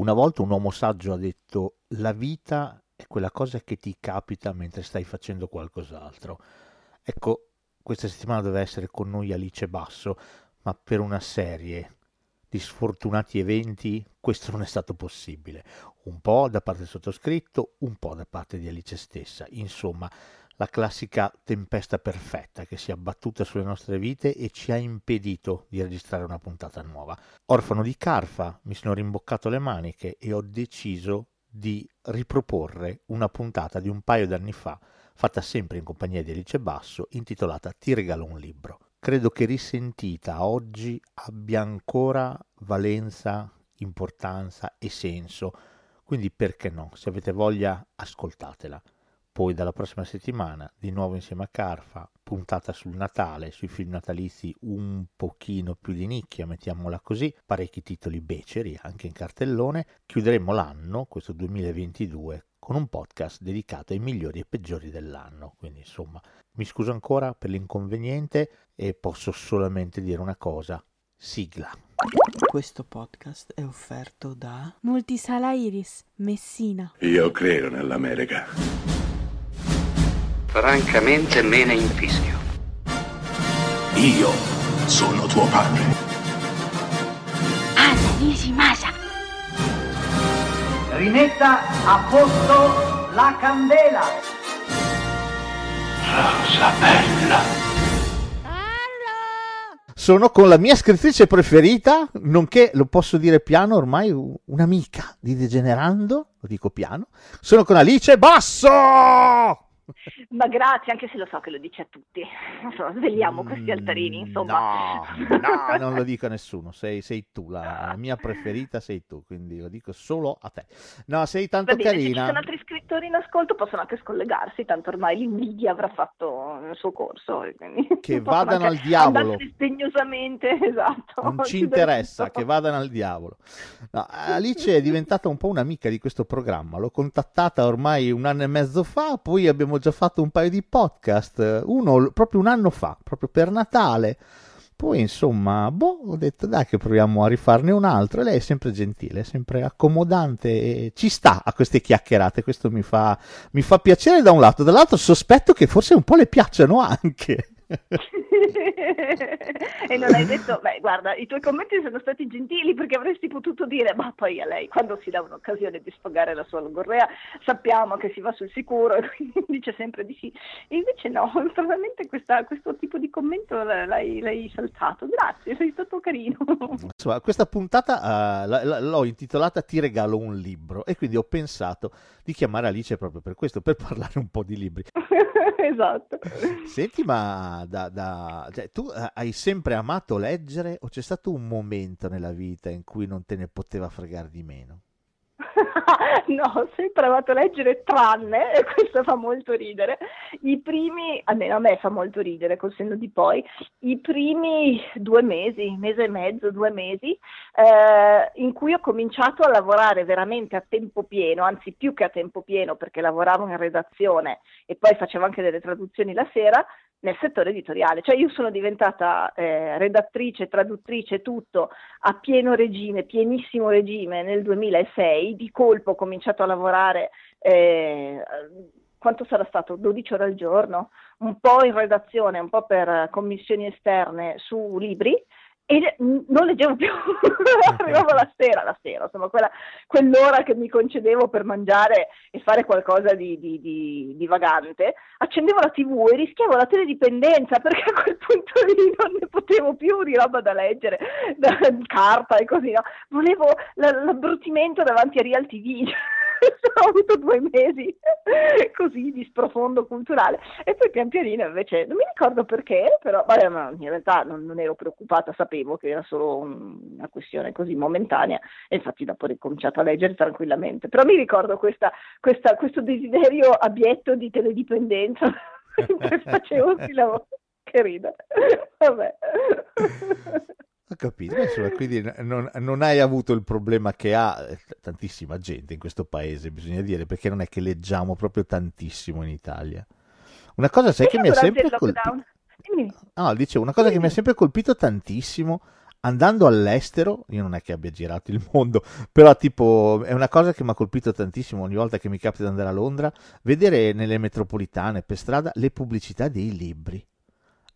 Una volta un uomo saggio ha detto la vita è quella cosa che ti capita mentre stai facendo qualcos'altro. Ecco, questa settimana doveva essere con noi Alice Basso, ma per una serie di sfortunati eventi questo non è stato possibile. Un po' da parte del sottoscritto, un po' da parte di Alice stessa. Insomma, la classica tempesta perfetta che si è abbattuta sulle nostre vite e ci ha impedito di registrare una puntata nuova. Orfano di Carfa, mi sono rimboccato le maniche e ho deciso di riproporre una puntata di un paio d'anni fa, fatta sempre in compagnia di Alice Basso, intitolata Ti regalo un libro. Credo che risentita oggi abbia ancora valenza, importanza e senso, quindi perché no? Se avete voglia, ascoltatela. Poi dalla prossima settimana, di nuovo insieme a Carfa, puntata sul Natale, sui film natalizi un pochino più di nicchia, mettiamola così, parecchi titoli beceri anche in cartellone. Chiuderemo l'anno, questo 2022, con un podcast dedicato ai migliori e peggiori dell'anno. Quindi insomma, mi scuso ancora per l'inconveniente e posso solamente dire una cosa. Sigla. Questo podcast è offerto da Multisala Iris, Messina. Io credo nell'America. Francamente me ne infischio. Io sono tuo padre. Anna Nishimasa. Rimetta a posto la candela. Rosa bella. Sono con la mia scrittrice preferita, nonché, lo posso dire piano, ormai un'amica di Degenerando, lo dico piano. Sono con Alice Basso! Ma grazie, anche se lo so che lo dice a tutti. So, svegliamo questi altarini, insomma. No, no, non lo dico a nessuno, sei, sei tu, la, la, mia preferita sei tu, quindi lo dico solo a te. No, sei tanto bene, carina. Se ci sono altri scrittori in ascolto possono anche scollegarsi, tanto ormai l'invidia avrà fatto il suo corso. Che vadano al diavolo. Sdegnosamente, esatto. Non ci interessa, che vadano al diavolo. No, Alice è diventata un po' un'amica di questo programma, l'ho contattata ormai un anno e mezzo fa, poi abbiamo già fatto un paio di podcast, uno proprio un anno fa, proprio per Natale. Poi insomma, boh, ho detto dai che proviamo a rifarne un altro e lei è sempre gentile, sempre accomodante e ci sta a queste chiacchierate, questo mi fa, mi fa piacere da un lato, dall'altro sospetto che forse un po' le piacciono anche. E non hai detto, beh, guarda, i tuoi commenti sono stati gentili perché avresti potuto dire, ma poi a lei, quando si dà un'occasione di sfogare la sua logorrea, sappiamo che si va sul sicuro e quindi dice sempre di sì. E invece no, stranamente questo tipo di commento l'hai, l'hai, saltato. Grazie, sei stato carino. Insomma, questa puntata uh, l'ho intitolata Ti regalo un libro e quindi ho pensato di chiamare Alice proprio per questo, per parlare un po' di libri. esatto. Senti, ma da, da, cioè, tu eh, hai sempre amato leggere o c'è stato un momento nella vita in cui non te ne poteva fregare di meno? no, ho sempre amato leggere tranne, e questo fa molto ridere, i primi, almeno a me fa molto ridere col senno di poi, i primi due mesi, mese e mezzo, due mesi, eh, in cui ho cominciato a lavorare veramente a tempo pieno, anzi più che a tempo pieno perché lavoravo in redazione e poi facevo anche delle traduzioni la sera, nel settore editoriale, cioè io sono diventata eh, redattrice, traduttrice, tutto a pieno regime, pienissimo regime nel 2006, di colpo ho cominciato a lavorare, eh, quanto sarà stato? 12 ore al giorno, un po' in redazione, un po' per commissioni esterne su libri e non leggevo più, arrivavo la sera, la sera, insomma, quella, quell'ora che mi concedevo per mangiare e fare qualcosa di, di, di, di, vagante, accendevo la tv e rischiavo la teledipendenza perché a quel punto lì non ne potevo più di roba da leggere, da carta e così, no? volevo l'abbruttimento davanti a Real TV. ho avuto due mesi così di sprofondo culturale. E poi pian pianino invece non mi ricordo perché però vabbè, ma in realtà non, non ero preoccupata sapevo che era solo un, una questione così momentanea e infatti dopo ho ricominciato a leggere tranquillamente. Però mi ricordo questa, questa, questo desiderio abietto di teledipendenza mentre facevo questi lavori. Che rida vabbè ho capito, insomma, quindi non, non, hai avuto il problema che ha eh, tantissima gente in questo paese, bisogna dire, perché non è che leggiamo proprio tantissimo in Italia. Una cosa, sai, che mi ha sempre colpito... No, dicevo, una cosa che mi ha sempre colpito tantissimo andando all'estero, io non è che abbia girato il mondo, però tipo è una cosa che mi ha colpito tantissimo ogni volta che mi capita di andare a Londra, vedere nelle metropolitane per strada le pubblicità dei libri.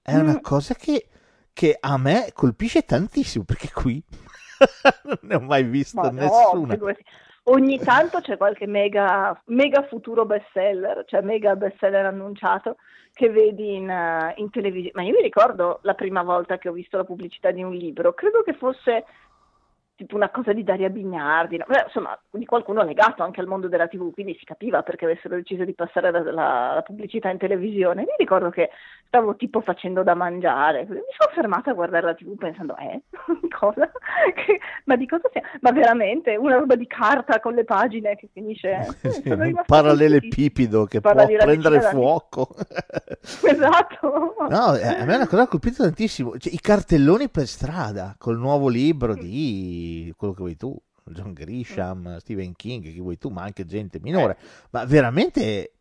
È una Mm. cosa che, che a me colpisce tantissimo, perché qui non ne ho mai visto Ma no, nessuna. figurati. Ogni tanto c'è qualche mega, mega futuro bestseller, cioè mega bestseller annunciato che vedi in, eh, in televisione. Ma io mi ricordo la prima volta che ho visto la pubblicità di un libro, credo che fosse tipo una cosa di Daria Bignardi, no? Beh, insomma, di qualcuno legato anche al mondo della TV, quindi si capiva perché avessero deciso di passare la, pubblicità in televisione. Mi ricordo che stavo tipo facendo da mangiare, mi sono fermata a guardare la TV pensando, eh, cosa? Che- ma di cosa sia? Ma veramente una roba di carta con le pagine che finisce... Sì, un parallelepipido che può prendere fuoco. colpita. Esatto. No, eh, a me è una cosa colpito tantissimo. Cioè, I cartelloni per strada col nuovo libro di quello che vuoi tu, John Grisham, Stephen King, chi vuoi tu, ma anche gente minore. Ma veramente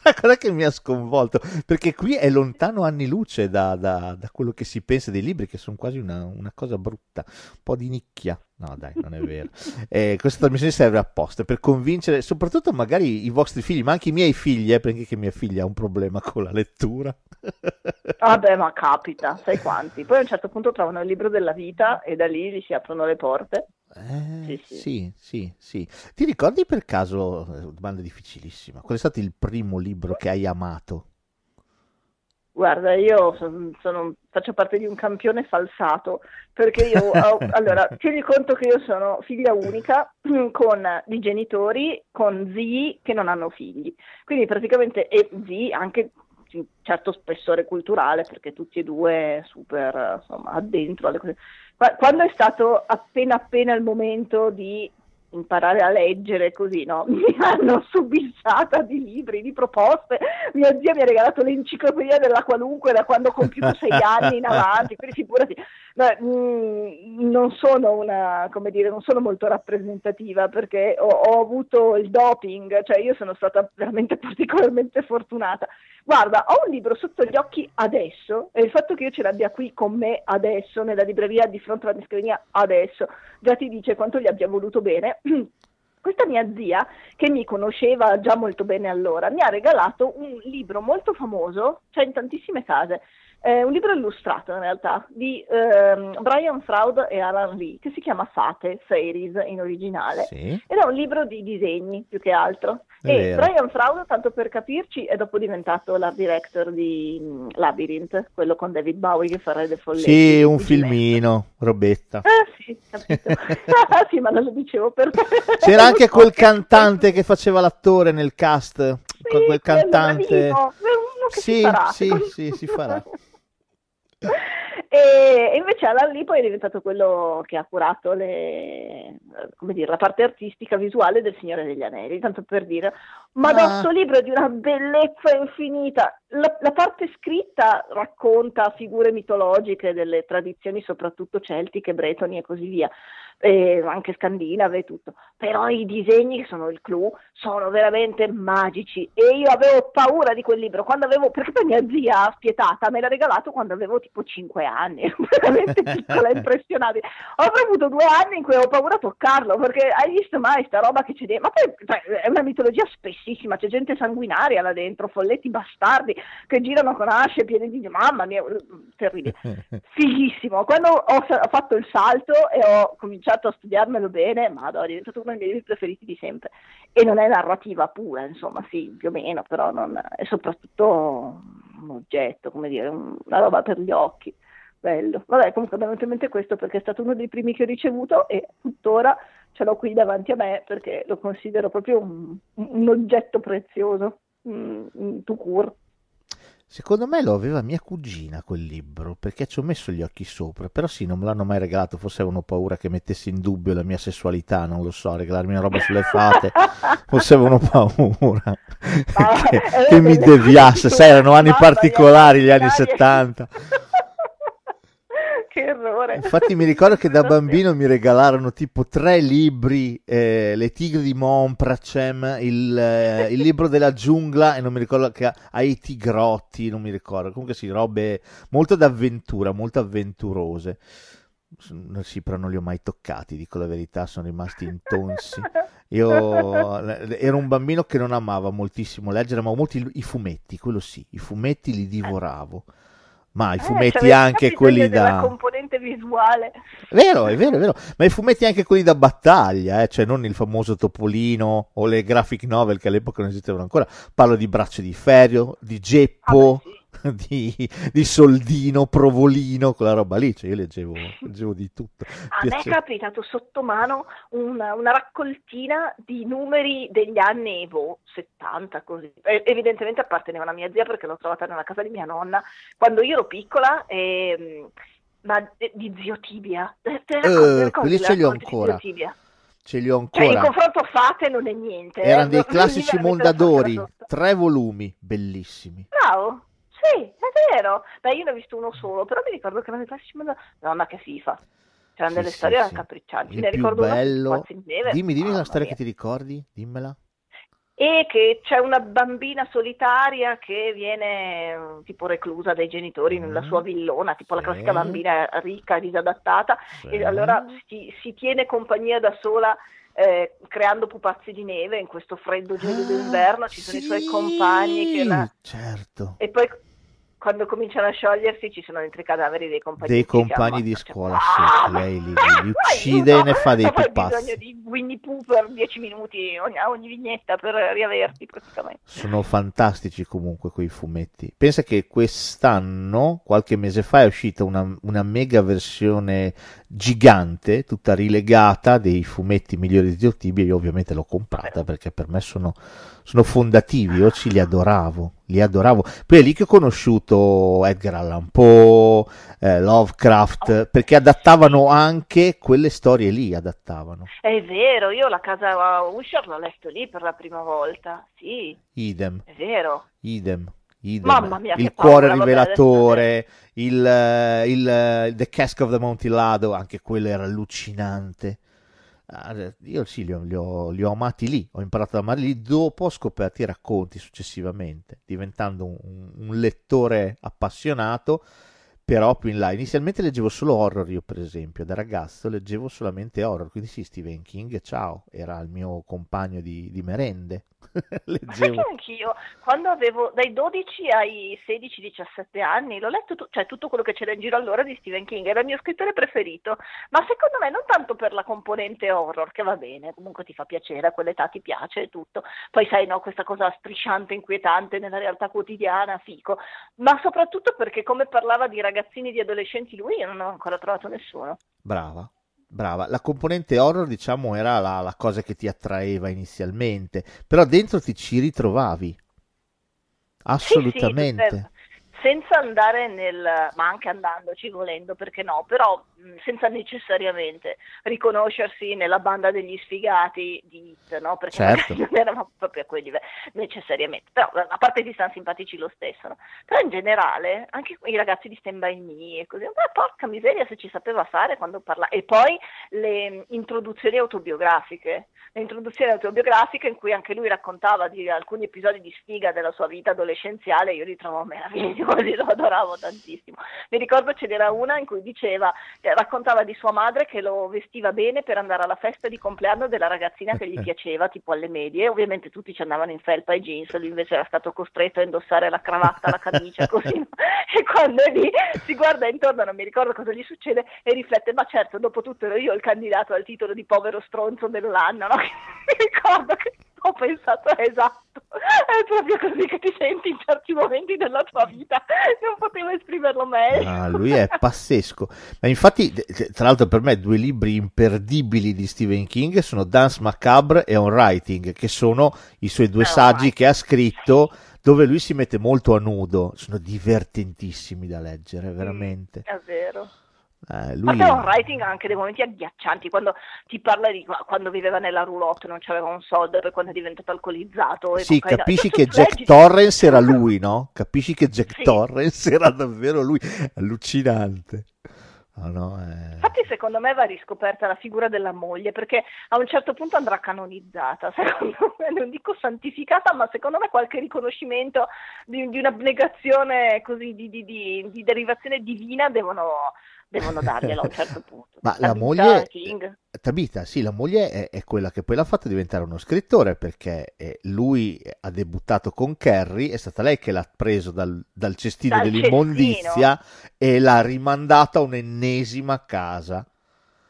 una cosa che mi ha sconvolto perché qui è lontano anni luce da, da- da quello che si pensa dei libri, che sono quasi una, una cosa brutta, un po' di nicchia. No, dai, non è vero. Eh, questa trasmissione serve apposta per convincere, soprattutto magari i vostri figli, ma anche i miei figli, eh, perché mia figlia ha un problema con la lettura. Vabbè, ma capita, sai quanti. Poi a un certo punto trovano il libro della vita e da lì gli si aprono le porte. Eh, Sì, sì. sì, sì. Ti ricordi per caso, eh, domanda difficilissima, qual è stato il primo libro che hai amato? Guarda, io son- sono- faccio parte di un campione falsato perché io ho, allora, tieni conto che io sono figlia unica con i genitori, con zii che non hanno figli, quindi praticamente e zii anche un certo spessore culturale perché tutti e due super insomma addentro alle cose. Qua- Quando è stato appena appena il momento di imparare a leggere così, no? Mi hanno subissata di libri, di proposte. Mia zia mi ha regalato l'enciclopedia della qualunque da quando ho compiuto sei anni in avanti, quindi figurati. Beh, mm, non sono una, come dire, non sono molto rappresentativa perché ho, ho avuto il doping, cioè io sono stata veramente particolarmente fortunata. Guarda, ho un libro sotto gli occhi adesso e il fatto che io ce l'abbia qui con me adesso, nella libreria di fronte alla mia scrivania adesso, già ti dice quanto gli abbia voluto bene. Questa mia zia, che mi conosceva già molto bene allora, mi ha regalato un libro molto famoso, c'è in tantissime case, eh, un libro illustrato in realtà, di ehm, Brian Froud e Alan Lee, che si chiama Fate, Fairies in originale. Sì, Ed è un libro di disegni più che altro. È e vero. Brian Froud, tanto per capirci, è dopo diventato l'art director di mm, Labyrinth, quello con David Bowie che farà le folletti. sì, un filmino, robetta. Eh sì, capito. Ah, sì, ma non lo dicevo per. C'era anche quel cantante che faceva l'attore nel cast, Sì, quel cantante. bravino, uno che si Sì, farà. sì, sì, si farà. E invece Alan Lee poi è diventato quello che ha curato le, dire, la parte artistica visuale del Signore degli Anelli, tanto per dire. Ma da Ah. questo libro è di una bellezza infinita. La, la parte scritta racconta figure mitologiche delle tradizioni, soprattutto celtiche, bretoni e così via, e anche scandinave e tutto. Però i disegni, che sono il clou, sono veramente magici. E io avevo paura di quel libro quando avevo, perché poi mia zia spietata me l'ha regalato quando avevo tipo 5 anni, veramente piccola e impressionante. Ho avuto due anni in cui ho paura a toccarlo, perché hai visto mai sta roba che c'è dentro? Ma poi cioè, è una mitologia spessissima, c'è gente sanguinaria là dentro, folletti bastardi che girano con asce piene di... Mamma mia, terribile. Fighissimo. Quando ho, ho fatto il salto e ho cominciato a studiarmelo bene, madonna, è diventato uno dei miei libri preferiti di sempre. E non è narrativa pura, insomma, sì, più o meno, però non, è soprattutto un oggetto, come dire, un- una roba per gli occhi. Bello. Vabbè, comunque venuto in mente questo perché è stato uno dei primi che ho ricevuto e tuttora ce l'ho qui davanti a me perché lo considero proprio un, un oggetto prezioso, un, tout court. Secondo me lo aveva mia cugina quel libro, perché ci ho messo gli occhi sopra, però sì, non me l'hanno mai regalato, forse avevano paura che mettessi in dubbio la mia sessualità, non lo so, regalarmi una roba sulle fate, forse avevano paura che, eh, che mi deviasse, sai, erano anni particolari, gli anni ordinarie. 70. che errore. Infatti mi ricordo che da bambino mi regalarono tipo tre libri, eh, Le tigri di Monpracem, il, eh, il libro della giungla e non mi ricordo che ai tigrotti, non mi ricordo, comunque sì, robe molto d'avventura, molto avventurose. Sì, però non li ho mai toccati, dico la verità, sono rimasti intonsi. Io eh, ero un bambino che non amava moltissimo leggere, amavo molto i, i fumetti, quello sì, i fumetti li divoravo. Ma i Eh, fumetti c'avevi anche quelli da... componente visuale. Vero, è vero, è vero. Ma i fumetti anche quelli da battaglia, eh, cioè non il famoso Topolino o le graphic novel che all'epoca non esistevano ancora. Parlo di Braccio di Ferro, di Ah, Geppo, beh, sì. di, di Soldino, Provolino, quella roba lì. Cioè io leggevo, leggevo di tutto. A me è capitato sotto mano una, una raccoltina di numeri degli anni boh, 70, così. E- Evidentemente appartenevano a mia zia perché l'ho trovata nella casa di mia nonna quando io ero piccola. ehm, ma di zio Tibia, te, te Eh, quelli ce li ho di ancora. Ce li ho Cioè, in ancora. confronto fate non è niente. eh, Erano dei non- non classici Mondadori, tre volumi, bellissimi. Bravo, sì, è vero. Beh, io ne ho visto uno solo, però mi ricordo che erano dei classici Mondadori. Madonna, che FIFA. C'erano Sì, delle sì, storie sì. raccapriccianti. Il Ne più ricordo una bello. Neve. Dimmi, dimmi la Mamma storia mia. che ti ricordi, dimmela. E che c'è una bambina solitaria che viene eh, tipo reclusa dai genitori nella Mm, sua villona, tipo la sì. classica bambina ricca, disadattata, Sì. e allora si, si tiene compagnia da sola eh, creando pupazzi di neve in questo freddo gelido d'inverno, ci sono i suoi Ah, compagni che la... Certo. E poi quando cominciano a sciogliersi ci sono dentro i cadaveri dei compagni. Dei compagni di scuola, Ah, sì, lei li, li uccide e ne fa dei pupazzi. bisogno di Winnie Pooh per 10 minuti ogni, a ogni vignetta per riaverti praticamente. Sono fantastici comunque quei fumetti. Pensa che quest'anno, qualche mese fa, è uscita una, una mega versione gigante, tutta rilegata, dei fumetti migliori di Zio Tibia. Io ovviamente l'ho comprata perché per me sono, sono fondativi. Io ci li adoravo, li adoravo. Poi è lì che ho conosciuto Edgar Allan Poe, eh, Lovecraft, perché adattavano anche quelle storie lì, adattavano. È vero, io la casa Usher l'ho letto lì per la prima volta. Sì, Idem. è vero. Idem, idem. Mamma mia, il paura, cuore vabbè, rivelatore, il, eh, il, eh, The Cask of the Montilado, anche quello era allucinante. Io sì, li ho, li ho- li ho amati lì, ho imparato ad amarli lì, dopo ho scoperto i racconti successivamente, diventando un, un lettore appassionato, però più in là. Inizialmente leggevo solo horror io, per esempio, da ragazzo leggevo solamente horror, quindi sì, Stephen King, ciao, era il mio compagno di, di merende. Ma sai leggevo. che anch'io, quando avevo dai 12 ai 16-17 anni, l'ho letto tu- cioè, tutto quello che c'era in giro allora di Stephen King, era il mio scrittore preferito, ma secondo me non tanto per la componente horror, che va bene, comunque ti fa piacere, a quell'età ti piace e tutto, poi sai, no, questa cosa strisciante, inquietante nella realtà quotidiana, fico, ma soprattutto perché come parlava di ragazzini, di adolescenti, lui io non ho ancora trovato nessuno. Brava, brava. La componente horror, diciamo, era la, la cosa che ti attraeva inizialmente, però dentro ti ci ritrovavi. Assolutamente. Sì, sì, senza andare nel, ma anche andandoci volendo, perché no, però senza necessariamente riconoscersi nella banda degli sfigati di Hit, no? Perché Certo. non eravamo proprio a quei livelli, necessariamente, però a parte di stanno simpatici lo stesso, no? Però in generale, anche i ragazzi di Stand By Me e così, ma porca miseria se ci sapeva fare quando parla, e poi le introduzioni autobiografiche, le introduzioni autobiografiche in cui anche lui raccontava di alcuni episodi di sfiga della sua vita adolescenziale, io li trovo meravigliosi, lo adoravo tantissimo. Mi ricordo ce n'era una in cui diceva, eh, raccontava di sua madre che lo vestiva bene per andare alla festa di compleanno della ragazzina che gli piaceva, tipo alle medie, ovviamente tutti ci andavano in felpa e jeans, lui invece era stato costretto a indossare la cravatta, la camicia, così, e quando è lì si guarda intorno, non mi ricordo cosa gli succede, e riflette, ma certo, dopo tutto ero io il candidato al titolo di povero stronzo dell'anno, no? mi ricordo che ho pensato, esatto, è proprio così che ti senti in certi momenti della tua vita, non potevo esprimerlo meglio. Ah, lui è pazzesco. Ma infatti, tra l'altro, per me due libri imperdibili di Stephen King sono Dance Macabre e On Writing, che sono i suoi due Ah, saggi che ha scritto, dove lui si mette molto a nudo. Sono divertentissimi da leggere, veramente. È vero. Eh, Ma lui... c'è un writing anche dei momenti agghiaccianti quando ti parla di qua- quando viveva nella roulotte, non c'aveva un soldo e poi quando è diventato alcolizzato. Sì, capisci che Jack leggi- Torrance era lui, no? Capisci che Jack Sì. Torrance era davvero lui. Allucinante. Ah, no, eh. Infatti, secondo me va riscoperta la figura della moglie perché a un certo punto andrà canonizzata. Secondo me, non dico santificata, ma secondo me qualche riconoscimento di, di un'abnegazione così di- di- di derivazione divina devono, devono darglielo a un certo punto. Ma la, vita, moglie, King. Tabita, sì, la moglie è, è quella che poi l'ha fatto diventare uno scrittore perché eh, lui ha debuttato con Carrie, è stata lei che l'ha preso dal, dal cestino Dal dell'immondizia e l'ha rimandata a un'ennesima casa.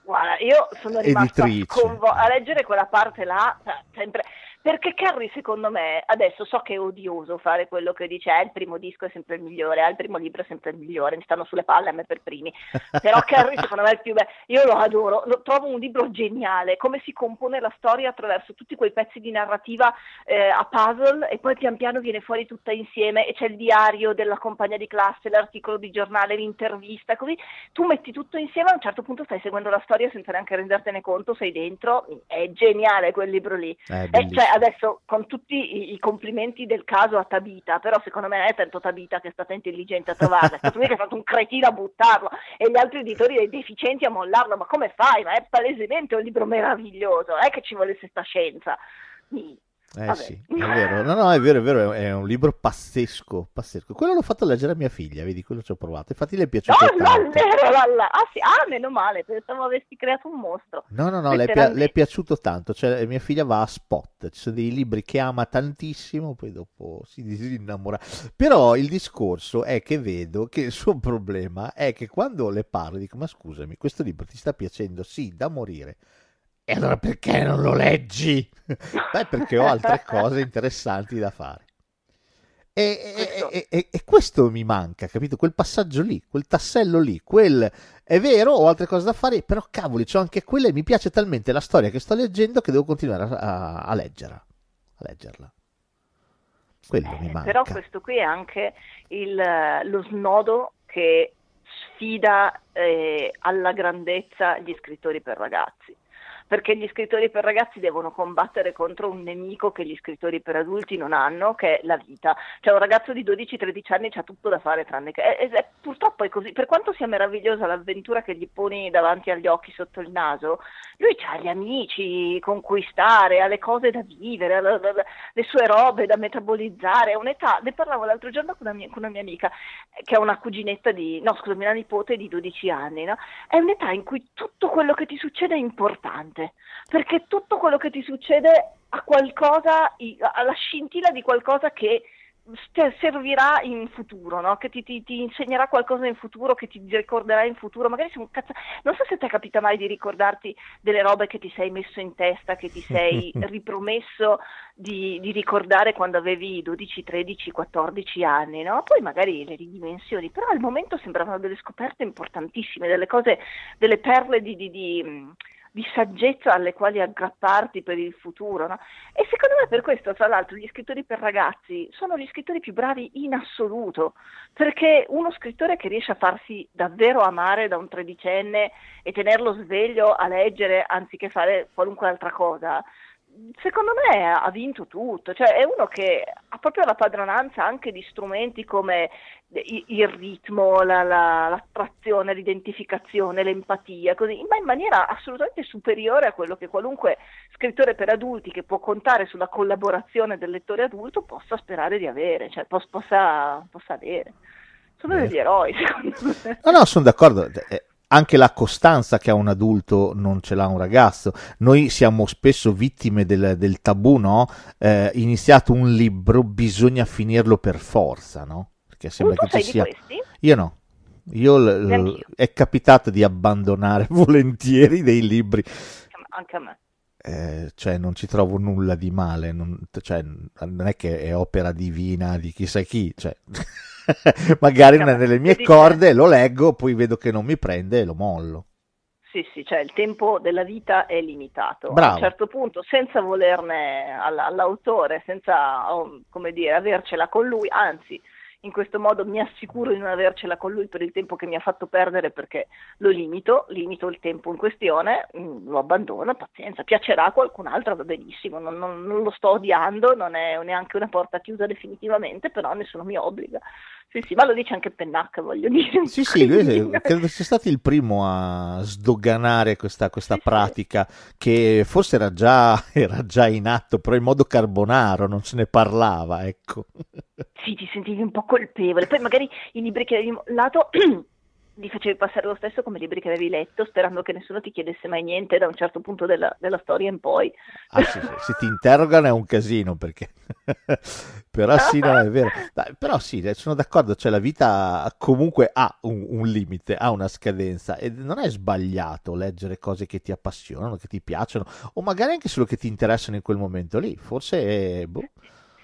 Guarda, io sono rimasta sconvo- a leggere quella parte là, cioè, sempre... Perché Carrie, secondo me, adesso so che è odioso fare quello che dice, eh, il primo disco è sempre il migliore, eh, il primo libro è sempre il migliore, mi stanno sulle palle a me per primi. Però Carrie, secondo me, è il più bello. Io lo adoro, lo trovo un libro geniale, come si compone la storia attraverso tutti quei pezzi di narrativa eh, a puzzle e poi pian piano viene fuori tutta insieme e c'è il diario della compagna di classe, l'articolo di giornale, l'intervista, così tu metti tutto insieme a un certo punto stai seguendo la storia senza neanche rendertene conto, sei dentro, è geniale quel libro lì. È Eh, cioè, adesso con tutti i, complimenti del caso a Tabita, però secondo me non è tanto Tabita che è stata intelligente a trovarla, è stato lui che è stato un cretino a buttarlo e gli altri editori dei deficienti a mollarlo, ma come fai? Ma è palesemente un libro meraviglioso, non è che ci volesse sta scenza. Mi- Eh Vabbè. sì, è vero. No, no, è vero, è vero, è un libro pazzesco, pazzesco. Quello l'ho fatto leggere a mia figlia, vedi, quello ci ho provato. Infatti le è No, piaciuto no, tanto. vero, là, là. Ah sì, ah, meno male, pensavo avessi creato un mostro. No, no, no, le è, le è piaciuto tanto. Cioè, mia figlia va a spot. Ci sono dei libri che ama tantissimo, poi dopo si disinnamora. Però il discorso è che vedo che il suo problema è che quando le parlo dico: Ma scusami, questo libro ti sta piacendo? Sì, da morire. E allora perché non lo leggi? Beh, perché ho altre cose interessanti da fare. E, Questo- e- e- e questo mi manca, capito? Quel passaggio lì, quel tassello lì, quel è vero, ho altre cose da fare, però cavoli, c'ho anche quella e mi piace talmente la storia che sto leggendo che devo continuare a, a- a leggerla. A leggerla. Quello mi Eh, manca. Però questo qui è anche il- lo snodo che sfida eh, alla grandezza gli scrittori per ragazzi. Perché gli scrittori per ragazzi devono combattere contro un nemico che gli scrittori per adulti non hanno, che è la vita. Cioè un ragazzo di 12-13 anni ha tutto da fare tranne che... e- e- purtroppo è così. Per quanto sia meravigliosa l'avventura che gli poni davanti agli occhi sotto il naso, lui ha gli amici conquistare, ha le cose da vivere, ha la- la- la- le sue robe da metabolizzare, è un'età, ne parlavo l'altro giorno con una mia, con una mia amica che ha una cuginetta di, no scusami, una nipote di 12 anni, no? È un'età in cui tutto quello che ti succede è importante, perché tutto quello che ti succede ha qualcosa, ha la scintilla di qualcosa che servirà in futuro, no? che ti, ti- ti insegnerà qualcosa in futuro, che ti ricorderà in futuro. Magari sei un cazzo. Non so se ti capita mai di ricordarti delle robe che ti sei messo in testa, che ti sei ripromesso di, di ricordare quando avevi 12, 13, 14 anni, no? Poi magari le ridimensioni, però al momento sembravano delle scoperte importantissime, delle cose, delle perle di, di- di, di saggezza alle quali aggrapparti per il futuro, no? E secondo me per questo, tra l'altro, gli scrittori per ragazzi sono gli scrittori più bravi in assoluto, perché uno scrittore che riesce a farsi davvero amare da un tredicenne e tenerlo sveglio a leggere anziché fare qualunque altra cosa, secondo me ha vinto tutto, cioè è uno che ha proprio la padronanza anche di strumenti come il ritmo, la- la- l'astrazione, l'identificazione, l'empatia, così, ma in maniera assolutamente superiore a quello che qualunque scrittore per adulti che può contare sulla collaborazione del lettore adulto possa sperare di avere, cioè pos- possa, possa avere. Sono degli eroi, secondo me. No, no, sono d'accordo. Eh, Anche la costanza che ha un adulto non ce l'ha un ragazzo. Noi siamo spesso vittime del, del tabù, no? Eh, iniziato un libro, bisogna finirlo per forza, no? Perché sembra tu che ci sia. Io no. Io l- Neanch'io. è capitato di abbandonare volentieri dei libri, Anche a me. Eh, cioè non ci trovo nulla di male, non, cioè, non è che è opera divina di chissà chi, cioè, magari non è nelle mie corde, lo leggo, poi vedo che non mi prende e lo mollo. Sì, sì, cioè il tempo della vita è limitato. A Bravo. un certo punto, senza volerne alla- all'autore, senza, oh, come dire, avercela con lui, anzi, in questo modo mi assicuro di non avercela con lui per il tempo che mi ha fatto perdere perché lo limito, limito il tempo in questione, mm, lo abbandono, pazienza, piacerà a qualcun altro, va benissimo, non, non- non lo sto odiando, non è neanche una porta chiusa definitivamente, però nessuno mi obbliga. Sì, sì, ma lo dice anche Pennac, voglio dire. Sì, sì, lui credo sia stato il primo a sdoganare questa, questa Sì, sì. pratica che forse era già, era già in atto, però in modo carbonaro, non se ne parlava, ecco. Sì, ti sentivi un po' colpevole. Poi magari i libri che avevi mollato li facevi passare lo stesso come libri che avevi letto, sperando che nessuno ti chiedesse mai niente da un certo punto della, della storia in poi. Ah, sì, sì, se ti interrogano è un casino, perché... però sì, no, è vero. Dai, però sì, sono d'accordo, cioè la vita comunque ha un, un, limite, ha una scadenza e non è sbagliato leggere cose che ti appassionano, che ti piacciono, o magari anche solo che ti interessano in quel momento lì. Forse... Boh,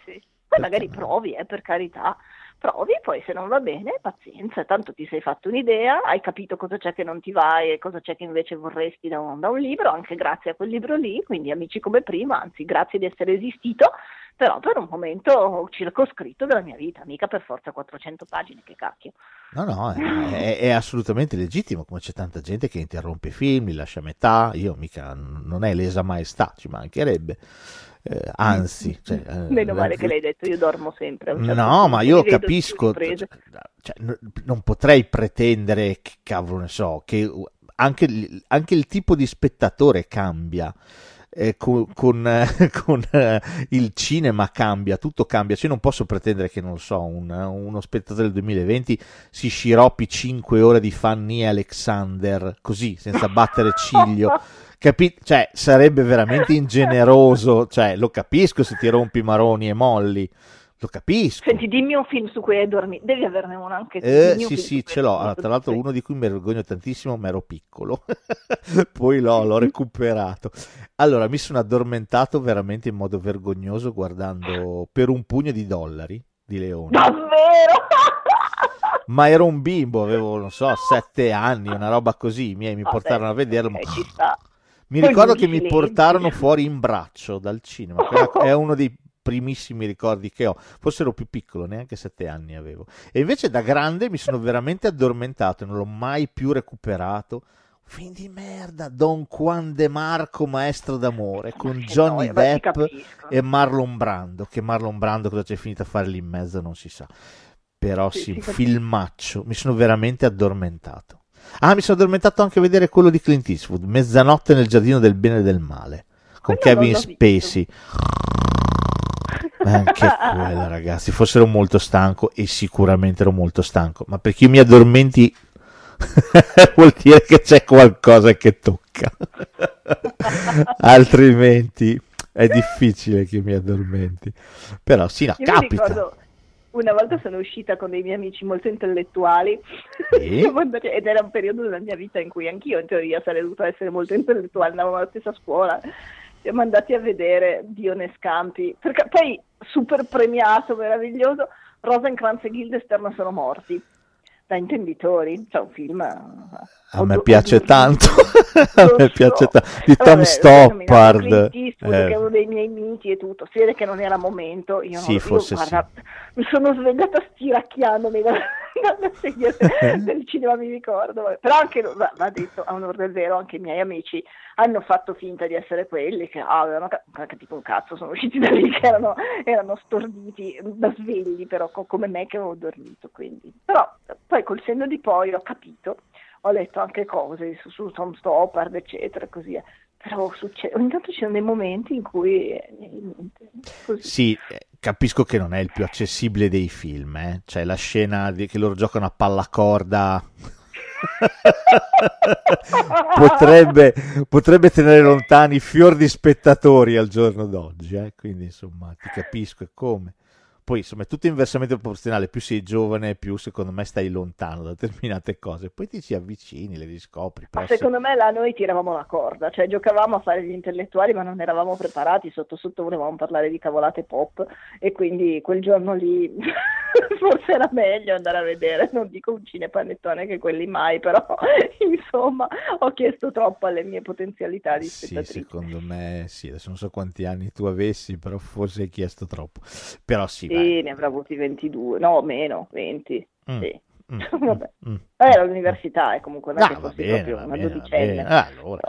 sì. Poi magari provi, eh, per carità provi, poi se non va bene, pazienza, tanto ti sei fatto un'idea, hai capito cosa c'è che non ti va e cosa c'è che invece vorresti da un, da un libro, anche grazie a quel libro lì, quindi amici come prima, anzi grazie di essere esistito, però per un momento circoscritto della mia vita, mica per forza 400 pagine, che cacchio. No, no, è, è, assolutamente legittimo, come c'è tanta gente che interrompe i film, li lascia a metà, io mica, non è lesa maestà, ci mancherebbe. Eh, anzi, cioè, eh, meno male che l'hai detto, io dormo sempre. Certo no, ma io capisco, cioè, cioè, non potrei pretendere che cavolo ne so, che anche, anche il tipo di spettatore cambia. Eh, con, con, eh, con eh, il cinema cambia, tutto cambia. Cioè, non posso pretendere che, non so, un, uno spettatore del 2020 si sciroppi 5 ore di Fanny Alexander così, senza battere ciglio. Capi- cioè, sarebbe veramente ingeneroso. Cioè, lo capisco se ti rompi maroni e molli. Lo capisco. Senti, dimmi un film su cui hai dormito. Devi averne uno anche tu. Eh, sì, sì, ce l'ho. Allora, tra l'altro, uno di cui mi vergogno tantissimo, ma ero piccolo. Poi l'ho, l'ho recuperato. Allora, mi sono addormentato veramente in modo vergognoso guardando per un pugno di dollari di Leone. Davvero? ma ero un bimbo, avevo, non so, sette anni, una roba così. I miei mi portarono a vederlo. Okay, mi ricordo che mi portarono fuori in braccio dal cinema, è uno dei primissimi ricordi che ho. Forse ero più piccolo, neanche sette anni avevo. E invece da grande mi sono veramente addormentato e non l'ho mai più recuperato. Film di merda, Don Juan De Marco, maestro d'amore, con Johnny no, Depp e Marlon Brando. Che Marlon Brando cosa c'è finito a fare lì in mezzo non si sa. Però sì, sì filmaccio. Mi sono veramente addormentato. Ah, mi sono addormentato anche a vedere quello di Clint Eastwood, Mezzanotte nel giardino del bene e del male, con quello Kevin Spacey. Anche quella, ragazzi. Forse ero molto stanco e sicuramente ero molto stanco, ma perché io mi addormenti vuol dire che c'è qualcosa che tocca. Altrimenti è difficile che mi addormenti. Però sì, no, io capita. Ricordo una volta sono uscita con dei miei amici molto intellettuali e? ed era un periodo della mia vita in cui anch'io in teoria sarei dovuta essere molto intellettuale, andavamo alla stessa scuola. Siamo andati a vedere Dione Scampi, perché poi super premiato, meraviglioso, Rosencrantz e Guildenstern sono morti da intenditori, c'è un film a me piace tanto a me piace tanto di Tom Vabbè, Stoppard eh. che è uno dei miei miti e tutto si vede che non era momento io, sì, non, io guarda, sì. mi sono svegliata stiracchiandomi dalla, dalla sedia del cinema mi ricordo. Però anche va, va detto a onore del vero anche i miei amici hanno fatto finta di essere quelli che ah, avevano capito un cazzo sono usciti da lì che erano, erano storditi da svegli però come me che avevo dormito quindi. Però poi col senno di poi ho capito ho letto anche cose su, su Tom Stoppard, eccetera, così. Però succede, ogni tanto ci sono dei momenti in cui... Eh, niente, sì, eh, capisco che non è il più accessibile dei film, eh? cioè la scena di, che loro giocano a pallacorda... potrebbe, potrebbe, tenere lontani fior di spettatori al giorno d'oggi, eh? quindi insomma ti capisco e come poi insomma è tutto inversamente proporzionale, più sei giovane più secondo me stai lontano da determinate cose, poi ti ci avvicini, le riscopri. Ma secondo me là noi tiravamo la corda, cioè giocavamo a fare gli intellettuali ma non eravamo preparati, sotto sotto volevamo parlare di cavolate pop e quindi quel giorno lì forse era meglio andare a vedere, non dico un cinepanettone che quelli mai, però insomma ho chiesto troppo alle mie potenzialità di spettatrice. Sì, secondo me sì, adesso non so quanti anni tu avessi, però forse hai chiesto troppo. Però sì, sì, ne avrà avuti 22, no, meno, 20. Mm. Sì. Mm, Vabbè. Mm, mm. Era all'università e comunque non è bene, proprio una dodicenne. Ah, allora.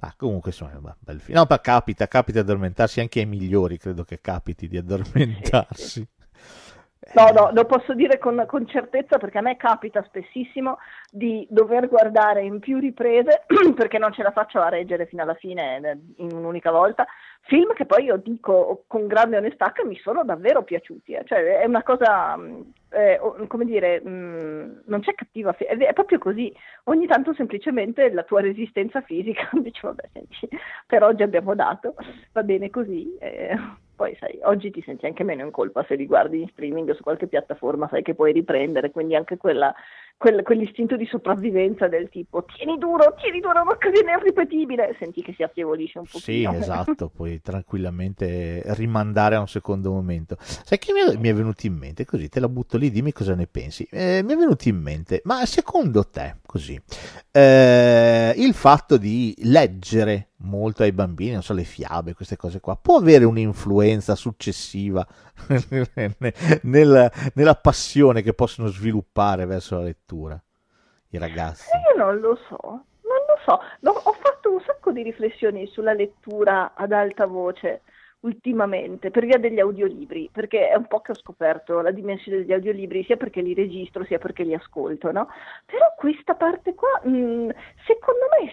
ah, comunque insomma, bel film. No, ma capita, capita di addormentarsi anche ai migliori, credo che capiti di addormentarsi. Sì, sì. No, no, lo posso dire con, con, certezza perché a me capita spessissimo di dover guardare in più riprese perché non ce la faccio a reggere fino alla fine eh, in un'unica volta. Film che poi io dico con grande onestà che mi sono davvero piaciuti. Eh. Cioè, è una cosa, eh, come dire, mh, mm, non c'è cattiva, è, è, proprio così. Ogni tanto semplicemente la tua resistenza fisica dice, vabbè, senti, per oggi abbiamo dato, va bene così. Eh poi sai, oggi ti senti anche meno in colpa se li guardi in streaming su qualche piattaforma, sai che puoi riprendere, quindi anche quella, quel, quell'istinto di sopravvivenza del tipo tieni duro, tieni duro, è un'occasione irripetibile, senti che si affievolisce un pochino. Sì, esatto, puoi tranquillamente rimandare a un secondo momento. Sai che mi è, mi è venuto in mente, così te la butto lì, dimmi cosa ne pensi. Eh, mi è venuto in mente, ma secondo te, così, eh, il fatto di leggere molto ai bambini, non so, le fiabe, queste cose qua, può avere un'influenza successiva nella, nella, passione che possono sviluppare verso la lettura i ragazzi? Io non lo so, non lo so. No, ho fatto un sacco di riflessioni sulla lettura ad alta voce ultimamente per via degli audiolibri, perché è un po' che ho scoperto la dimensione degli audiolibri, sia perché li registro sia perché li ascolto, no? Però questa parte qua, mh, mm, secondo me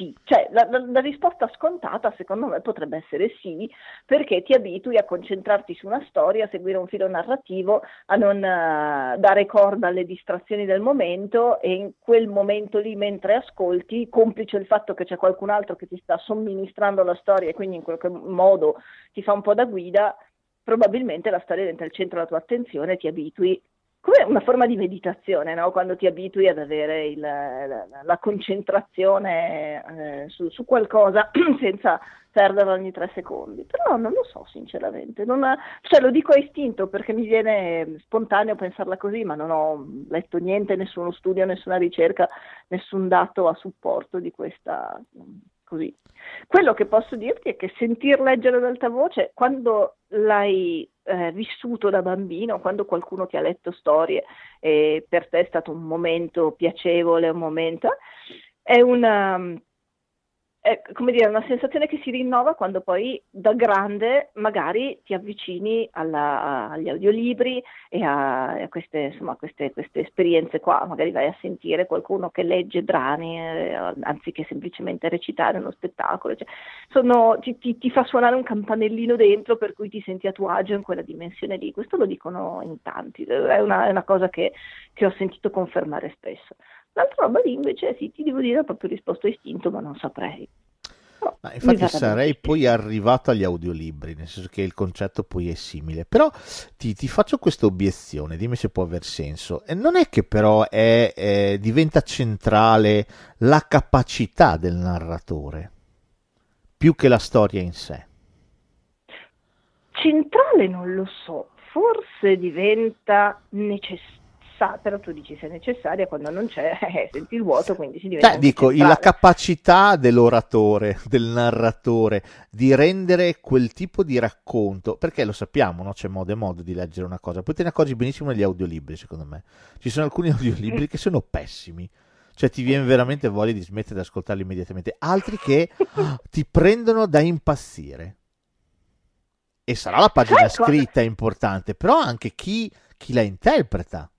sì, cioè la, la, la, risposta scontata secondo me potrebbe essere sì, perché ti abitui a concentrarti su una storia, a seguire un filo narrativo, a non uh, dare corda alle distrazioni del momento e in quel momento lì mentre ascolti, complice il fatto che c'è qualcun altro che ti sta somministrando la storia e quindi in qualche modo ti fa un po' da guida, probabilmente la storia diventa il centro della tua attenzione e ti abitui come una forma di meditazione, no? quando ti abitui ad avere il, la, la, concentrazione eh, su, su, qualcosa senza perderla ogni tre secondi. Però non lo so sinceramente, non cioè, lo dico a istinto perché mi viene spontaneo pensarla così, ma non ho letto niente, nessuno studio, nessuna ricerca, nessun dato a supporto di questa così. Quello che posso dirti è che sentir leggere ad alta voce, quando l'hai eh, vissuto da bambino, quando qualcuno ti ha letto storie e per te è stato un momento piacevole, un momento, è una, è come dire, una sensazione che si rinnova quando poi da grande magari ti avvicini alla, agli audiolibri e a, a queste, insomma, queste, queste, esperienze qua, magari vai a sentire qualcuno che legge brani eh, anziché semplicemente recitare uno spettacolo, cioè, sono, ti, ti, ti, fa suonare un campanellino dentro per cui ti senti a tuo agio in quella dimensione lì, questo lo dicono in tanti, è una, è una cosa che, che ho sentito confermare spesso. L'altra roba lì invece sì, ti devo dire, ho proprio risposto istinto, ma non saprei. No, ma infatti sarei poi arrivato agli audiolibri, nel senso che il concetto poi è simile. Però ti, ti faccio questa obiezione, dimmi se può aver senso. E non è che però è, è, diventa centrale la capacità del narratore, più che la storia in sé. Centrale non lo so, forse diventa necessario però tu dici se è necessaria, quando non c'è, eh, senti il vuoto, quindi si diventa... Beh, dico, la capacità dell'oratore, del narratore, di rendere quel tipo di racconto, perché lo sappiamo, no? c'è modo e modo di leggere una cosa, poi te ne accorgi benissimo negli audiolibri, secondo me. Ci sono alcuni audiolibri che sono pessimi, cioè ti viene veramente voglia di smettere di ascoltarli immediatamente, altri che ti prendono da impazzire. E sarà la pagina scritta importante, però anche chi, chi la interpreta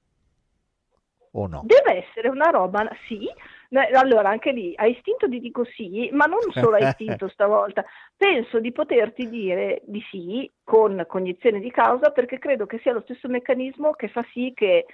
o no? Deve essere una roba, sì. Allora, anche lì, a istinto ti dico sì, ma non solo a istinto stavolta. Penso di poterti dire di sì con cognizione di causa perché credo che sia lo stesso meccanismo che fa sì che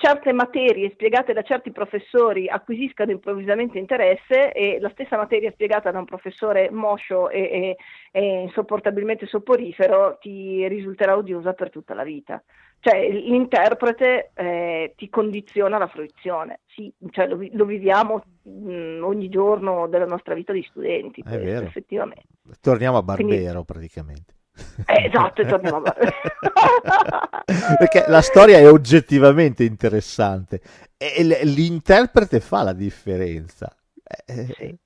certe materie spiegate da certi professori acquisiscano improvvisamente interesse e la stessa materia spiegata da un professore moscio e, e, e insopportabilmente soporifero ti risulterà odiosa per tutta la vita cioè l'interprete eh, ti condiziona la fruizione, sì, cioè lo, lo viviamo mh, mm, ogni giorno della nostra vita di studenti, questo, vero. effettivamente. Torniamo a Barbero Quindi, praticamente. Eh, esatto, torniamo a Barbero. Perché la storia è oggettivamente interessante e l'interprete fa la differenza. Eh, sì.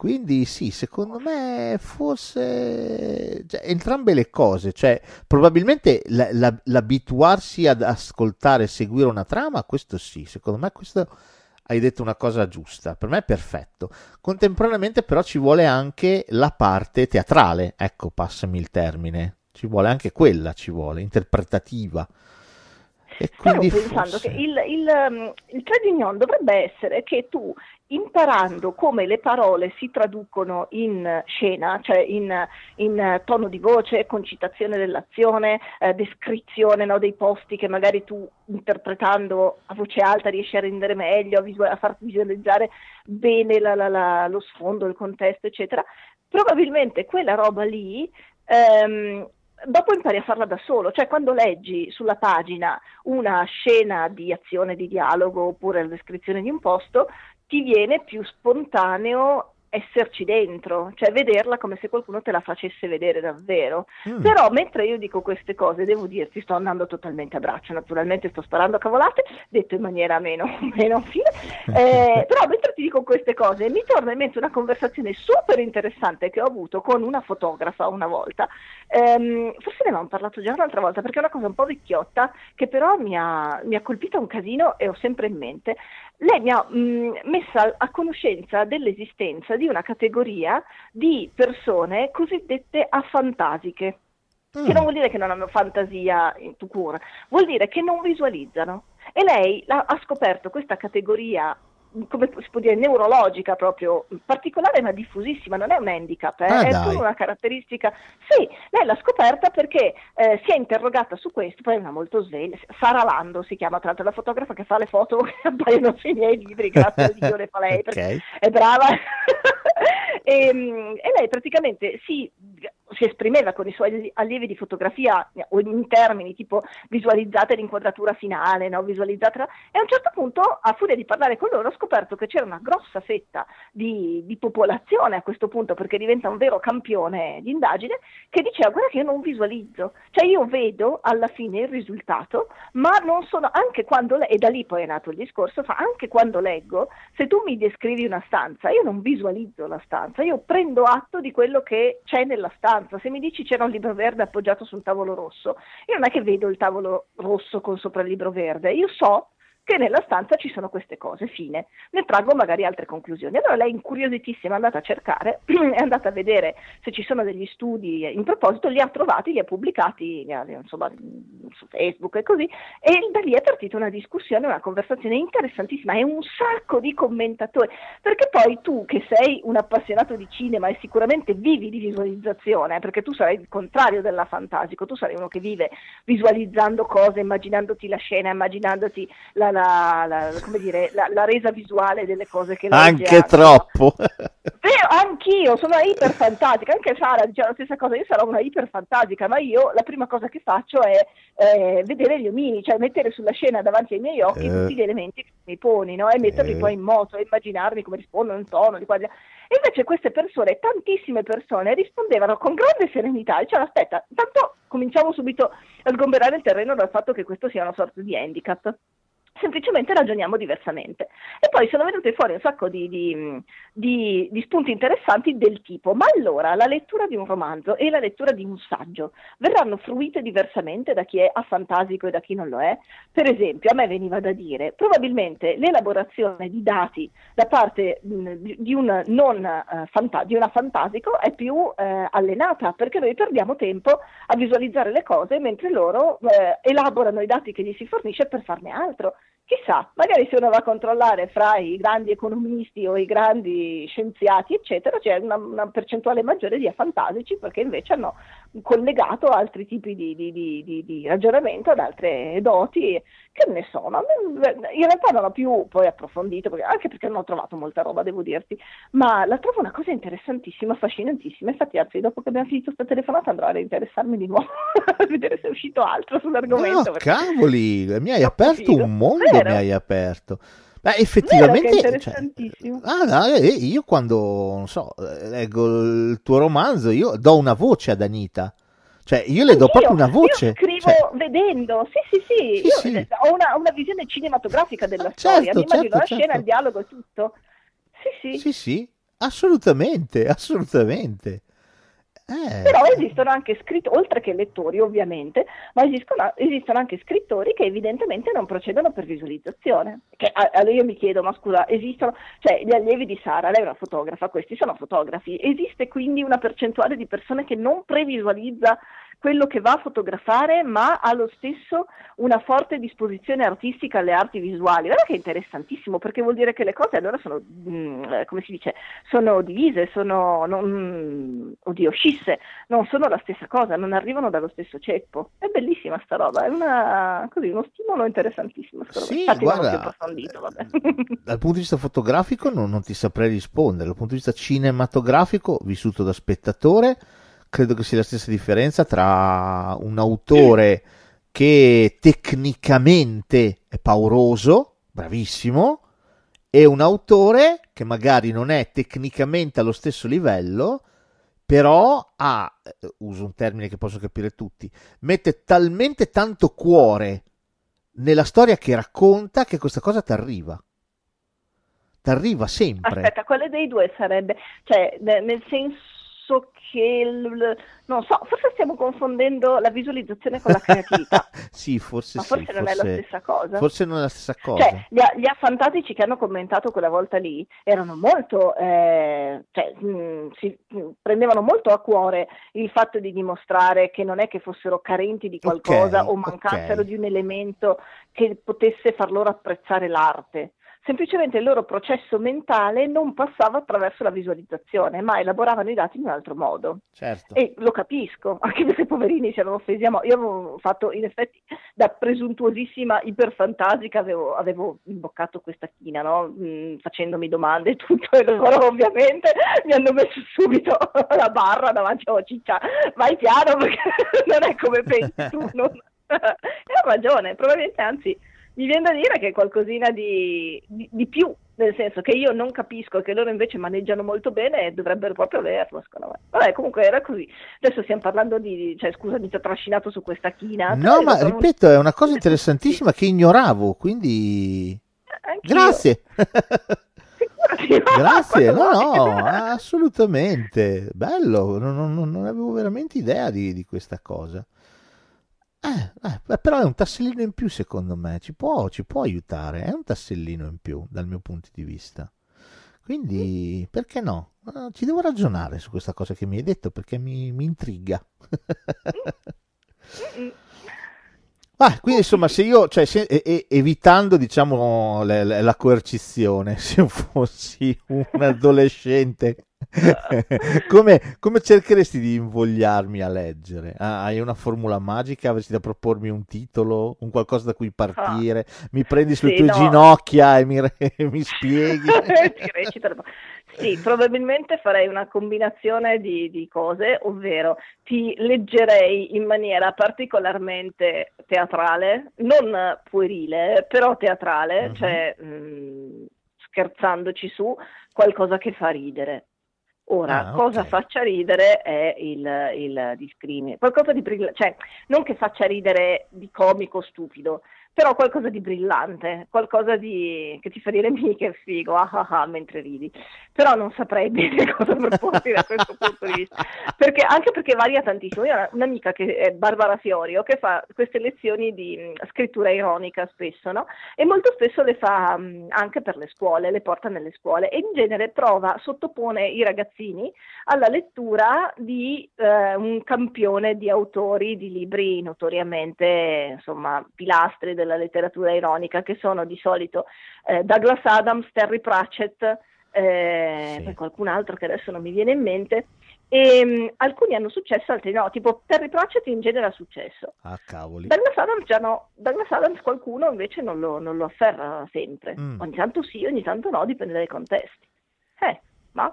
Quindi sì, secondo me forse cioè, entrambe le cose, cioè probabilmente la, la, l'abituarsi ad ascoltare e seguire una trama, questo sì, secondo me questo hai detto una cosa giusta, per me è perfetto. Contemporaneamente però ci vuole anche la parte teatrale, ecco, passami il termine, ci vuole anche quella, ci vuole, interpretativa. E Stavo pensando forse... che il, il, um, il trade union dovrebbe essere che tu, imparando come le parole si traducono in scena, cioè in, in tono di voce, concitazione dell'azione, eh, descrizione no, dei posti che magari tu interpretando a voce alta riesci a rendere meglio, a, visual- a far visualizzare bene la- la- la- lo sfondo, il contesto, eccetera, probabilmente quella roba lì ehm, dopo impari a farla da solo, cioè quando leggi sulla pagina una scena di azione, di dialogo oppure la descrizione di un posto, ti viene più spontaneo esserci dentro, cioè vederla come se qualcuno te la facesse vedere davvero. Mm. Però mentre io dico queste cose, devo dirti, sto andando totalmente a braccio, naturalmente sto sparando a cavolate, detto in maniera meno, meno fine, eh, però mentre ti dico queste cose mi torna in mente una conversazione super interessante che ho avuto con una fotografa una volta, Ehm, forse ne avevamo parlato già un'altra volta perché è una cosa un po' vecchiotta che però mi ha, mi ha colpito un casino e ho sempre in mente. Lei mi ha mh, messa a conoscenza dell'esistenza di una categoria di persone cosiddette afantasiche. Che non vuol dire che non hanno fantasia in tu cura, vuol dire che non visualizzano. E lei ha scoperto questa categoria, come si può dire, neurologica proprio, particolare ma diffusissima, non è un handicap, eh, Ah, è solo una caratteristica. Sì, lei l'ha scoperta perché eh, si è interrogata su questo, poi è una molto sveglia, Sara Lando si chiama tra l'altro la fotografa che fa le foto che appaiono sui miei libri, grazie a Dio le fa lei, perché Ok. è brava. e, mm, e lei praticamente si, si esprimeva con i suoi allievi di fotografia in termini tipo visualizzate l'inquadratura finale, no? visualizzate, e a un certo punto, a furia di parlare con loro, ho scoperto che c'era una grossa fetta di, di popolazione a questo punto, perché diventa un vero campione di indagine, che diceva guarda che io non visualizzo, cioè io vedo alla fine il risultato, ma non sono, anche quando, e da lì poi è nato il discorso, fa anche quando leggo, se tu mi descrivi una stanza, io non visualizzo la stanza, io prendo atto di quello che c'è nella stanza, se mi dici c'era un libro verde appoggiato sul tavolo rosso, io non è che vedo il tavolo rosso con sopra il libro verde, io so che nella stanza ci sono queste cose, fine. Ne traggo magari altre conclusioni. Allora lei, incuriositissima, è andata a cercare, è andata a vedere se ci sono degli studi in proposito, li ha trovati, li ha pubblicati insomma, su Facebook e così, e da lì è partita una discussione, una conversazione interessantissima e un sacco di commentatori, perché poi tu che sei un appassionato di cinema e sicuramente vivi di visualizzazione, perché tu sarai il contrario della fantasico, tu sarai uno che vive visualizzando cose, immaginandoti la scena, immaginandoti la, la- la- come dire, la, la resa visuale delle cose che leggi Anche troppo. Vero, anch'io sono una iperfantastica, anche Sara dice la stessa cosa, io sarò una iperfantastica, ma io la prima cosa che faccio è eh, vedere gli omini, cioè mettere sulla scena davanti ai miei occhi Eh. tutti gli elementi che mi poni, no? e metterli Eh. poi in moto, e immaginarmi come rispondono in tono, di qua di là. E invece queste persone, tantissime persone, rispondevano con grande serenità, dicevano aspetta, tanto cominciamo subito a sgomberare il terreno dal fatto che questo sia una sorta di handicap semplicemente ragioniamo diversamente. E poi sono venute fuori un sacco di, di- di- di spunti interessanti del tipo, ma allora la lettura di un romanzo e la lettura di un saggio verranno fruite diversamente da chi è afantasico e da chi non lo è? Per esempio, a me veniva da dire, probabilmente l'elaborazione di dati da parte mh, di, un non eh, fanta- una fantasico è più eh, allenata, perché noi perdiamo tempo a visualizzare le cose mentre loro eh, elaborano i dati che gli si fornisce per farne altro. Chissà, magari se uno va a controllare fra i grandi economisti o i grandi scienziati, eccetera, c'è una, una percentuale maggiore di afantasici perché invece hanno collegato altri tipi di, di- di- di- di ragionamento ad altre doti che ne so, ma in realtà non ho più poi approfondito, perché- anche perché non ho trovato molta roba, devo dirti, ma la trovo una cosa interessantissima, affascinantissima. Infatti, anzi, dopo che abbiamo finito questa telefonata andrò a reinteressarmi di nuovo a vedere se è uscito altro sull'argomento. No, perché- cavoli, mi hai aperto un mondo, Vero? mi hai aperto. Beh, Vero effettivamente, cioè, interessantissimo. ah, no, eh, io quando, non so, eh, leggo il tuo romanzo, io do una voce ad Anita. Cioè, io le do Anch'io, proprio una voce. Io scrivo Cioè, vedendo, sì, sì, sì, Sì, io sì. ho una, una visione cinematografica della Ah, storia, certo, mi immagino certo, la certo. scena, il dialogo e tutto. Sì, sì, sì, sì, assolutamente, assolutamente. Eh, Però esistono anche scrittori, oltre che lettori ovviamente, ma esistono, esistono anche scrittori che evidentemente non procedono per visualizzazione. Che, allora io mi chiedo, ma scusa, esistono, cioè gli allievi di Sara, lei è una fotografa, questi sono fotografi, esiste quindi una percentuale di persone che non previsualizza quello che va a fotografare, ma ha lo stesso una forte disposizione artistica alle arti visuali. Guarda che è interessantissimo, perché vuol dire che le cose allora sono, mh, come si dice, sono divise, sono, non, oddio, scisse, non sono la stessa cosa, non arrivano dallo stesso ceppo. È bellissima sta roba, è una, così, uno stimolo interessantissimo. Sì, Infatti guarda, vabbè. dal punto di vista fotografico non, non ti saprei rispondere, dal punto di vista cinematografico, vissuto da spettatore, credo che sia la stessa differenza tra un autore che tecnicamente è pauroso, bravissimo, e un autore che magari non è tecnicamente allo stesso livello, però ha, eh, uso un termine che posso capire tutti, mette talmente tanto cuore nella storia che racconta che questa cosa ti arriva. Ti arriva sempre. Aspetta, quale dei due sarebbe? Cioè, ne- nel senso che, il- non so, forse stiamo confondendo la visualizzazione con la creatività. sì, forse Ma sì, forse non è la stessa cosa. Forse non è la stessa cosa. Cioè, gli, gli affantastici che hanno commentato quella volta lì erano molto, eh, cioè, mh, si mh, prendevano molto a cuore il fatto di dimostrare che non è che fossero carenti di qualcosa Ok, o mancassero ok. di un elemento che potesse far loro apprezzare l'arte. Semplicemente il loro processo mentale non passava attraverso la visualizzazione, ma elaboravano i dati in un altro modo. Certo. E lo capisco, anche perché poverini si erano offesi a mo- Io avevo fatto, in effetti, da presuntuosissima iperfantasica, avevo, avevo imboccato questa china, no? Mm, facendomi domande e tutto, e loro ovviamente mi hanno messo subito la barra davanti a oh, ciccia, vai piano perché non è come pensi tu. non- e ha ragione, probabilmente anzi mi viene da dire che è qualcosina di, di- di più, nel senso che io non capisco e che loro invece maneggiano molto bene e dovrebbero proprio averlo, secondo me. Vabbè, comunque era così. Adesso stiamo parlando di, cioè scusa, mi ti ho trascinato su questa china. No, ma trovo- ripeto, è una cosa interessantissima che ignoravo, quindi Anch'io. grazie. Grazie, no, no, assolutamente. Bello, non, non- non avevo veramente idea di, di questa cosa. Eh, eh, però è un tassellino in più secondo me, ci può, ci può aiutare, è un tassellino in più dal mio punto di vista. Quindi, perché no? Eh, Ci devo ragionare su questa cosa che mi hai detto perché mi, mi intriga. Ah, quindi insomma, se io, cioè, se- e- evitando diciamo le- la coercizione, se io fossi un adolescente, come, come cercheresti di invogliarmi a leggere? Ah, hai una formula magica? Avresti da propormi un titolo, un qualcosa da cui partire? Mi prendi sulle Ah. Sì, tue no. ginocchia e mi, mi spieghi? Sì, probabilmente farei una combinazione di, di cose, ovvero ti leggerei in maniera particolarmente teatrale, non puerile, però teatrale, Mhm. cioè mh, scherzandoci su, qualcosa che fa ridere. Ora, Ah, cosa ok. faccia ridere è il, il discrimine, qualcosa di cioè non che faccia ridere di comico stupido, però qualcosa di brillante, qualcosa di, che ti fa dire mi che figo, ah ah ah, mentre ridi. Però non saprei bene cosa proporti da questo punto di vista, perché, anche perché varia tantissimo. Io ho un'amica che è Barbara Fiorio che fa queste lezioni di mh, scrittura ironica spesso, no? E molto spesso le fa mh, anche per le scuole, le porta nelle scuole e in genere prova, sottopone i ragazzini alla lettura di eh, un campione di autori di libri notoriamente insomma pilastri della letteratura ironica che sono di solito eh, Douglas Adams, Terry Pratchett, eh, Sì. poi qualcun altro che adesso non mi viene in mente. E, mh, alcuni hanno successo, altri no, tipo Terry Pratchett in genere ha successo. Ah, cavoli. Douglas Adams già no, Douglas Adams qualcuno invece non lo, non lo afferra sempre. Mm. Ogni tanto sì, ogni tanto no, dipende dai contesti. Eh, ma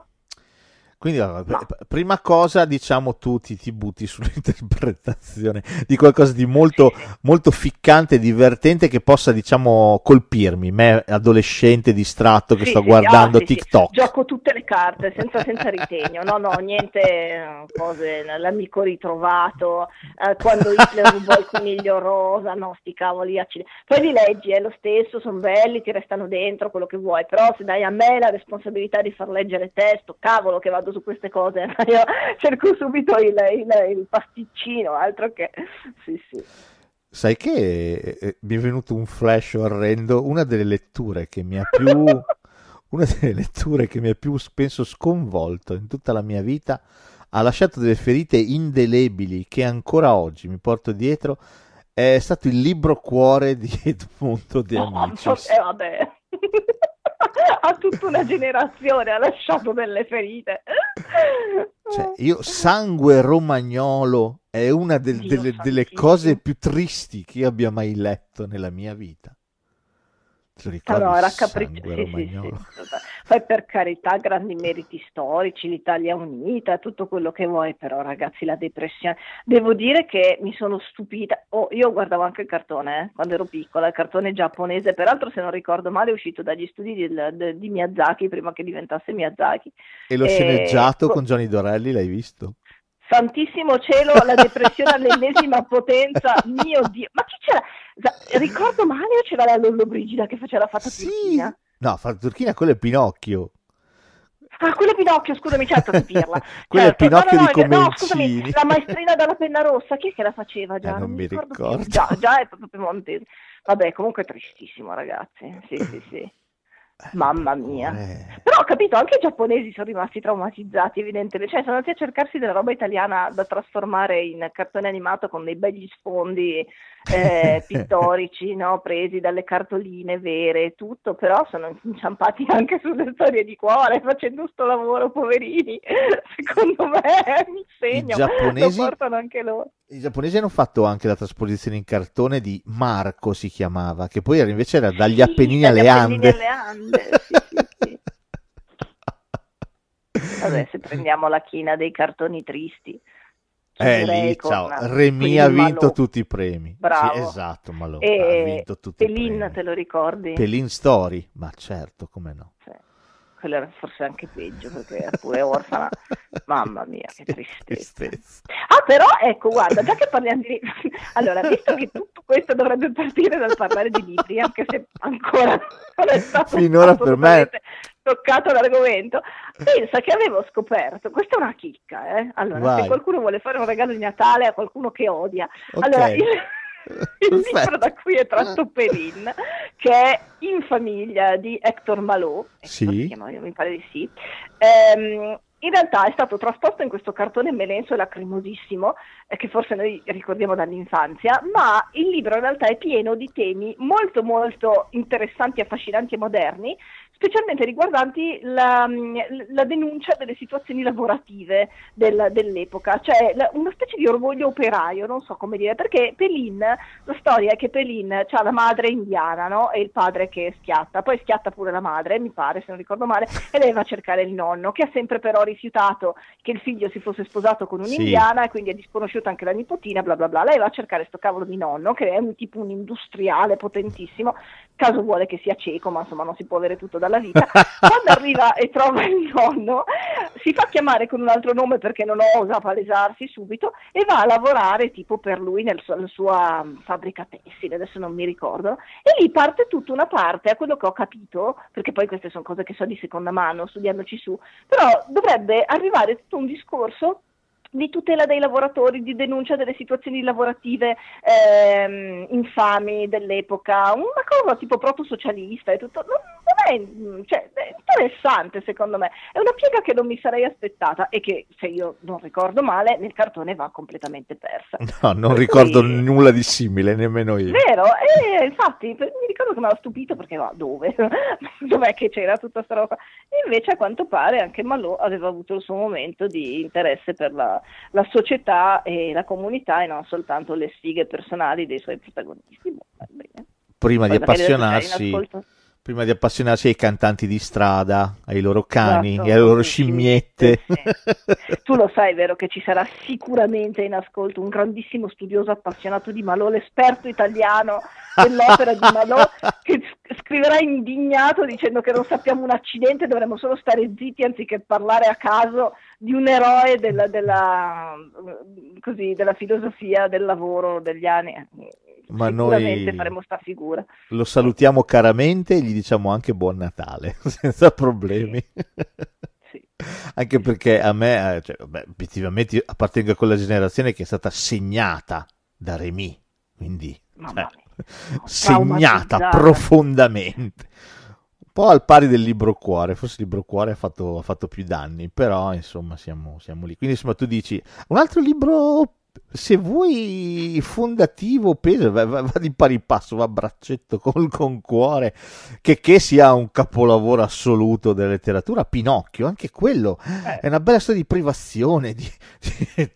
Quindi, allora, prima cosa, diciamo, tu ti, ti butti sull'interpretazione di qualcosa di molto, molto ficcante divertente che possa, diciamo, colpirmi, me adolescente distratto che Sì, sto sì, guardando ah, sì. TikTok. Gioco tutte le carte senza, senza ritegno. No, no, niente cose, l'amico ritrovato, eh, quando Hitler rubò il coniglio rosa, no, sti cavoli. accidenti. Poi li leggi, è lo stesso, sono belli, ti restano dentro, quello che vuoi, però se dai a me la responsabilità di far leggere testo, cavolo che vado su queste cose, io cerco subito il, il- il pasticcino, altro che... Sì, sì. Sai che eh, mi è venuto un flash orrendo, una delle letture che mi ha più, una delle letture che mi ha più, penso, sconvolto in tutta la mia vita ha lasciato delle ferite indelebili che ancora oggi mi porto dietro, è stato il libro cuore di Edmondo De Amicis. Eh, vabbè. a tutta una generazione ha lasciato delle ferite. Cioè, io, sangue romagnolo è una del- delle, delle cose più tristi che io abbia mai letto nella mia vita. Lo Ah, capriccioso. Sì, sì, sì. Poi per carità, grandi meriti storici, l'Italia unita, tutto quello che vuoi, però ragazzi la depressione. Devo dire che mi sono stupita. Oh, io guardavo anche il cartone eh, quando ero piccola, il cartone giapponese, peraltro se non ricordo male è uscito dagli studi del- de- di Miyazaki prima che diventasse Miyazaki. E lo Eh, sceneggiato co- con Johnny Dorelli, l'hai visto? Santissimo cielo, la depressione all'ennesima potenza, mio Dio. Ma chi c'era? Ricordo male o c'era la Lollobrigida che faceva la fatta Sì. turchina? No, fa Turchina quello è Pinocchio. Ah, quello è Pinocchio, scusami, certo, di Pirla. Quello è Certo, no, Pinocchio no, di no, no, scusami, Comencini. la maestrina dalla penna rossa, chi è che la faceva già? Eh, non mi ricordo ricordo. Già, già è proprio piemontese. Vabbè, comunque è tristissimo, ragazzi. Sì, sì, sì. Mamma mia. Eh, Però ho capito, anche i giapponesi sono rimasti traumatizzati, evidentemente. Cioè, sono andati a cercarsi della roba italiana da trasformare in cartone animato con dei begli sfondi eh, pittorici, no? Presi dalle cartoline vere e tutto, però sono inciampati anche sulle storie di cuore, facendo sto lavoro, poverini. Secondo me un segno, lo portano anche loro. I giapponesi hanno fatto anche la trasposizione in cartone di Marco, si chiamava, che poi era invece era dagli Sì, Appennini alle Ande. alle Ande, sì, sì. Vabbè, se prendiamo la china dei cartoni tristi. Eh, lì, ciao, Remy ha vinto Malò. tutti i premi. Bravo. Sì, esatto, Malò E ha vinto tutti i Pelin, premi. te lo ricordi? Pelin Story, ma certo, come no. Sì. Quello era forse anche peggio perché era pure orfana. Mamma mia, che tristezza. Tristezza. Ah, però ecco, guarda, già che parliamo di allora, visto che tutto questo dovrebbe partire dal parlare di libri, anche se ancora non è stato Finora per me- toccato l'argomento, pensa che avevo scoperto, questa è una chicca, eh? Allora, Vai. se qualcuno vuole fare un regalo di Natale a qualcuno che odia, Ok. allora il, il libro da cui è tratto Pelin, che è In famiglia di Hector Malot, Sì. chiama, mi pare di sì, ehm, in realtà è stato trasposto in questo cartone melenso e lacrimosissimo, eh, che forse noi ricordiamo dall'infanzia, ma il libro in realtà è pieno di temi molto molto interessanti, affascinanti e moderni, specialmente riguardanti la, la denuncia delle situazioni lavorative del- dell'epoca, cioè la- una specie di orgoglio operaio, non so come dire, perché Pelin, la storia è che Pelin ha la madre indiana no? e il padre che schiatta, poi schiatta pure la madre, mi pare, se non ricordo male, e lei va a cercare il nonno, che ha sempre però rifiutato che il figlio si fosse sposato con Sì. un'indiana e quindi è disconosciuta anche la nipotina, bla bla bla. Lei va a cercare sto cavolo di nonno, che è un tipo un industriale potentissimo, caso vuole che sia cieco, ma insomma non si può avere tutto dalla vita. Quando arriva e trova il nonno, si fa chiamare con un altro nome perché non osa palesarsi subito e va a lavorare tipo per lui nel suo- nella sua mm, fabbrica tessile, adesso non mi ricordo, e lì parte tutta una parte, a quello che ho capito, perché poi queste sono cose che so di seconda mano, studiandoci su, però dovrebbe arrivare tutto un discorso di tutela dei lavoratori, di denuncia delle situazioni lavorative ehm, infami dell'epoca, una cosa tipo proto-socialista e tutto. Non, non è, cioè, è interessante secondo me, è una piega che non mi sarei aspettata e che se io non ricordo male nel cartone va completamente persa. No, non Per ricordo cui- nulla di simile, nemmeno io. Vero? E infatti per- mi ricordo che mi aveva stupito perché ma dove? Dov'è che c'era tutta sta roba? E invece a quanto pare anche Malò aveva avuto il suo momento di interesse per la, la società e la comunità e non soltanto le sfighe personali dei suoi protagonisti. Boh. Prima di Poi in appassionarsi. Prima di appassionarsi ai cantanti di strada, ai loro cani Esatto, e alle loro scimmiette, scimmiette. Tu lo sai, vero, che ci sarà sicuramente in ascolto un grandissimo studioso appassionato di Malò, l'esperto italiano dell'opera di Malò, che scriverà indignato dicendo che non sappiamo un accidente, dovremmo solo stare zitti anziché parlare a caso di un eroe della, della, così, della filosofia del lavoro degli anni. Ma noi- faremo sta figura. Lo salutiamo caramente e gli diciamo anche buon Natale, senza problemi. Sì. Anche perché a me, eh, cioè, vabbè, obiettivamente appartengo a quella generazione che è stata segnata da Remy, quindi cioè, segnata profondamente. po' al pari del libro cuore, forse il libro cuore ha fatto, ha fatto più danni, però insomma siamo, siamo lì. Quindi insomma tu dici, un altro libro se vuoi fondativo peso va, va, di pari passo va a braccetto col con cuore che, che, sia un capolavoro assoluto della letteratura Pinocchio anche quello eh. è una bella storia di privazione di, di...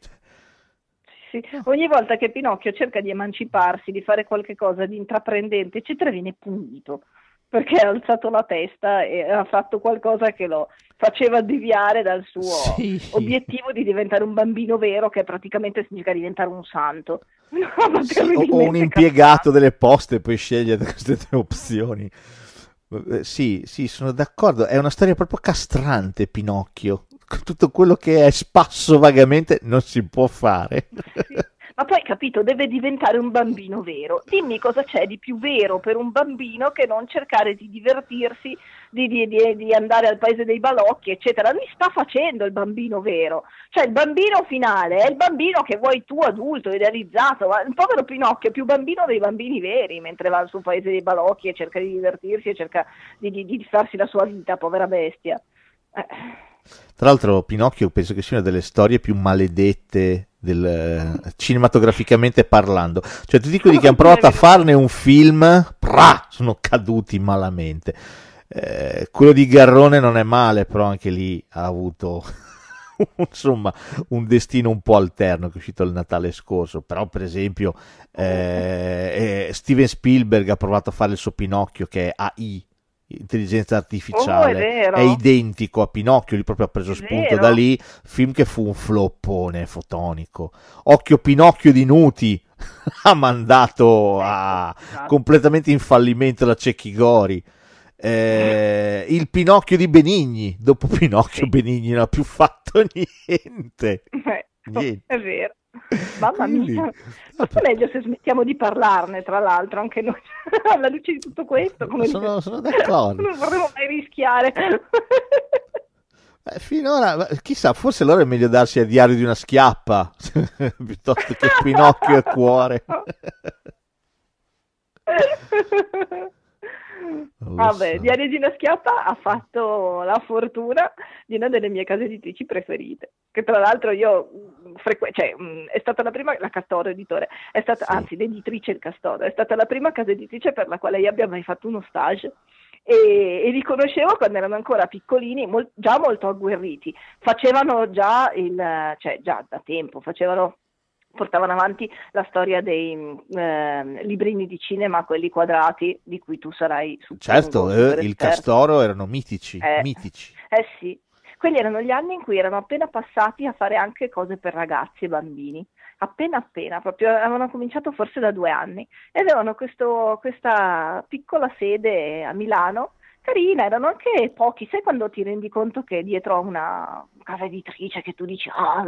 Sì. ogni volta che Pinocchio cerca di emanciparsi di fare qualche cosa di intraprendente eccetera viene punito perché ha alzato la testa e ha fatto qualcosa che lo faceva deviare dal suo sì. obiettivo di diventare un bambino vero, che praticamente significa diventare un santo. No, sì, o un impiegato delle poste, poi sceglie queste tre opzioni. Eh, sì, sì, sono d'accordo. È una storia proprio castrante, Pinocchio. Tutto quello che è spasso vagamente non si può fare. Sì ma poi capito, deve diventare un bambino vero. Dimmi cosa c'è di più vero per un bambino che non cercare di divertirsi, di, di, di, di andare al paese dei balocchi, eccetera. Lui sta facendo il bambino vero, cioè il bambino finale è il bambino che vuoi tu adulto, idealizzato. Ma il povero Pinocchio è più bambino dei bambini veri, mentre va sul paese dei balocchi e cerca di divertirsi e cerca di, farsi la sua vita, povera bestia. Eh. Tra l'altro, Pinocchio penso che sia una delle storie più maledette del, eh, cinematograficamente parlando. Cioè, tutti quelli che hanno provato a farne un film, pra, sono caduti malamente. Eh, quello di Garrone non è male, però anche lì ha avuto insomma un destino un po' alterno che è uscito il Natale scorso. Però, per esempio, eh, eh, Steven Spielberg ha provato a fare il suo Pinocchio che è AI intelligenza artificiale oh, è, è, identico a Pinocchio, lì proprio ha preso spunto da lì, film che fu un floppone fotonico. Occhio Pinocchio di Nuti ha mandato a esatto. completamente in fallimento la Cecchi Gori. Eh, il Pinocchio di Benigni, dopo Pinocchio sì. Benigni non ha più fatto niente. Eh, niente. È vero. Mamma mia, forse meglio se smettiamo di parlarne, tra l'altro, anche noi, alla luce di tutto questo. Come sono, sono d'accordo. Non vorremmo mai rischiare. Beh, finora, chissà, forse allora è meglio darsi a diario di una schiappa piuttosto che Pinocchio e cuore. Vabbè, so. Diario di una schiappa ha fatto la fortuna di una delle mie case editrici preferite, che tra l'altro io mm, frequ- cioè, mm, è stata la prima, la Castoro editore, è stata, sì. anzi l'editrice il Castoro, è stata la prima casa editrice per la quale io abbia mai fatto uno stage. E, e li conoscevo quando erano ancora piccolini, mol- già molto agguerriti, facevano già il, cioè già da tempo, facevano portavano avanti la storia dei eh, librini di cinema, quelli quadrati, di cui tu sarai Certo, eh, il Castoro erano mitici, eh, mitici. Eh sì, quelli erano gli anni in cui erano appena passati a fare anche cose per ragazzi e bambini. Appena appena, proprio avevano cominciato forse da due anni e avevano questo, questa piccola sede a Milano carina, erano anche pochi, sai quando ti rendi conto che dietro a una casa editrice che tu dici ah,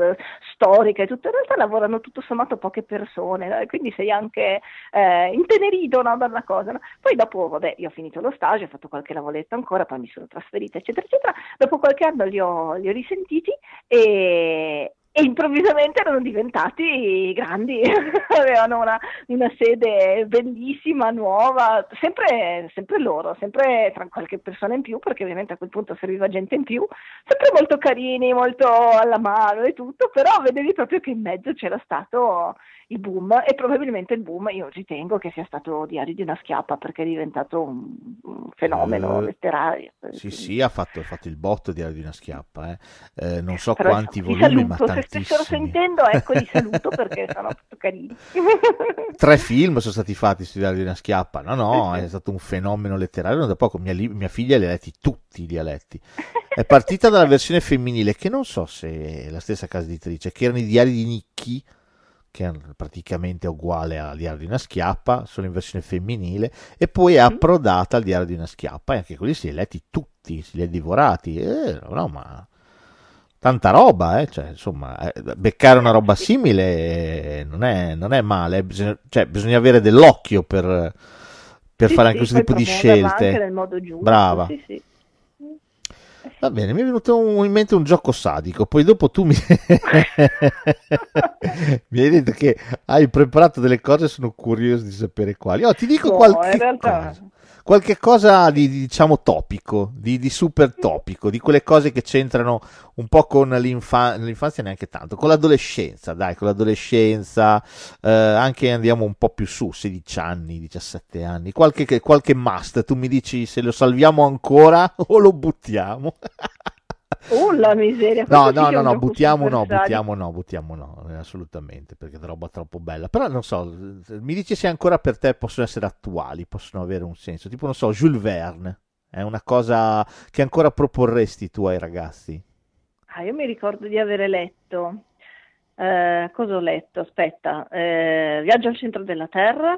storica e tutto, in realtà lavorano tutto sommato poche persone, quindi sei anche eh, intenerito, una bella cosa. No? Poi dopo, vabbè, io ho finito lo stage, ho fatto qualche lavoretto ancora, poi mi sono trasferita, eccetera, eccetera. Dopo qualche anno li ho, li ho risentiti e, e improvvisamente erano diventati grandi, avevano una, una, sede bellissima, nuova, sempre, sempre, loro, sempre tra qualche persona in più, perché ovviamente a quel punto serviva gente in più, sempre molto carini, molto alla mano e tutto, però vedevi proprio che in mezzo c'era stato il boom e probabilmente il boom io ritengo che sia stato Diario di una schiappa perché è diventato un, un fenomeno eh, letterario. Sì, sì, ha fatto, ha fatto, il botto Diario di una schiappa, eh. Eh, non so Però, quanti volumi, saluto, ma tantissimi. Se stessero sentendo, ecco, li saluto perché sono tutto carini. Tre film sono stati fatti su Diario di una schiappa, no, no, è stato un fenomeno letterario, da poco mia, mia figlia li ha letti tutti i dialetti. È partita dalla versione femminile, che non so se è la stessa casa editrice, che erano i diari di Nicchi, che è praticamente uguale al diario di una schiappa, solo in versione femminile, e poi è mm. approdata al diario di una schiappa, e anche quelli si li ha letti tutti, si li ha divorati, eh, no, ma tanta roba, eh? cioè, insomma, eh, beccare una roba simile eh, non è, non è male, bisogna, cioè, bisogna avere dell'occhio per, per sì, fare anche questo tipo di scelte. Brava. Sì, sì. Va bene, mi è venuto in mente un gioco sadico, poi dopo tu mi... mi hai detto che hai preparato delle cose, sono curioso di sapere quali. Oh, ti dico no, qualche realtà... cosa. Qualche cosa di, di, diciamo topico, di, di, super topico, di quelle cose che c'entrano un po' con l'infa- l'infanzia, neanche tanto, con l'adolescenza, dai, con l'adolescenza, eh, anche andiamo un po' più su, 16 anni, 17 anni, qualche, qualche must, tu mi dici se lo salviamo ancora o lo buttiamo? Oh la miseria. No, no, no, no, buttiamo no, buttiamo no, buttiamo no, assolutamente, perché è roba troppo bella. Però non so, mi dici se ancora per te possono essere attuali, possono avere un senso. Tipo, non so, Jules Verne, è una cosa che ancora proporresti tu ai ragazzi? Ah, io mi ricordo di avere letto, eh, cosa ho letto? Aspetta, eh, Viaggio al centro della Terra.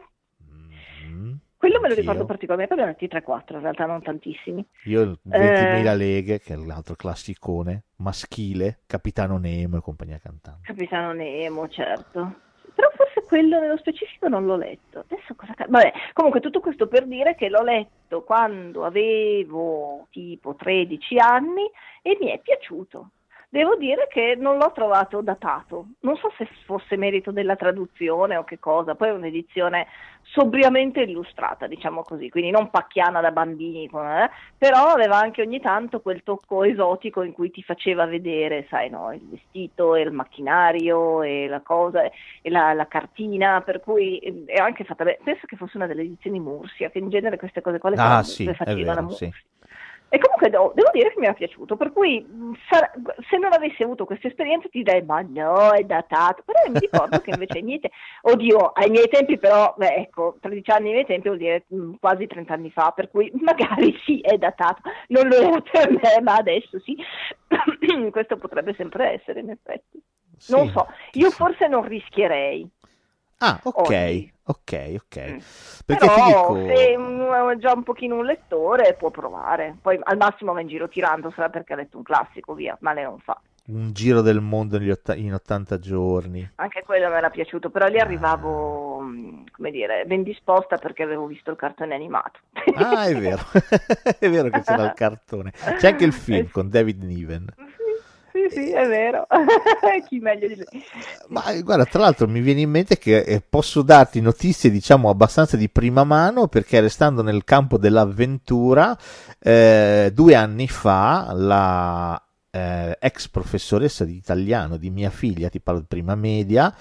Quello me lo ricordo particolarmente, abbiamo letti 3-4, in realtà non tantissimi. Io 20.000 eh, leghe, che è l'altro classicone, maschile, Capitano Nemo e compagnia cantante. Capitano Nemo, certo. Però forse quello nello specifico non l'ho letto. Adesso cosa Vabbè, comunque tutto questo per dire che l'ho letto quando avevo tipo 13 anni e mi è piaciuto devo dire che non l'ho trovato datato. Non so se fosse merito della traduzione o che cosa, poi è un'edizione sobriamente illustrata, diciamo così, quindi non pacchiana da bambini, eh? però aveva anche ogni tanto quel tocco esotico in cui ti faceva vedere, sai, no, il vestito e il macchinario e la cosa e la, la cartina, per cui è anche fatta, beh, penso che fosse una delle edizioni Mursia, che in genere queste cose qua le, ah, sì, le facevano Mursia. Sì. E comunque devo, devo, dire che mi è piaciuto, per cui sar- se non avessi avuto questa esperienza ti direi ma no, è datato, però mi ricordo che invece ai miei tempi, oddio, ai miei tempi però, beh, ecco, 13 anni ai miei tempi vuol dire mh, mm, quasi 30 anni fa, per cui magari sì, è datato, non lo era per me, ma adesso sì, questo potrebbe sempre essere in effetti. Sì, non so, io forse non rischierei. Ah, ok. Oggi. Ok, ok. Mm. Perché Però dico... se è già un pochino un lettore può provare, poi al massimo va in giro tirando, sarà perché ha letto un classico, via, male non fa. Un giro del mondo in 80 giorni. Anche quello mi era piaciuto, però lì arrivavo, ah. come dire, ben disposta perché avevo visto il cartone animato. Ah, è vero, è vero che c'era il cartone. C'è anche il film con David Niven sì, sì, è vero. Chi meglio di lui. Ma guarda, tra l'altro mi viene in mente che eh, posso darti notizie, diciamo, abbastanza di prima mano, perché restando nel campo dell'avventura, eh, due anni fa la eh, ex professoressa di italiano di mia figlia, ti parlo di prima media,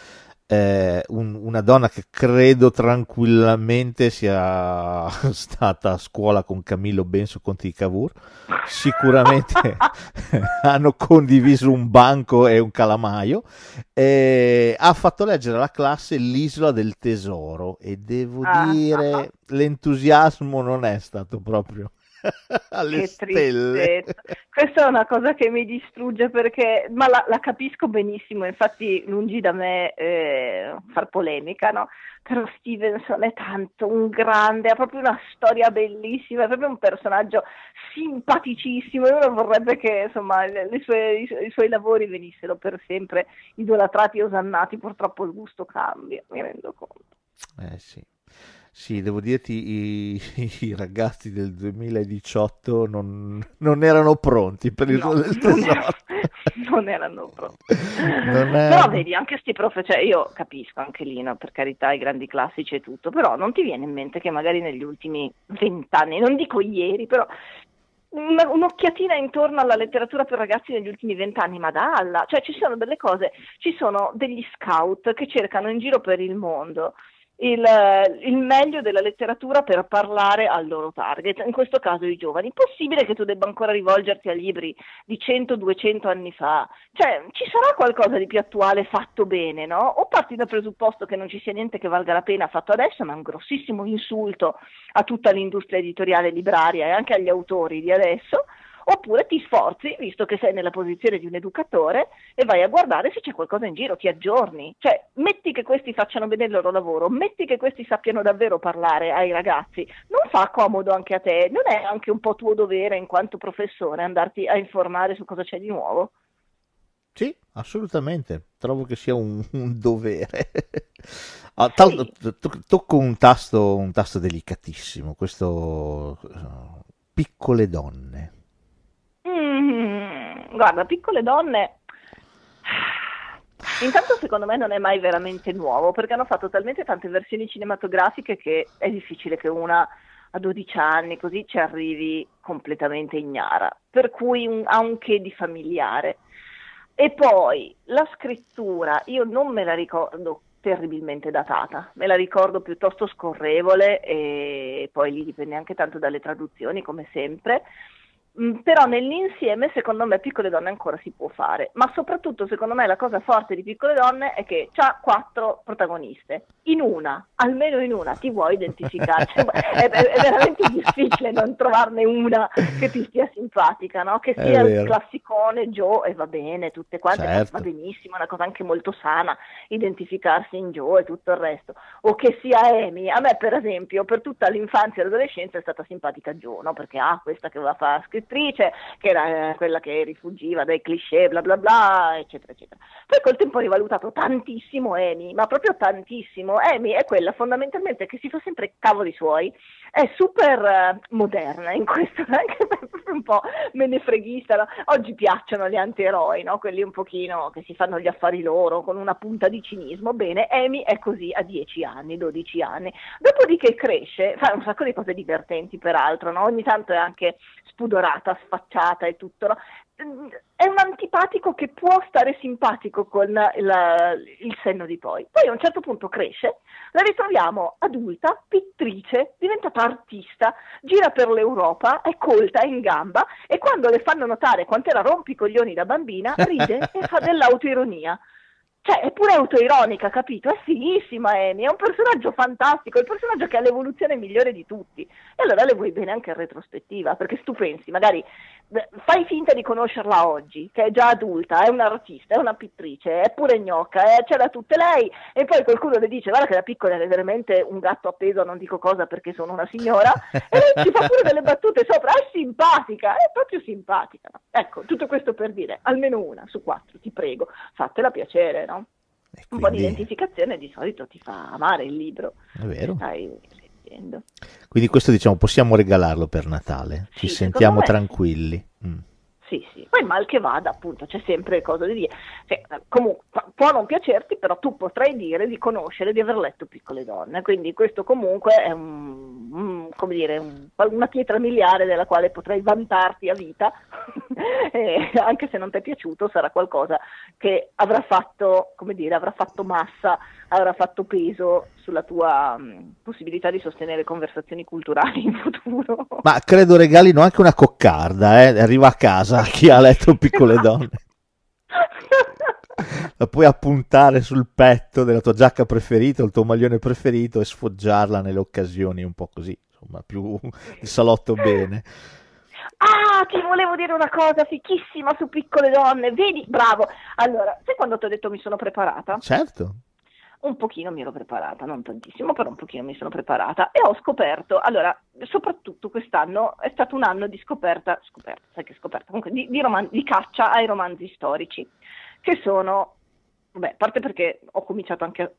eh, un, una donna che credo tranquillamente sia stata a scuola con Camillo Benso Conti di Cavour. Sicuramente hanno condiviso un banco e un calamaio. Eh, ha fatto leggere alla classe l'isola del tesoro e devo ah, dire l'entusiasmo non è stato proprio alle che stelle. Tristezza. Questa è una cosa che mi distrugge perché, ma la, la capisco benissimo, infatti lungi da me eh, far polemica, no? Però Stevenson è tanto un grande, ha proprio una storia bellissima, è proprio un personaggio simpaticissimo e uno vorrebbe che insomma sue, i, i, suoi lavori venissero per sempre idolatrati e osannati, purtroppo il gusto cambia, mi rendo conto. Eh sì. Sì, devo dirti, i, i ragazzi del 2018 non, non, erano pronti per il no, del tesoro. Non erano pronti. Non è... Però vedi, anche sti prof, cioè io capisco anche lì, no, per carità, i grandi classici e tutto, però non ti viene in mente che magari negli ultimi vent'anni, non dico ieri, però un'occhiatina intorno alla letteratura per ragazzi negli ultimi vent'anni, ma dalla, cioè ci sono delle cose, ci sono degli scout che cercano in giro per il mondo il, il, meglio della letteratura per parlare al loro target, in questo caso i giovani. Possibile che tu debba ancora rivolgerti a libri di 100-200 anni fa? Cioè, ci sarà qualcosa di più attuale fatto bene, no? O parti dal presupposto che non ci sia niente che valga la pena fatto adesso, ma è un grossissimo insulto a tutta l'industria editoriale libraria e anche agli autori di adesso, oppure ti sforzi, visto che sei nella posizione di un educatore, e vai a guardare se c'è qualcosa in giro, ti aggiorni. Cioè, metti che questi facciano bene il loro lavoro, metti che questi sappiano davvero parlare ai ragazzi, non fa comodo anche a te, non è anche un po' tuo dovere in quanto professore andarti a informare su cosa c'è di nuovo? Sì, assolutamente, trovo che sia un, un dovere. ah, sì. to- tocco un tasto, un tasto delicatissimo, questo uh, piccole donne. Guarda, piccole donne. Intanto secondo me non è mai veramente nuovo perché hanno fatto talmente tante versioni cinematografiche che è difficile che una a 12 anni, così ci arrivi completamente ignara, per cui un, ha un che di familiare. E poi la scrittura, io non me la ricordo terribilmente datata, me la ricordo piuttosto scorrevole e poi lì dipende anche tanto dalle traduzioni come sempre. Mm, però nell'insieme secondo me Piccole Donne ancora si può fare, ma soprattutto secondo me la cosa forte di Piccole Donne è che ha quattro protagoniste, in una, almeno in una ti vuoi identificare, cioè, è, è, veramente difficile non trovarne una che ti stia simpatica, no? che sia il classicone Joe e va bene, tutte quante, certo. va benissimo, è una cosa anche molto sana identificarsi in Joe e tutto il resto, o che sia Amy, a me per esempio per tutta l'infanzia e l'adolescenza è stata simpatica Joe, no? perché ah, questa che va a fare scrittrice, che era eh, quella che rifugiva dai cliché, bla bla bla, eccetera, eccetera. Poi col tempo ho rivalutato tantissimo Amy, ma proprio tantissimo. Amy è quella fondamentalmente che si fa sempre cavoli suoi, è super uh, moderna in questo, anche un po' menefreghista. No? Oggi piacciono gli antieroi, no? quelli un pochino che si fanno gli affari loro con una punta di cinismo. Bene, Amy è così a 10 anni, 12 anni. Dopodiché cresce, fa un sacco di cose divertenti peraltro, no? ogni tanto è anche spudorata, sfacciata e tutto, no? è un antipatico che può stare simpatico con la, il senno di poi. Poi a un certo punto cresce, la ritroviamo adulta, pittrice, diventata artista, gira per l'Europa, è colta, è in gamba e quando le fanno notare quanto era rompicoglioni da bambina, ride e fa dell'autoironia. Cioè, è pure autoironica, capito? È fighissima Amy, è un personaggio fantastico, è il personaggio che ha l'evoluzione migliore di tutti. E allora le vuoi bene anche in retrospettiva, perché se tu pensi, magari fai finta di conoscerla oggi, che è già adulta, è un'artista, è una pittrice, è pure gnocca, eh, ce l'ha tutte lei, e poi qualcuno le dice, guarda che da piccola è veramente un gatto appeso, non dico cosa perché sono una signora, e lei ci fa pure delle battute sopra, è simpatica, è proprio simpatica. Ecco, tutto questo per dire, almeno una su quattro, ti prego, fatela piacere, no? Quindi... Un po' di identificazione di solito ti fa amare il libro. È vero. Stai leggendo. Quindi questo diciamo possiamo regalarlo per Natale, ci sì, sentiamo tranquilli. Mm. Sì, sì, poi mal che vada, appunto, c'è sempre cosa di dire. Cioè, comunque, può non piacerti, però tu potrai dire di conoscere, di aver letto Piccole Donne, quindi questo comunque è un, un, dire, un, una pietra miliare della quale potrai vantarti a vita, e anche se non ti è piaciuto sarà qualcosa che avrà fatto, come dire, avrà fatto massa, avrà fatto peso sulla tua mh, possibilità di sostenere conversazioni culturali in futuro. Ma credo regalino anche una coccarda, eh? arriva a casa chi ha letto Piccole Donne. La puoi appuntare sul petto della tua giacca preferita, il tuo maglione preferito e sfoggiarla nelle occasioni un po' così, insomma, più di salotto bene. Ah, ti volevo dire una cosa fichissima su piccole donne. Vedi, bravo. Allora, sai quando ti ho detto mi sono preparata? Certo un pochino mi ero preparata, non tantissimo, però un pochino mi sono preparata e ho scoperto, allora, soprattutto quest'anno è stato un anno di scoperta, scoperta, sai che scoperta, comunque di, di, roman- di caccia ai romanzi storici, che sono, beh, a parte perché ho cominciato anche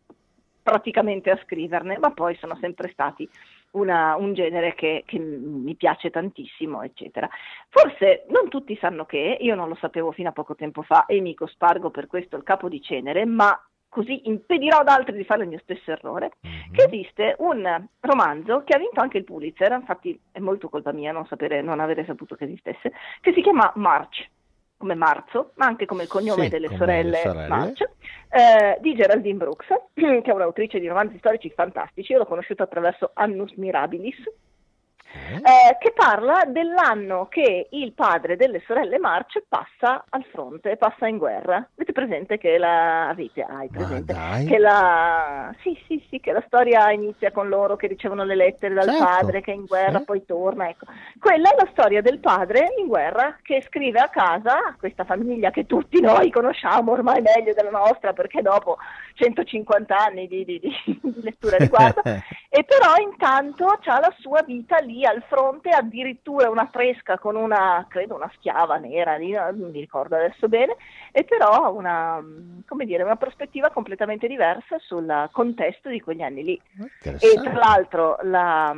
praticamente a scriverne, ma poi sono sempre stati una, un genere che, che, mi piace tantissimo, eccetera. Forse non tutti sanno che, io non lo sapevo fino a poco tempo fa e mi cospargo per questo il capo di cenere, ma così impedirò ad altri di fare il mio stesso errore, mm-hmm. che esiste un romanzo che ha vinto anche il Pulitzer, infatti è molto colpa mia non, sapere, non avere saputo che esistesse, che si chiama March, come marzo, ma anche come il cognome sì, delle sorelle, sorelle. March, eh, di Geraldine Brooks, che è un'autrice di romanzi storici fantastici, io l'ho conosciuta attraverso Annus Mirabilis, eh, che parla dell'anno che il padre delle sorelle March passa al fronte, passa in guerra. Avete presente che la avete, hai presente che la sì, sì, sì, che la storia inizia con loro che ricevono le lettere dal certo. padre che è in guerra, sì. poi torna, ecco. Quella è la storia del padre in guerra che scrive a casa a questa famiglia che tutti noi conosciamo ormai meglio della nostra perché dopo 150 anni di, di, di, di lettura riguardo e però intanto ha la sua vita lì al fronte addirittura una fresca con una, credo una schiava nera, non mi ricordo adesso bene, e però una, come dire, una prospettiva completamente diversa sul contesto di quegli anni lì. E tra l'altro, la,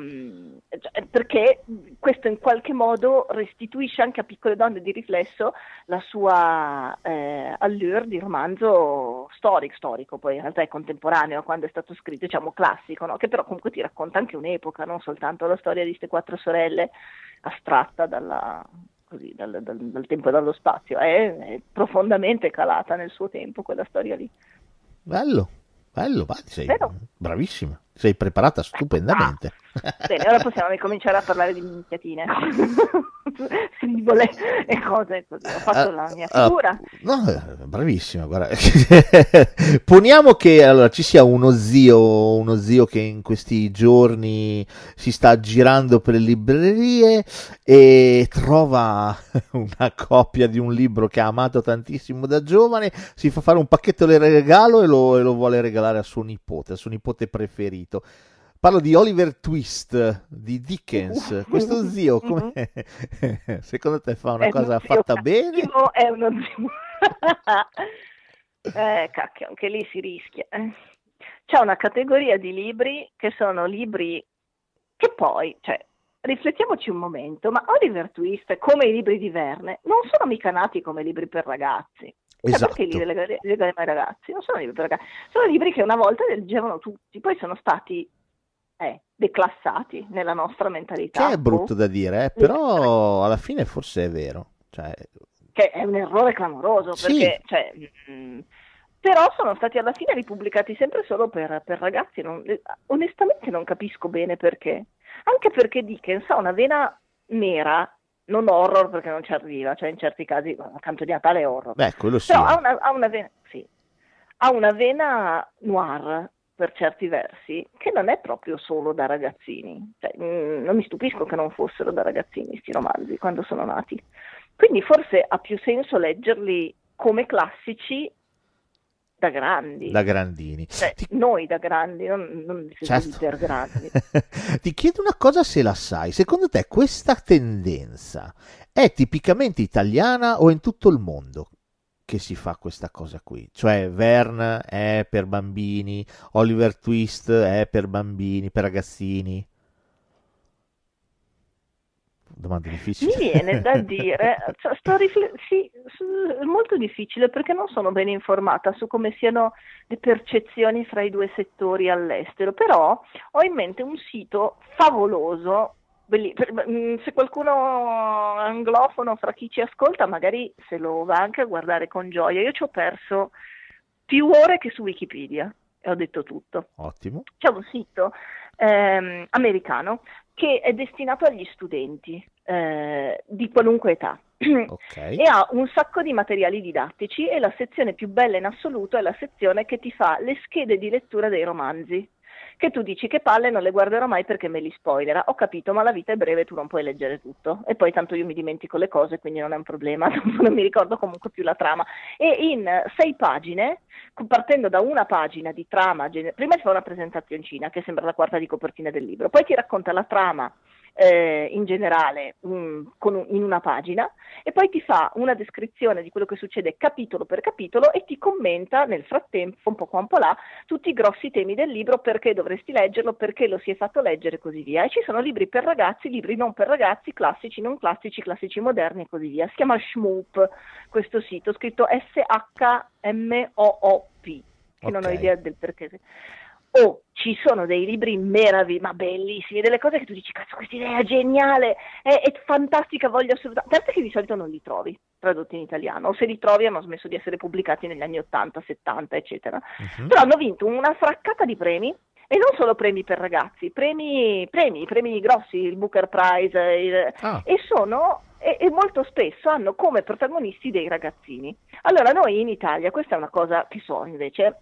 cioè, perché questo in qualche modo restituisce anche a piccole donne di riflesso la sua eh, allure di romanzo storico, storico, poi in realtà è contemporaneo a quando è stato scritto, diciamo classico, no? che però comunque ti racconta anche un'epoca, non soltanto la storia di queste quattro sorelle astratta dalla, così, dal, dal, dal, tempo e dallo spazio, è, è, profondamente calata nel suo tempo quella storia lì. Bello, bello, Vero? bravissima, sei preparata stupendamente. Ah, bene, ora possiamo ricominciare a parlare di minchiatine, sivole e cose così. Ho fatto uh, la mia figura. Uh, no, bravissima, guarda. Poniamo che allora, ci sia uno zio, uno zio che in questi giorni si sta girando per le librerie e trova una copia di un libro che ha amato tantissimo da giovane, si fa fare un pacchetto di regalo e lo, e lo vuole regalare a suo nipote, a suo nipote preferito. Parlo di Oliver Twist di Dickens. Questo zio, come secondo te fa una è cosa fatta bene? È uno zio. eh, cacchio, anche lì si rischia. Eh. C'è una categoria di libri che sono libri che poi, cioè, riflettiamoci un momento, ma Oliver Twist, come i libri di Verne, non sono mica nati come libri per ragazzi. Cioè, esatto. Perché li ai ragazzi? Non sono libri per ragazzi, sono libri che una volta leggevano tutti, poi sono stati eh, declassati nella nostra mentalità. Che è brutto da dire, eh, però alla fine forse è vero. Cioè... Che è un errore clamoroso, perché... Sì. Cioè, mh, mm, però sono stati alla fine ripubblicati sempre solo per, per ragazzi. Non, onestamente non capisco bene perché. Anche perché Dickens ha una vena nera, non horror perché non ci arriva, cioè in certi casi a canto di Natale è horror. Beh, quello sì. Però ha una, ha una vena, sì, ha una vena noir per certi versi, che non è proprio solo da ragazzini. Cioè, mh, mm, non mi stupisco che non fossero da ragazzini questi romanzi quando sono nati. Quindi forse ha più senso leggerli come classici da grandi. Da grandini. Cioè, Ti... Noi da grandi, non, non certo. per grandi. Ti chiedo una cosa se la sai. Secondo te questa tendenza è tipicamente italiana o in tutto il mondo? che si fa questa cosa qui. Cioè, Vern è per bambini, Oliver Twist è per bambini, per ragazzini. Domanda difficile. Mi viene da dire, cioè, rifle- sì, è molto difficile perché non sono ben informata su come siano le percezioni fra i due settori all'estero, però ho in mente un sito favoloso se qualcuno anglofono fra chi ci ascolta, magari se lo va anche a guardare con gioia. Io ci ho perso più ore che su Wikipedia e ho detto tutto. Ottimo. C'è un sito ehm, americano che è destinato agli studenti eh, di qualunque età. Okay. e ha un sacco di materiali didattici e la sezione più bella in assoluto è la sezione che ti fa le schede di lettura dei romanzi che tu dici che palle non le guarderò mai perché me li spoilerà. Ho capito, ma la vita è breve, tu non puoi leggere tutto. E poi tanto io mi dimentico le cose, quindi non è un problema, non mi ricordo comunque più la trama. E in sei pagine, partendo da una pagina di trama, prima ti fa una presentazioncina che sembra la quarta di copertina del libro, poi ti racconta la trama eh, in generale um, un, in una pagina e poi ti fa una descrizione di quello che succede capitolo per capitolo e ti commenta nel frattempo, un po' qua un po' là, tutti i grossi temi del libro, perché dovresti leggerlo, perché lo si è fatto leggere e così via. E ci sono libri per ragazzi, libri non per ragazzi, classici, non classici, classici moderni e così via. Si chiama Shmoop questo sito, scritto S-H-M-O-O-P, che okay. non ho idea del perché oh, ci sono dei libri meravigliosi, ma bellissimi, delle cose che tu dici, cazzo, questa idea è geniale, è, è fantastica, voglio assolutamente... Certo che di solito non li trovi tradotti in italiano, o se li trovi hanno smesso di essere pubblicati negli anni 80, 70, eccetera. Uh-huh. Però hanno vinto una fraccata di premi, e non solo premi per ragazzi, premi, premi, premi grossi, il Booker Prize, il, ah. e sono e, e, molto spesso hanno come protagonisti dei ragazzini. Allora noi in Italia, questa è una cosa che so invece,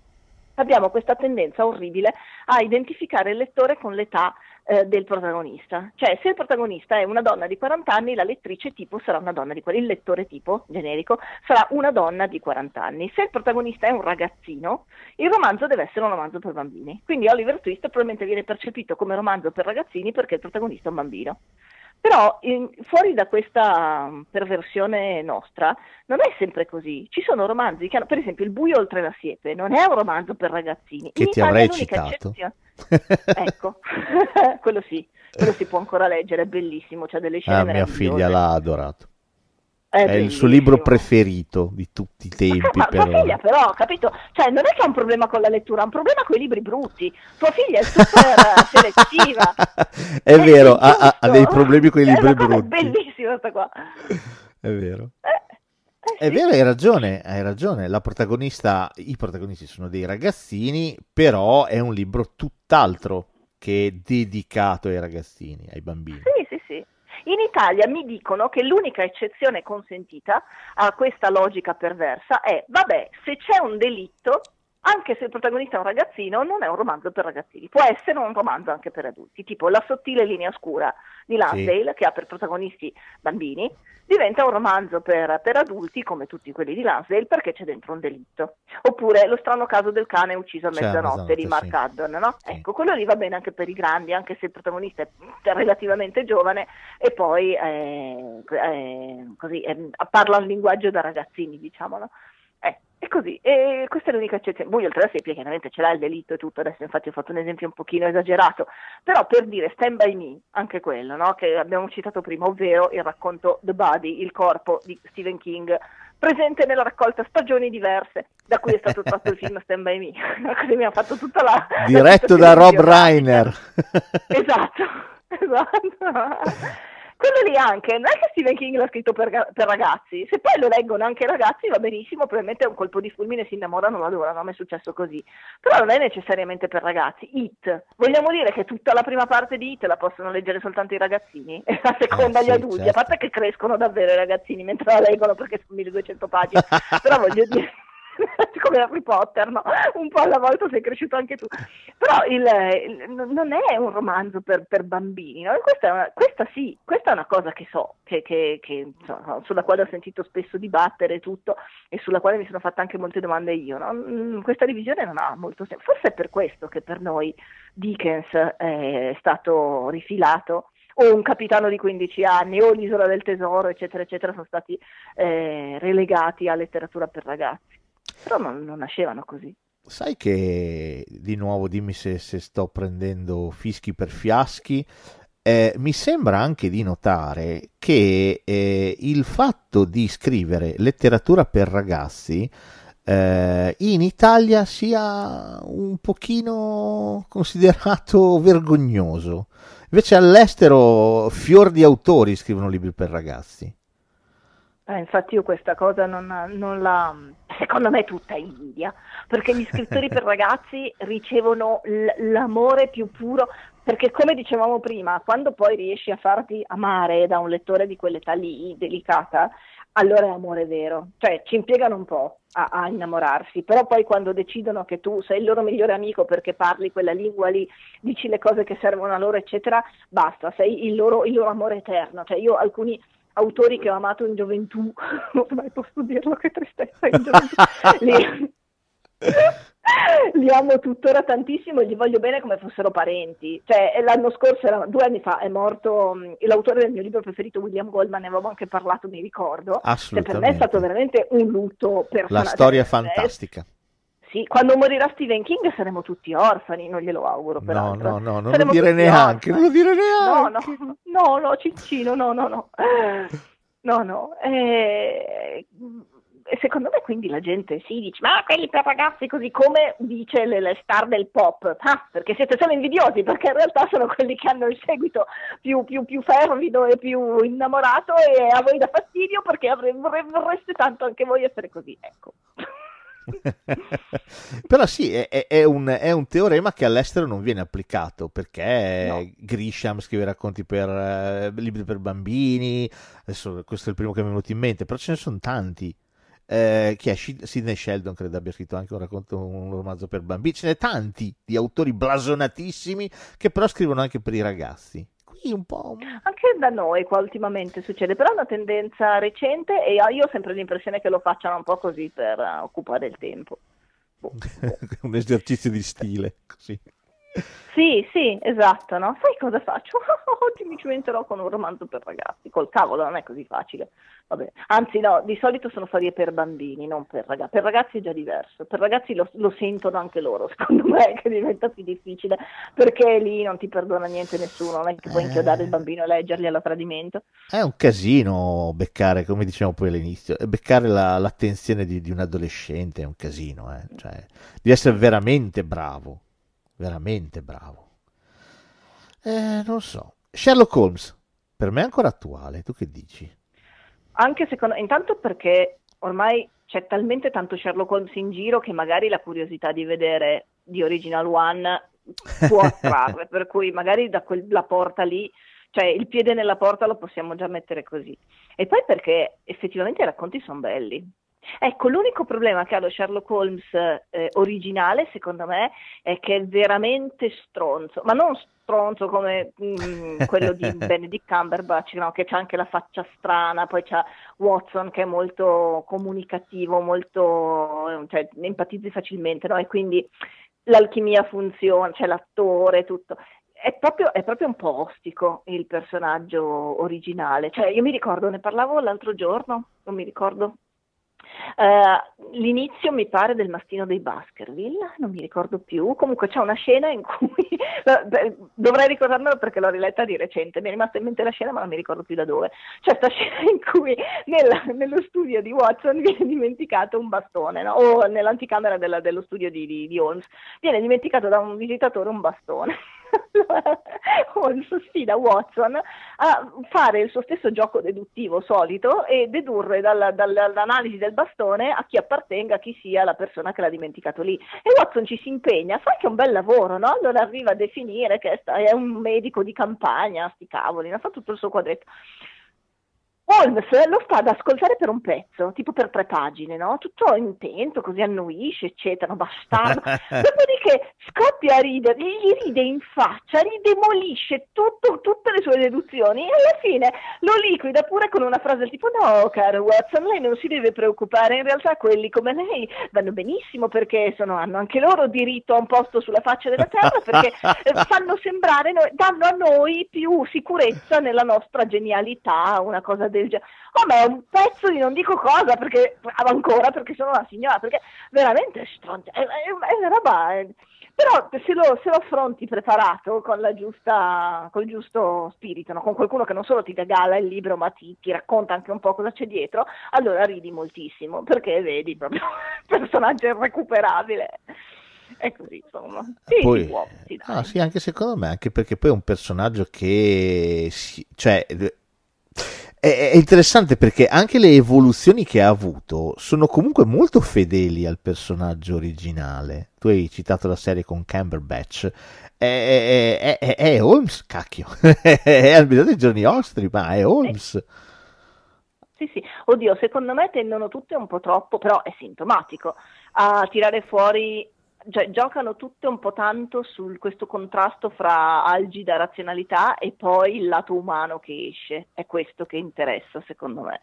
abbiamo questa tendenza orribile a identificare il lettore con l'età eh, del protagonista. Cioè, se il protagonista è una donna di 40 anni, la lettrice tipo sarà una donna di 40 anni, il lettore tipo generico sarà una donna di 40 anni. Se il protagonista è un ragazzino, il romanzo deve essere un romanzo per bambini. Quindi Oliver Twist probabilmente viene percepito come romanzo per ragazzini perché il protagonista è un bambino. Però in, fuori da questa perversione nostra non è sempre così. Ci sono romanzi che hanno, per esempio, Il buio oltre la siepe non è un romanzo per ragazzini. Che in ti Italia avrei citato. ecco, quello sì, quello si può ancora leggere, è bellissimo, c'è delle scene ah, mia figlia l'ha adorato. È, è il suo libro preferito di tutti i tempi. Ma, però. tua figlia però, capito? Cioè, non è che ha un problema con la lettura, ha un problema con i libri brutti. Tua figlia è super selettiva. è vero, ha, ha, dei problemi con i libri è brutti. È bellissima sta qua. È vero. Eh, eh, è vero, hai ragione, hai ragione. La protagonista, i protagonisti sono dei ragazzini, però è un libro tutt'altro che dedicato ai ragazzini, ai bambini. Sì, sì. In Italia mi dicono che l'unica eccezione consentita a questa logica perversa è, vabbè, se c'è un delitto, anche se il protagonista è un ragazzino, non è un romanzo per ragazzini, può essere un romanzo anche per adulti, tipo La sottile linea scura di Lansdale, sì. che ha per protagonisti bambini, diventa un romanzo per, per, adulti, come tutti quelli di Lansdale, perché c'è dentro un delitto. Oppure Lo strano caso del cane ucciso a mezzanotte di Mark sì. Haddon, no? Sì. Ecco, quello lì va bene anche per i grandi, anche se il protagonista è relativamente giovane e poi è, è, così, è, parla un linguaggio da ragazzini, diciamolo. Eh, è così, e questa è l'unica eccezione. Voi oltre alla seppia chiaramente ce l'ha il delitto e tutto, adesso infatti ho fatto un esempio un pochino esagerato, però per dire Stand By Me, anche quello, no? che abbiamo citato prima, ovvero il racconto The Body, il corpo di Stephen King, presente nella raccolta Stagioni diverse, da cui è stato tratto il film Stand By Me, così mi ha fatto tutta la... Diretto da Rob Reiner. esatto, esatto. Quello lì anche, non è che Stephen King l'ha scritto per, per, ragazzi, se poi lo leggono anche i ragazzi va benissimo, probabilmente è un colpo di fulmine, si innamorano, lo adorano, a me è successo così, però non è necessariamente per ragazzi. It, vogliamo dire che tutta la prima parte di It la possono leggere soltanto i ragazzini, e la seconda eh, gli sì, adulti, certo. a parte che crescono davvero i ragazzini mentre la leggono perché sono 1200 pagine, però voglio dire... come Harry Potter, no? Un po' alla volta sei cresciuto anche tu. Però il, il, non è un romanzo per, per bambini, no? questa, una, questa, sì, questa è una cosa che so, che, che, che, insomma, sulla quale ho sentito spesso dibattere tutto e sulla quale mi sono fatta anche molte domande io. No? Questa divisione non ha molto senso. Forse è per questo che per noi Dickens è stato rifilato o un capitano di 15 anni o l'isola del tesoro, eccetera, eccetera, sono stati eh, relegati a letteratura per ragazzi però non, non, nascevano così. Sai che, di nuovo, dimmi se, se sto prendendo fischi per fiaschi, eh, mi sembra anche di notare che eh, il fatto di scrivere letteratura per ragazzi eh, in Italia sia un pochino considerato vergognoso. Invece all'estero fior di autori scrivono libri per ragazzi. Eh, infatti io questa cosa non, non, la... secondo me è tutta invidia, perché gli scrittori per ragazzi ricevono l- l'amore più puro, perché come dicevamo prima, quando poi riesci a farti amare da un lettore di quell'età lì, delicata, allora è amore vero, cioè ci impiegano un po' a, a innamorarsi, però poi quando decidono che tu sei il loro migliore amico perché parli quella lingua lì, dici le cose che servono a loro, eccetera, basta, sei il loro, il loro amore eterno, cioè io alcuni autori che ho amato in gioventù, ormai posso dirlo che tristezza in gioventù, li, li, amo tuttora tantissimo e li voglio bene come fossero parenti. Cioè, l'anno scorso, era, due anni fa, è morto um, l'autore del mio libro preferito, William Goldman, ne avevamo anche parlato, mi ricordo. Cioè, per me è stato veramente un lutto personale. La storia è fantastica. Sì, quando morirà Stephen King saremo tutti orfani, non glielo auguro peraltro. No, no, no, non saremo lo dire neanche, orfani. non lo dire neanche. No, no, no, no, Ciccino, no, no, no. No, no. Eh, secondo me quindi la gente si dice, ma quelli per ragazzi così come dice le, le star del pop, ah, perché siete solo invidiosi, perché in realtà sono quelli che hanno il seguito più, più, più fervido e più innamorato e a voi dà fastidio perché vorreste tanto anche voi essere così, ecco. Però sì, è, è, un, è, un, teorema che all'estero non viene applicato perché no. Grisham scrive racconti per eh, libri per bambini, adesso questo è il primo che mi è venuto in mente, però ce ne sono tanti. Eh, chi è Sidney Sheldon credo abbia scritto anche un racconto un romanzo per bambini ce n'è tanti di autori blasonatissimi che però scrivono anche per i ragazzi un po' anche da noi qua ultimamente succede però è una tendenza recente e io ho sempre l'impressione che lo facciano un po' così per occupare il tempo. Un esercizio di stile così Sì, sì, esatto, no? Sai cosa faccio? Oggi mi cimenterò con un romanzo per ragazzi. Col cavolo, non è così facile. Vabbè. Anzi, no, di solito sono storie per bambini, non per ragazzi. Per ragazzi è già diverso. Per ragazzi lo, lo sentono anche loro, secondo me, che diventa più difficile. Perché lì non ti perdona niente nessuno, non è che puoi Eh. inchiodare il bambino e leggergli alla tradimento. È un casino beccare, come dicevamo poi all'inizio, beccare la- l'attenzione di, di un adolescente è un casino, eh. Cioè, devi essere veramente bravo, veramente bravo. Eh, non so. Sherlock Holmes, per me è ancora attuale, tu che dici? Anche secondo intanto perché ormai c'è talmente tanto Sherlock Holmes in giro che magari la curiosità di vedere di Original One può attrarre, per cui magari da quella porta lì, cioè il piede nella porta lo possiamo già mettere così. E poi perché effettivamente i racconti sono belli. Ecco, l'unico problema che ha lo Sherlock Holmes eh, originale, secondo me, è che è veramente stronzo, ma non stronzo come mm, quello di Benedict Cumberbatch, no? che c'ha anche la faccia strana, poi c'ha Watson che è molto comunicativo, molto, cioè, empatizzi facilmente, no? E quindi l'alchimia funziona, c'è l'attore, tutto. È proprio, è proprio un po' ostico il personaggio originale. Cioè, io mi ricordo, ne parlavo l'altro giorno, non mi ricordo. Eh, l'inizio mi pare del mastino dei Baskerville, non mi ricordo più. Comunque c'è una scena in cui dovrei ricordarmelo perché l'ho riletta di recente. Mi è rimasta in mente la scena, ma non mi ricordo più da dove. C'è questa scena in cui nella- nello studio di Watson viene dimenticato un bastone, no? o nell'anticamera della- dello studio di, di- di Holmes viene dimenticato da un visitatore un bastone. Holmes sfida Watson a fare il suo stesso gioco deduttivo solito e dedurre dalla- dalla- dall'analisi del bastone a chi appartenga, chi sia la persona che l'ha dimenticato lì. E Watson ci si impegna, fa anche un bel lavoro, no? Allora arriva a definire che è un medico di campagna, sti cavoli, no? fa tutto il suo quadretto. Holmes lo sta ad ascoltare per un pezzo, tipo per tre pagine, no? Tutto intento, così annuisce, eccetera, bastardo. Dopodiché scoppia a ridere, gli ride in faccia, ridemolisce tutto- tutte le sue deduzioni e alla fine lo liquida pure con una frase del tipo no, caro Watson, lei non si deve preoccupare, in realtà quelli come lei vanno benissimo perché sono- hanno anche loro diritto a un posto sulla faccia della terra perché eh, fanno sembrare, danno a noi più sicurezza nella nostra genialità, una cosa del genere. Oh, ma è un pezzo di non dico cosa perché ancora perché sono una signora, perché veramente è stronzo, è, è una, roba. è- Però se lo, se lo affronti preparato con la giusta, col giusto spirito, no? con qualcuno che non solo ti regala il libro, ma ti, ti racconta anche un po' cosa c'è dietro, allora ridi moltissimo, perché vedi proprio il personaggio irrecuperabile. È così, insomma. Sì, Poi, può, sì, dai. ah, sì, anche secondo me, anche perché poi è un personaggio che, si- cioè, è, è interessante perché anche le evoluzioni che ha avuto sono comunque molto fedeli al personaggio originale. Tu hai citato la serie con Cumberbatch. È, è, è, è Holmes, cacchio. è meglio dei giorni nostri, ma è Holmes. Sì, sì, oddio, secondo me tendono tutte un po' troppo, però è sintomatico, a tirare fuori, cioè giocano tutte un po' tanto su questo contrasto fra algida razionalità e poi il lato umano che esce, è questo che interessa secondo me.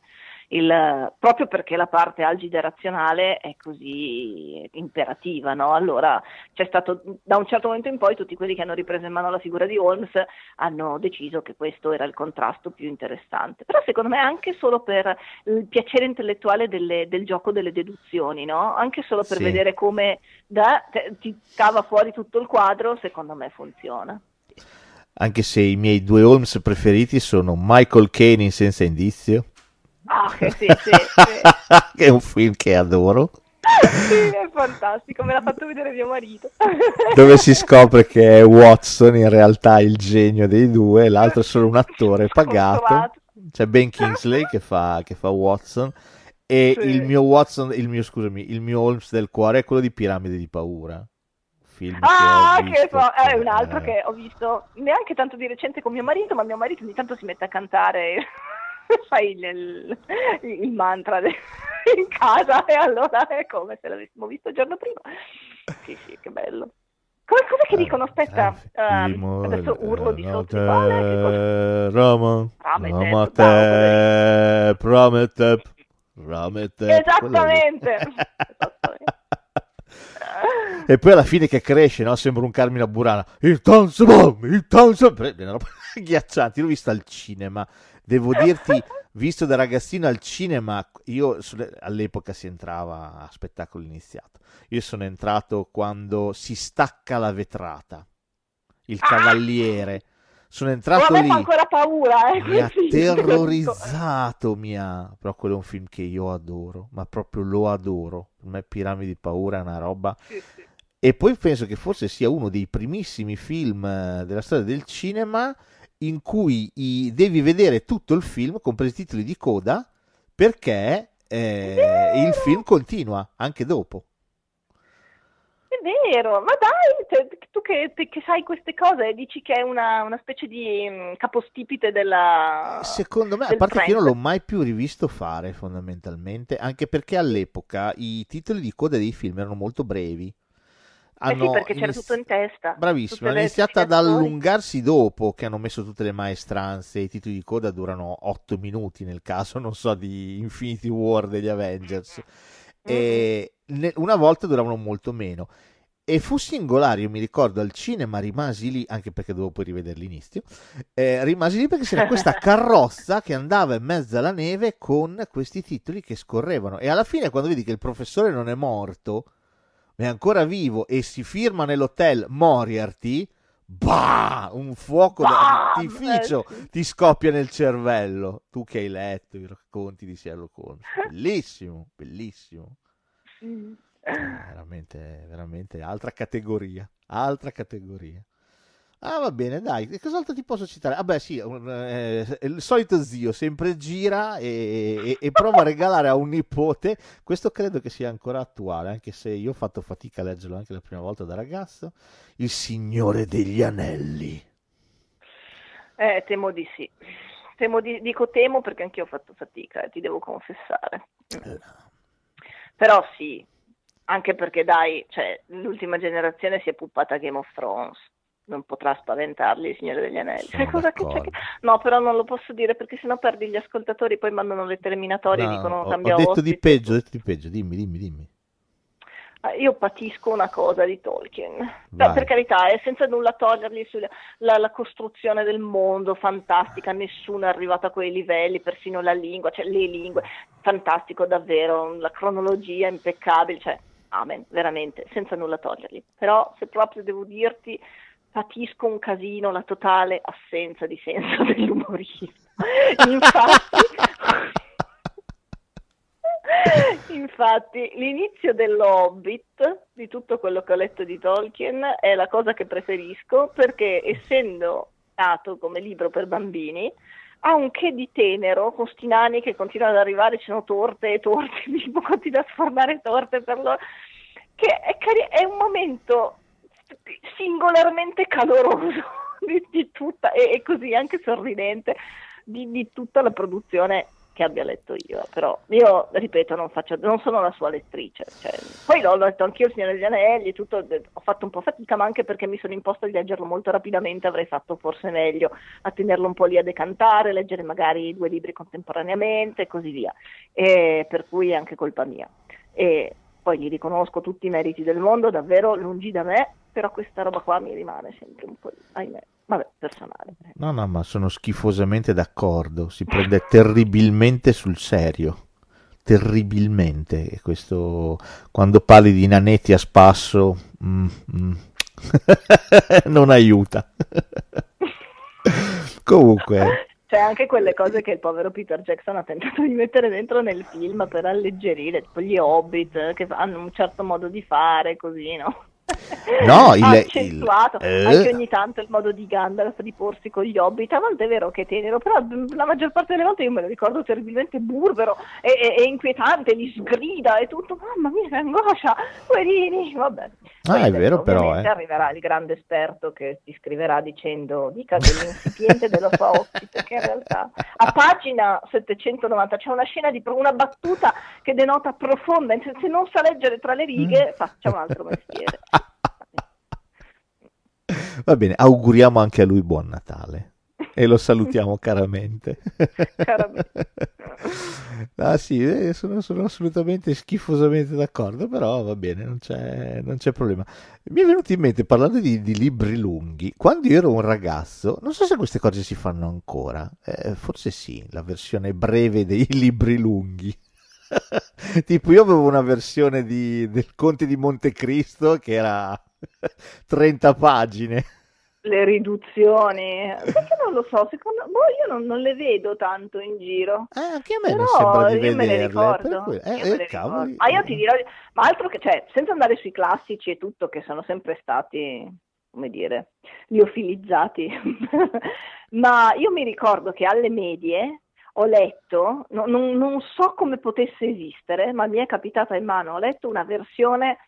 Il- proprio perché la parte algida razionale è così imperativa, no? Allora c'è stato da un certo momento in poi tutti quelli che hanno ripreso in mano la figura di Holmes hanno deciso che questo era il contrasto più interessante. Però secondo me anche solo per il piacere intellettuale delle- del gioco delle deduzioni, no? Anche solo per Sì. vedere come da- te- ti cava fuori tutto il quadro, secondo me funziona. Anche se i miei due Holmes preferiti sono Michael Caine in Senza Indizio, Ah, che sì, sì, sì. che è un film che adoro. Sì, è fantastico, me l'ha fatto vedere mio marito. dove si scopre che è Watson in realtà il genio dei due, l'altro è solo un attore pagato. C'è Ben Kingsley che fa, che fa Watson e Sì. il mio Watson, il mio, scusami, il mio Holmes del cuore è quello di Piramide di paura. Film Ah, che che so, è un eh, altro che ho visto neanche tanto di recente con mio marito, ma mio marito ogni tanto si mette a cantare, fai il, il- mantra de- in casa e allora è come se l'avessimo visto il giorno prima. Sì, sì, che bello. Come, cos'è che dicono? Aspetta, ehm, adesso urlo di sotto. Cosa- Roma, Roma te, Prometep, Prometep. Esattamente. E poi alla fine che cresce, no? Sembra un Carmina Burana. Il Tanzabam, il roba agghiacciante. L'ho vista al cinema. Devo dirti, visto da ragazzino al cinema, io all'epoca si entrava a spettacolo iniziato. Io sono entrato quando si stacca la vetrata. Il Ah! cavaliere. Sono entrato lì. ancora paura, eh. Mi ha terrorizzato, mi ha. Però quello è un film che io adoro, ma proprio lo adoro. Per me Piramidi di paura è una roba. Sì, sì. E poi penso che forse sia uno dei primissimi film eh, della storia del cinema in cui i- devi vedere tutto il film, compresi i titoli di coda, perché eh, il film continua anche dopo. È vero, ma dai, cioè, tu che, che sai queste cose dici che è una, una specie di mm, capostipite della... Secondo me, a parte che io non trend. l'ho mai più rivisto fare fondamentalmente, anche perché all'epoca i titoli di coda dei film erano molto brevi. Eh sì, Hanno perché c'era tutto in testa. Bravissimo, hanno iniziato ad allungarsi dopo che hanno messo tutte le maestranze. I titoli di coda durano 8 minuti nel caso, non so, di Infinity War degli Avengers. E ne- una volta duravano molto meno. E fu singolare, io mi ricordo al cinema rimasi lì, anche perché dovevo poi rivedere l'inizio, eh, rimasi lì perché c'era questa carrozza che andava in mezzo alla neve con questi titoli che scorrevano. E alla fine, quando vedi che il professore non è morto, è ancora vivo e si firma nell'hotel Moriarty, bah, un fuoco Bam! d'artificio Eh, sì. ti scoppia nel cervello. Tu che hai letto i racconti di Sherlock Holmes, bellissimo, bellissimo. Sì. Eh, veramente, veramente altra categoria, altra categoria. Ah, va bene, dai, e cos'altro ti posso citare? Vabbè, sì, un- eh, il solito zio sempre gira e, e- e prova a regalare a un nipote. Questo credo che sia ancora attuale, anche se io ho fatto fatica a leggerlo anche la prima volta da ragazzo. Il Signore degli Anelli. Eh, temo di sì. Temo di- dico temo perché anch'io ho fatto fatica, eh, ti devo confessare. Eh, Però sì, anche perché dai, cioè, l'ultima generazione si è puppata Game of Thrones. Non potrà spaventarli il Signore degli Anelli. Che No, però non lo posso dire perché sennò perdi gli ascoltatori, poi mandano le terminatorie e No, dicono ho, ho cambia detto di ospite. peggio, ho detto di peggio, dimmi, dimmi, dimmi. Ah, Io patisco una cosa di Tolkien. Beh, per carità, è senza nulla togliergli sulla la, la costruzione del mondo, fantastica, nessuno è arrivato a quei livelli, persino la lingua, cioè le lingue, fantastico davvero, la cronologia impeccabile, cioè, amen, veramente, senza nulla togliergli. Però se proprio devo dirti, patisco un casino la totale assenza di senso dell'umorismo. Infatti... Infatti, l'inizio dell'Hobbit, di tutto quello che ho letto di Tolkien, è la cosa che preferisco perché, essendo nato come libro per bambini, ha un che di tenero con sti nani che continuano ad arrivare, ci sono torte e torte, Bilbo continua a sfornare torte per loro, che è, cari- è un momento singolarmente caloroso di, di tutta, e, e così anche sorridente, di, di tutta la produzione che abbia letto io, però io ripeto, non, faccio, non sono la sua lettrice. Cioè, poi l'ho letto anch'io il Signore degli Anelli, e tutto, ho fatto un po' fatica, ma anche perché mi sono imposta di leggerlo molto rapidamente, avrei fatto forse meglio a tenerlo un po' lì a decantare, leggere magari due libri contemporaneamente e così via. E per cui è anche colpa mia. E poi gli riconosco tutti i meriti del mondo, davvero lungi da me, però questa roba qua mi rimane sempre un po', ahimè, vabbè, personale. No, no, ma sono schifosamente d'accordo. Si prende terribilmente sul serio. Terribilmente. E questo, quando parli di nanetti a spasso, mm, mm, non aiuta. Comunque, C'è anche quelle cose che il povero Peter Jackson ha tentato di mettere dentro nel film per alleggerire, tipo gli Hobbit che hanno un certo modo di fare, così, no? No, il- accentuato il- eh. anche ogni tanto il modo di Gandalf di porsi con gli Hobbit. A volte è vero che è tenero, però la maggior parte delle volte io me lo ricordo terribilmente burbero e, e- e inquietante, li sgrida e tutto. Mamma mia, che angoscia, poverini, vabbè. Ah, Poi è adesso, vero però, eh. arriverà il grande esperto che ti scriverà dicendo dica dell'insipiente dello suo ospite che in realtà a pagina 790 c'è una scena di una battuta che denota profonda se non sa leggere tra le Mm. righe faccia un altro mestiere Va bene, auguriamo anche a lui buon Natale. E lo salutiamo caramente. Caramente. ah sì, eh, sono, sono assolutamente schifosamente d'accordo, però va bene, non c'è, non c'è problema. Mi è venuto in mente, parlando di, di libri lunghi, quando io ero un ragazzo, non so se queste cose si fanno ancora, eh, forse sì, la versione breve dei libri lunghi. tipo io avevo una versione di, del Conte di Montecristo che era 30 pagine le riduzioni, perché non lo so, secondo boh, io non, non, le vedo tanto in giro. Eh, anche a me non sembra di io vederle. Me le ricordo. Cui, eh, io me eh, cavoli. Ma io ti dirò, ma altro che, cioè, senza andare sui classici e tutto, che sono sempre stati, come dire, liofilizzati, ma io mi ricordo che alle medie ho letto, no, non, non so come potesse esistere, ma mi è capitata in mano, ho letto una versione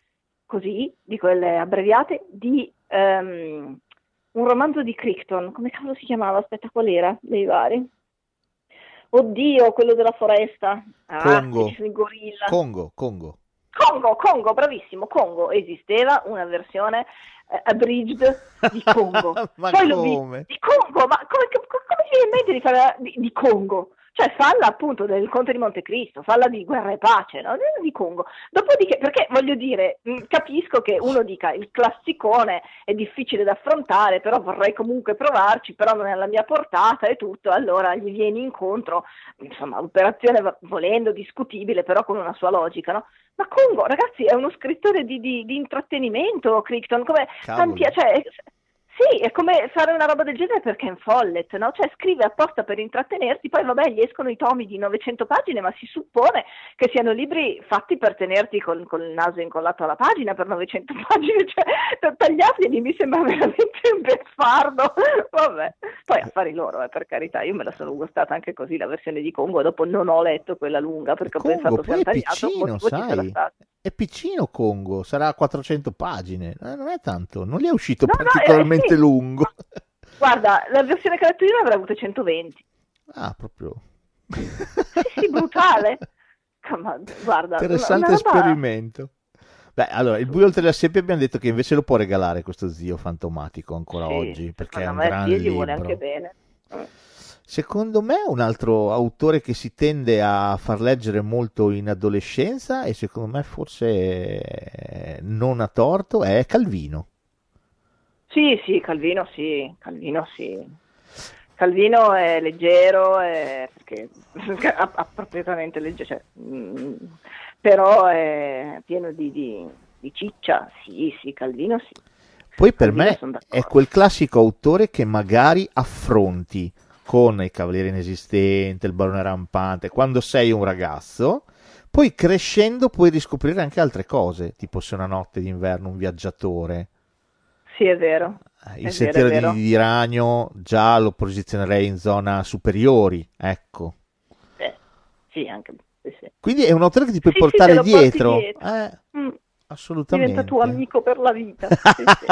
così, di quelle abbreviate, di... Um, un romanzo di Crichton, come cavolo si chiamava? Aspetta, qual era dei vari? Oddio, quello della foresta. Ah, Congo. Il gorilla. Congo, Congo. Congo, Congo, bravissimo, Congo. Esisteva una versione eh, abridged di Congo. ma Poi come? Vi, di Congo, ma come, come, come ti viene in mente di fare di, di Congo? Cioè falla appunto del Conte di Montecristo, falla di Guerra e Pace, no? di Congo. Dopodiché, perché voglio dire, capisco che uno dica il classicone è difficile da affrontare, però vorrei comunque provarci, però non è alla mia portata e tutto, allora gli vieni incontro, insomma, operazione volendo discutibile, però con una sua logica, no? Ma Congo, ragazzi, è uno scrittore di, di, di intrattenimento, Crichton, come tanti, cioè, sì, è come fare una roba del genere perché è in follet, no? Cioè scrive apposta per intrattenerti, poi vabbè gli escono i tomi di 900 pagine, ma si suppone che siano libri fatti per tenerti col, col naso incollato alla pagina per 900 pagine, cioè tagliarli mi sembra veramente un beffardo, vabbè. Poi affari loro, eh, per carità, io me la sono gustata anche così la versione di Congo, dopo non ho letto quella lunga perché Congo, ho pensato sia è tagliato, piccino, sai? È piccino Congo, sarà 400 pagine, eh, non è tanto, non gli è uscito No, no, eh, particolarmente sì. lungo. Guarda, la versione io avrà avuto 120. Ah, proprio. Sì, sì, brutale. Ma, guarda, Interessante una esperimento. Beh, allora, il buio oltre la siepe abbiamo detto che invece lo può regalare questo zio fantomatico ancora Sì, oggi, perché è un gran sì, gli vuole libro. anche bene. Secondo me un altro autore che si tende a far leggere molto in adolescenza e secondo me forse non a torto è Calvino. Sì, sì, Calvino sì, Calvino sì. Calvino è leggero, è, perché propriamente leggero, cioè, mm, però è pieno di, di- di ciccia, sì, sì, Calvino sì. Poi per Calvino me è quel classico autore che magari affronti con il Cavaliere Inesistente, il Barone Rampante, quando sei un ragazzo, poi crescendo puoi riscoprire anche altre cose, tipo Se una notte d'inverno, un viaggiatore. Sì, è vero. Eh, Il vero, sentiero è vero. di, di Ragno già lo posizionerei in zona superiori, ecco. Eh, sì, anche sì, sì. Quindi è un autore che ti puoi Sì, sì, portare dietro. dietro. Eh, Mm, assolutamente. diventa tuo amico per la vita. Sì, sì.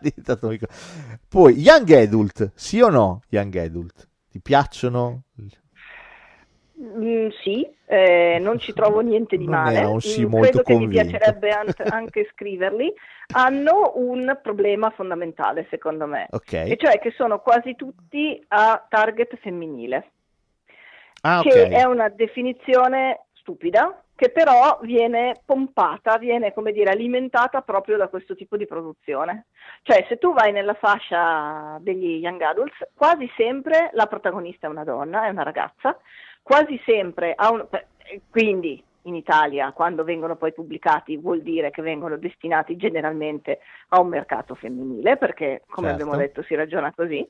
Diventato amico. Poi, Young Adult, sì o no? Young Adult, ti piacciono? Mm, sì, eh, non ci trovo niente di Non male. un sì Mm, molto Credo che mi convinto. piacerebbe ant- anche scriverli. Hanno un problema fondamentale, secondo me, Ok. e cioè che sono quasi tutti a target femminile, Ah, che ok. è una definizione stupida, che però viene pompata, viene, come dire, alimentata proprio da questo tipo di produzione. Cioè, se tu vai nella fascia degli young adults, quasi sempre la protagonista è una donna, è una ragazza, quasi sempre un... quindi in Italia quando vengono poi pubblicati vuol dire che vengono destinati generalmente a un mercato femminile, perché come Certo. abbiamo detto si ragiona così.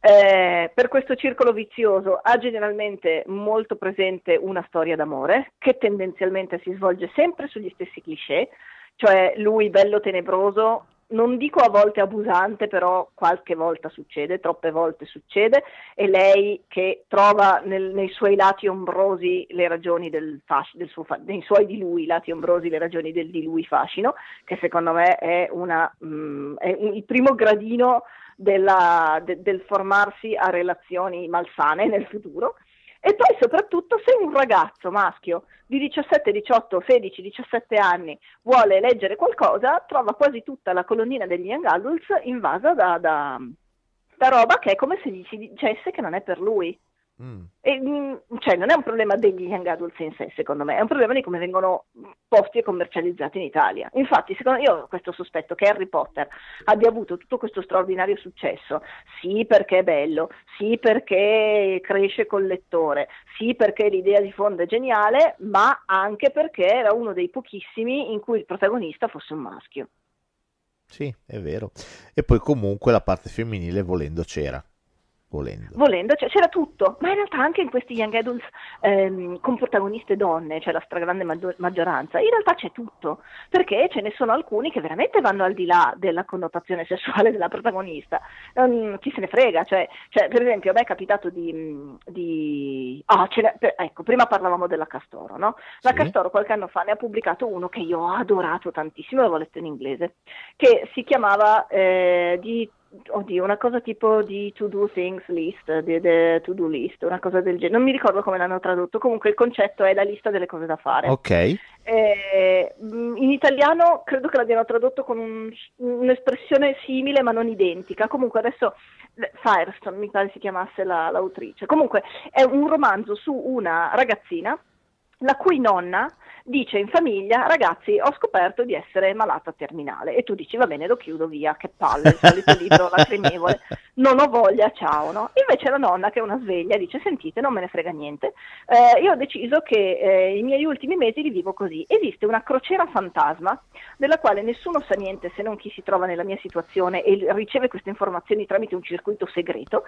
Eh, per questo circolo vizioso ha generalmente molto presente una storia d'amore che tendenzialmente si svolge sempre sugli stessi cliché, cioè lui bello tenebroso, non dico a volte abusante, però qualche volta succede, troppe volte succede, e lei che trova nel- nei suoi lati ombrosi le ragioni del fascino, del suo nei suoi di lui lati ombrosi le ragioni del di lui fascino, che secondo me è, una, mm, è il primo gradino della- de- del formarsi a relazioni malsane nel futuro. E poi soprattutto se un ragazzo maschio di 17, 18, 16, 17 anni vuole leggere qualcosa, trova quasi tutta la colonnina degli young adults invasa da, da- da roba che è come se gli si dicesse che non è per lui. Mm. E, mm, cioè, non è un problema degli young adults in sé, secondo me, è un problema di come vengono posti e commercializzati in Italia. Infatti, secondo io ho questo sospetto che Harry Potter abbia avuto tutto questo straordinario successo, sì perché è bello, sì perché cresce col lettore, sì perché l'idea di fondo è geniale, ma anche perché era uno dei pochissimi in cui il protagonista fosse un maschio. Sì, è vero. E poi comunque la parte femminile volendo c'era. Volendo. volendo, cioè, c'era tutto, ma in realtà anche in questi young adults ehm, con protagoniste donne, cioè la stragrande maggior- maggioranza, in realtà c'è tutto, perché ce ne sono alcuni che veramente vanno al di là della connotazione sessuale della protagonista, um, chi se ne frega, cioè, cioè, per esempio a me è capitato di... di... Ah, per, ecco, prima parlavamo della Castoro, no? La Sì. Castoro qualche anno fa ne ha pubblicato uno che io ho adorato tantissimo, l'avevo letto in inglese, che si chiamava eh, di Oddio, una cosa tipo di to do things list, di, di to do list, una cosa del genere. Non mi ricordo come l'hanno tradotto. Comunque il concetto è la lista delle cose da fare. Ok. Eh, mh, in italiano credo che l'abbiano tradotto con un- un'espressione simile ma non identica. Comunque adesso le- Firestone mi pare si chiamasse la- l'autrice. Comunque è un romanzo su una ragazzina la cui nonna dice in famiglia, ragazzi, ho scoperto di essere malata terminale. E tu dici, va bene, lo chiudo via, che palle, il solito libro lacrimevole, non ho voglia, ciao, no? Invece la nonna, che è una sveglia, dice, sentite, non me ne frega niente, eh, io ho deciso che eh, i miei ultimi mesi li vivo così. Esiste una crociera fantasma, della quale nessuno sa niente se non chi si trova nella mia situazione e riceve queste informazioni tramite un circuito segreto,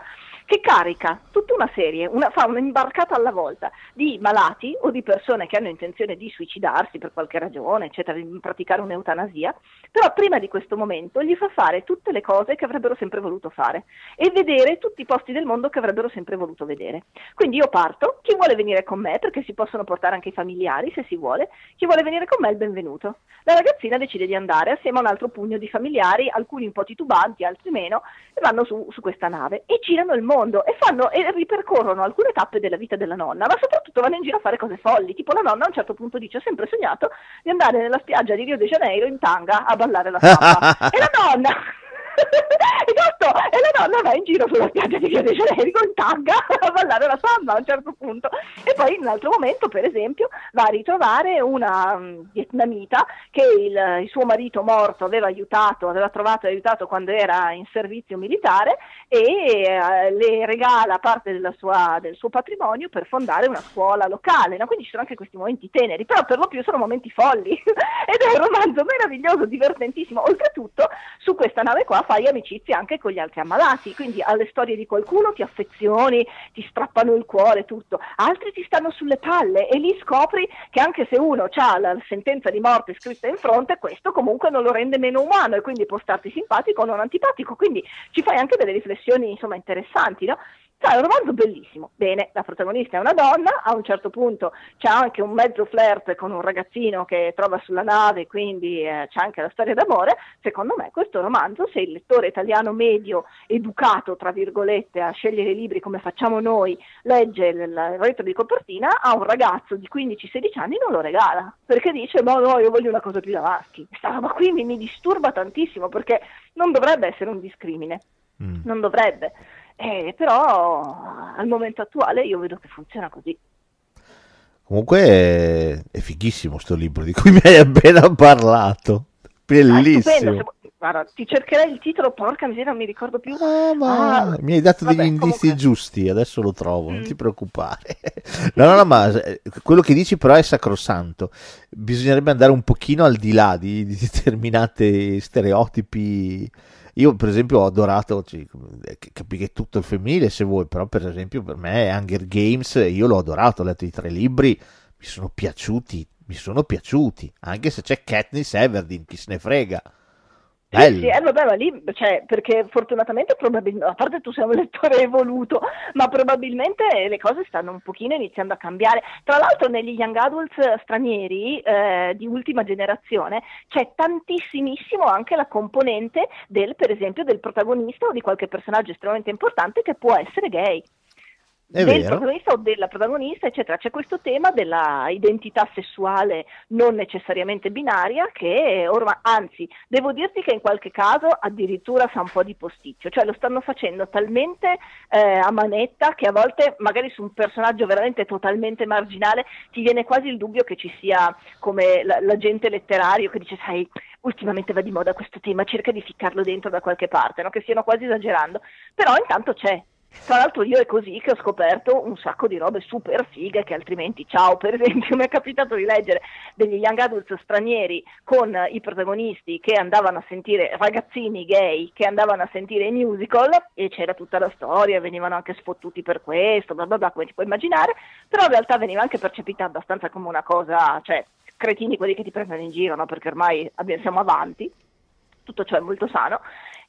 che carica tutta una serie, una- fa un'imbarcata alla volta di malati o di persone che hanno intenzione di suicidarsi per qualche ragione, eccetera, di praticare un'eutanasia, però prima di questo momento gli fa fare tutte le cose che avrebbero sempre voluto fare e vedere tutti i posti del mondo che avrebbero sempre voluto vedere. Quindi io parto, chi vuole venire con me, perché si possono portare anche i familiari se si vuole, chi vuole venire con me è il benvenuto. La ragazzina decide di andare assieme a un altro pugno di familiari, alcuni un po' titubanti, altri meno, e vanno su, su questa nave e girano il mondo e, fanno, e ripercorrono alcune tappe della vita della nonna, ma soprattutto vanno in giro a fare cose folli. Tipo la nonna a un certo punto dice: Ho sempre sognato di andare nella spiaggia di Rio de Janeiro in tanga a ballare la samba. e la nonna. esatto, e la nonna va in giro sulla spiaggia di Rio de Janeiro in tanga a ballare la samba a un certo punto. E poi in un altro momento per esempio va a ritrovare una mm, vietnamita che il, il suo marito morto aveva aiutato, aveva trovato e aiutato quando era in servizio militare e eh, le regala parte sua- del suo patrimonio per fondare una scuola locale, no? quindi ci sono anche questi momenti teneri, però per lo più sono momenti folli. Ed è un romanzo meraviglioso, divertentissimo, oltretutto su questa nave qua fai amicizia anche con gli altri ammalati, quindi alle storie di qualcuno ti affezioni, ti strappano il cuore, tutto, altri ti stanno sulle palle e lì scopri che anche se uno ha la sentenza di morte scritta in fronte, questo comunque non lo rende meno umano e quindi può starti simpatico o non antipatico, quindi ci fai anche delle riflessioni insomma interessanti, no? Sai, è un romanzo bellissimo. Bene, la protagonista è una donna, a un certo punto c'è anche un mezzo flirt con un ragazzino che trova sulla nave, quindi eh, c'è anche la storia d'amore. Secondo me questo romanzo, se il lettore italiano medio, educato, tra virgolette, a scegliere i libri come facciamo noi, legge il, il retro di copertina, a un ragazzo di 15-16 anni non lo regala, perché dice, ma no, io voglio una cosa più da maschi. Questa roba qui mi, mi disturba tantissimo, perché non dovrebbe essere un discrimine, Mm. non dovrebbe. Eh, però al momento attuale io vedo che funziona così. Comunque è, è fighissimo sto libro di cui mi hai appena parlato. Ah, Bellissimo. vuoi- Guarda, ti cercherei il titolo, porca miseria, non mi ricordo più. Ah, ma Ah, mi hai dato degli vabbè, indizi comunque. giusti, adesso lo trovo, non Mm. ti preoccupare. No, no, no, ma eh, quello che dici però è sacrosanto. Bisognerebbe andare un pochino al di là di, di determinati stereotipi. Io, per esempio, ho adorato, eh, capi che è tutto il femminile se vuoi, però per esempio per me Hunger Games, io l'ho adorato, ho letto i tre libri, mi sono piaciuti, mi sono piaciuti, anche se c'è Katniss Everdeen, chi se ne frega. Sì, Bello. sì, eh, vabbè, ma lì, cioè, perché fortunatamente, probabilmente, a parte tu sei un lettore evoluto, ma probabilmente le cose stanno un pochino iniziando a cambiare. Tra l'altro negli young adults stranieri eh, di ultima generazione c'è tantissimissimo anche la componente del, per esempio, del protagonista o di qualche personaggio estremamente importante che può essere gay. È del vero. protagonista o della protagonista, eccetera. C'è questo tema della identità sessuale non necessariamente binaria che ormai, anzi, devo dirti che in qualche caso addirittura sa un po' di posticcio, cioè lo stanno facendo talmente eh, a manetta che a volte magari su un personaggio veramente totalmente marginale ti viene quasi il dubbio che ci sia come l- l'agente letterario che dice sai ultimamente va di moda questo tema, cerca di ficcarlo dentro da qualche parte, no? che stiano quasi esagerando, però intanto c'è. Tra l'altro io è così che ho scoperto un sacco di robe super fighe che altrimenti, ciao, per esempio mi è capitato di leggere degli young adults stranieri con i protagonisti che andavano a sentire, ragazzini gay che andavano a sentire i musical e c'era tutta la storia, venivano anche sfottuti per questo, bla bla bla, come ti puoi immaginare, però in realtà veniva anche percepita abbastanza come una cosa, cioè cretini quelli che ti prendono in giro, no? perché ormai abbiamo- siamo avanti, tutto ciò è molto sano,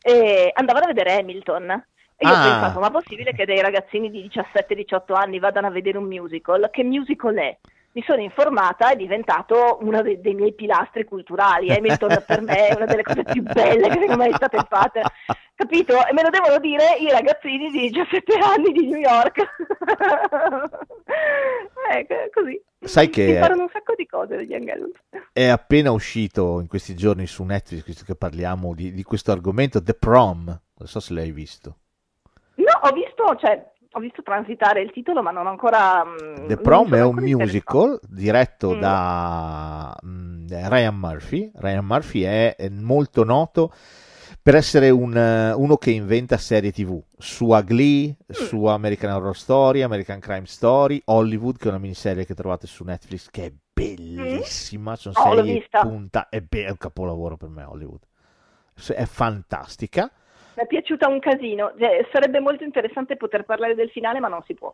e andavano a vedere Hamilton. E io Ah. ho pensato, ma possibile che dei ragazzini di 17-18 anni vadano a vedere un musical? Che musical è? Mi sono informata, è diventato uno dei, dei miei pilastri culturali. Hamilton per me è una delle cose più belle che siano mai state fatte. Capito? E me lo devono dire i ragazzini di 17 anni di New York. ecco, così. Sai che- Si imparano un sacco di cose degli young. È appena uscito in questi giorni su Netflix, visto che parliamo di, di questo argomento, The Prom. Non so se l'hai visto. No, ho visto, cioè, ho visto transitare il titolo, ma non ho ancora. mm, The Prom è un musical diretto Mm. da mm, Ryan Murphy. Ryan Murphy è, molto noto per essere un, eh, uno che inventa serie TV su Glee, Mm. su American Horror Story, American Crime Story, Hollywood, che è una miniserie che trovate su Netflix che è bellissima. Sono Oh, vista. puntate, è, be- è un capolavoro per me Hollywood. È fantastica. Mi è piaciuta un casino. Cioè, sarebbe molto interessante poter parlare del finale, ma non si può.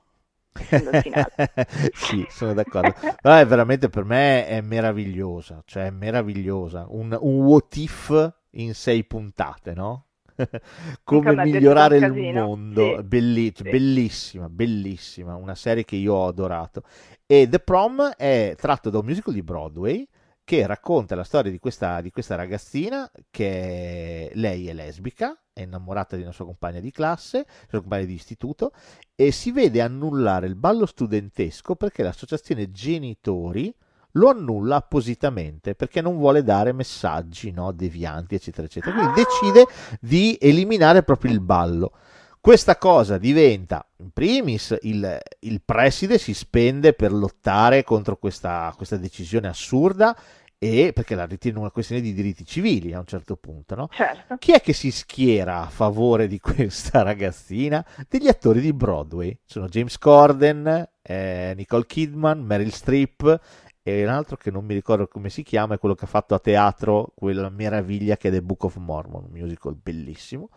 sì, sono d'accordo. Però è veramente per me è meravigliosa, cioè è meravigliosa. Un, un what if in sei puntate, no? Come Anche a me è migliorare il mondo, sì. Belli- Sì. bellissima, bellissima, una serie che io ho adorato. E The Prom è tratto da un musical di Broadway che racconta la storia di questa, di questa ragazzina che lei è lesbica, è innamorata di una sua compagna di classe, sua compagna di istituto, e si vede annullare il ballo studentesco perché l'associazione genitori lo annulla appositamente perché non vuole dare messaggi no, devianti, eccetera, eccetera. Quindi decide di eliminare proprio il ballo. Questa cosa diventa, in primis, il, il preside si spende per lottare contro questa, questa decisione assurda e perché la ritiene una questione di diritti civili a un certo punto, no? Certo. Chi è che si schiera a favore di questa ragazzina? Degli attori di Broadway. Sono James Corden, eh, Nicole Kidman, Meryl Streep e un altro che non mi ricordo come si chiama, è quello che ha fatto a teatro quella meraviglia che è The Book of Mormon, un musical bellissimo.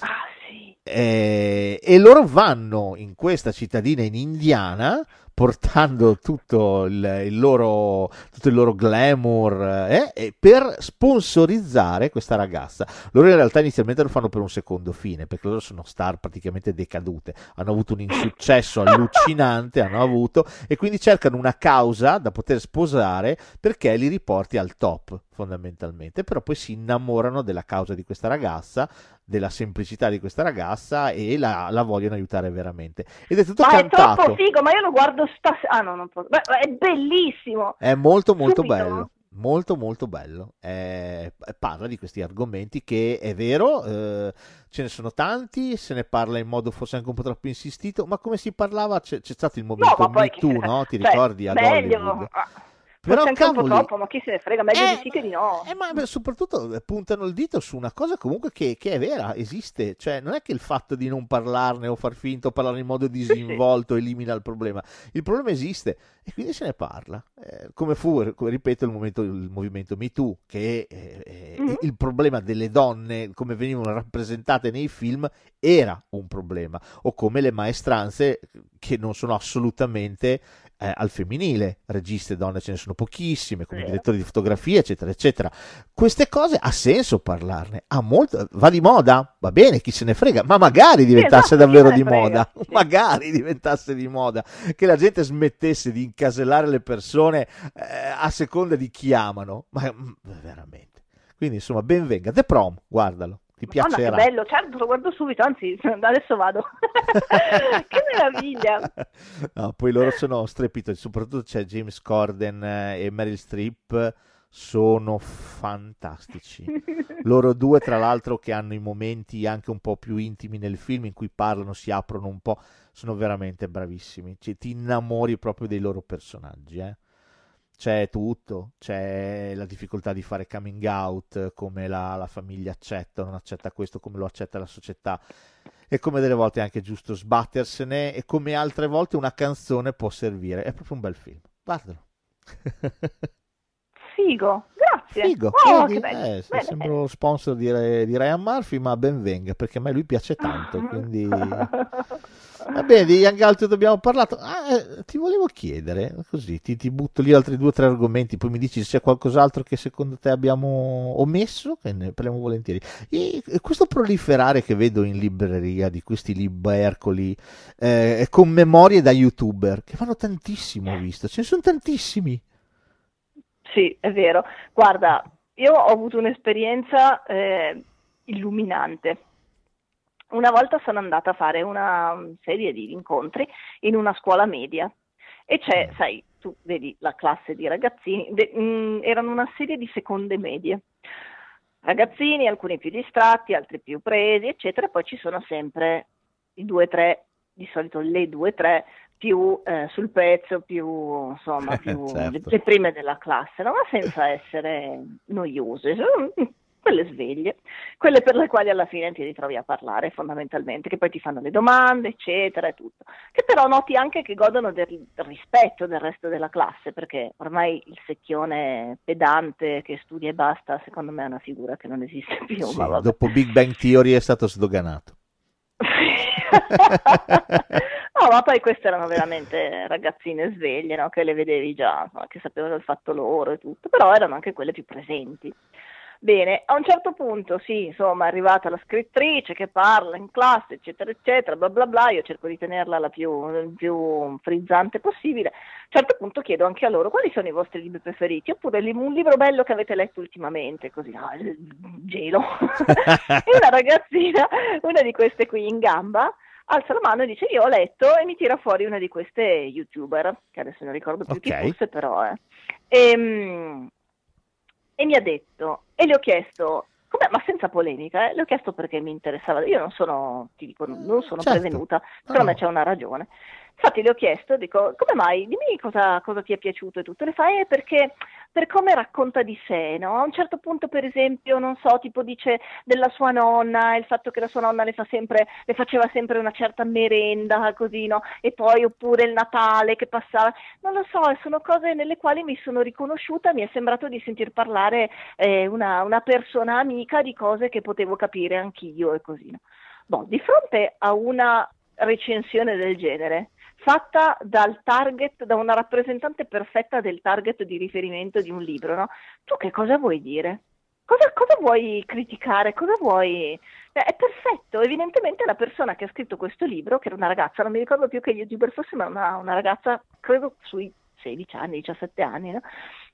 Ah. Eh, e loro vanno in questa cittadina in Indiana portando tutto il, il loro, tutto il loro glamour eh, per sponsorizzare questa ragazza. Loro in realtà inizialmente lo fanno per un secondo fine perché loro sono star praticamente decadute, hanno avuto un insuccesso allucinante, hanno avuto e quindi cercano una causa da poter sposare perché li riporti al top fondamentalmente, però poi si innamorano della causa di questa ragazza della semplicità di questa ragazza e la, la vogliono aiutare veramente. Ed è tutto Ma è cantato. troppo figo, ma io lo guardo stasera. Ah, no, non posso. Beh, è bellissimo. È molto molto Subito. bello. Molto molto bello. Eh, parla di questi argomenti che è vero, eh, ce ne sono tanti, se ne parla in modo forse anche un po' troppo insistito, ma come si parlava c'è, c'è stato il No, momento poi Me Too, no? Ti cioè, ricordi ad meglio. Hollywood? Però forse anche un po' cavoli, troppo, ma chi se ne frega, meglio Eh, di sì che di no. eh, ma soprattutto eh, puntano il dito su una cosa comunque che, che è vera, esiste. Cioè, non è che il fatto di non parlarne o far finta o parlare in modo disinvolto elimina il problema. Il problema esiste e quindi se ne parla. Eh, come fu, come ripeto, il, momento, il movimento Me Too, che eh, eh, Mhm. il problema delle donne, come venivano rappresentate nei film, era un problema. O come le maestranze che non sono assolutamente eh, al femminile, registe donne ce ne sono pochissime, come direttori di fotografia, eccetera, eccetera. Queste cose ha senso parlarne, ha molto, va di moda, va bene, chi se ne frega, ma magari diventasse esatto, chi davvero di frega, moda, sì. magari diventasse di moda, che la gente smettesse di incasellare le persone eh, a seconda di chi amano, ma mm, veramente. Quindi insomma, ben venga, The Prom, guardalo, ti Madonna, piacerà. che bello, certo, lo guardo subito, anzi, adesso vado. che meraviglia. No, poi loro sono strepitosi, soprattutto c'è James Corden eh, e Meryl Streep, sono fantastici. Loro due, tra l'altro, che hanno i momenti anche un po' più intimi nel film in cui parlano, si aprono un po', sono veramente bravissimi. Cioè, ti innamori proprio dei loro personaggi, eh. C'è tutto, c'è la difficoltà di fare coming out, come la, la famiglia accetta o non accetta questo, come lo accetta la società, e come delle volte è anche giusto sbattersene, e come altre volte una canzone può servire. È proprio un bel film, guardalo. Figo, grazie. Figo, Oh, vedi? Eh, Bene. sembro lo sponsor di, Re- di Ryan Murphy, ma ben venga, perché a me lui piace tanto, quindi... Va bene, di Young Altri abbiamo parlato. Ah, eh, ti volevo chiedere, così, ti, ti butto lì altri due o tre argomenti, poi mi dici se c'è qualcos'altro che secondo te abbiamo omesso, che ne parliamo volentieri. E, e questo proliferare che vedo in libreria di questi libercoli eh, con memorie da youtuber, che fanno tantissimo, ho visto, ce ne sono tantissimi. Sì, è vero. Guarda, io ho avuto un'esperienza eh, illuminante. Una volta sono andata a fare una mm, serie di incontri in una scuola media e c'è, sai, tu vedi la classe di ragazzini, de- mm, erano una serie di seconde medie. Ragazzini, alcuni più distratti, altri più presi, eccetera, poi ci sono sempre i due o tre, di solito le due o tre più eh, sul pezzo, più insomma, più Certo. le, prime della classe, no? ma senza essere noiose, quelle sveglie, quelle per le quali alla fine ti ritrovi a parlare fondamentalmente, che poi ti fanno le domande, eccetera, e tutto, che però noti anche che godono del, rispetto del resto della classe, perché ormai il secchione pedante che studia e basta, secondo me è una figura che non esiste più, Sì, dopo Big Bang Theory è stato sdoganato. no, ma poi queste erano veramente ragazzine sveglie, no? Che le vedevi già, che sapevano il fatto loro e tutto, però erano anche quelle più presenti. Bene, a un certo punto, sì, insomma, è arrivata la scrittrice che parla in classe, eccetera, eccetera, bla bla bla, io cerco di tenerla la più, più frizzante possibile. A un certo punto chiedo anche a loro quali sono i vostri libri preferiti, oppure un libro bello che avete letto ultimamente, così, ah, il gelo. e una ragazzina, una di queste qui in gamba, alza la mano e dice io ho letto e mi tira fuori una di queste youtuber, che adesso non ricordo più chi Ok. fosse però è. Ehm, e mi ha detto, e le ho chiesto, com'è- ma senza polemica, eh, le ho chiesto perché mi interessava, io non sono, ti dico, non sono Certo. prevenuta, secondo me no. c'è una ragione. Infatti le ho chiesto, dico, come mai? Dimmi cosa, cosa ti è piaciuto e tutto. Le fa, eh, perché per come racconta di sé, no? A un certo punto, per esempio, non so, tipo dice della sua nonna, il fatto che la sua nonna le, fa sempre, le faceva sempre una certa merenda, così, no? E poi, oppure il Natale che passava, non lo so, sono cose nelle quali mi sono riconosciuta, mi è sembrato di sentir parlare eh, una, una persona amica di cose che potevo capire anch'io e così, no? Boh, di fronte a una recensione del genere, fatta dal target, da una rappresentante perfetta del target di riferimento di un libro, no? Tu che cosa vuoi dire? Cosa, cosa vuoi criticare? Cosa vuoi... Eh, È perfetto, evidentemente la persona che ha scritto questo libro, che era una ragazza, non mi ricordo più che youtuber fosse, ma una, una ragazza, credo sui 16 anni, 17 anni, no?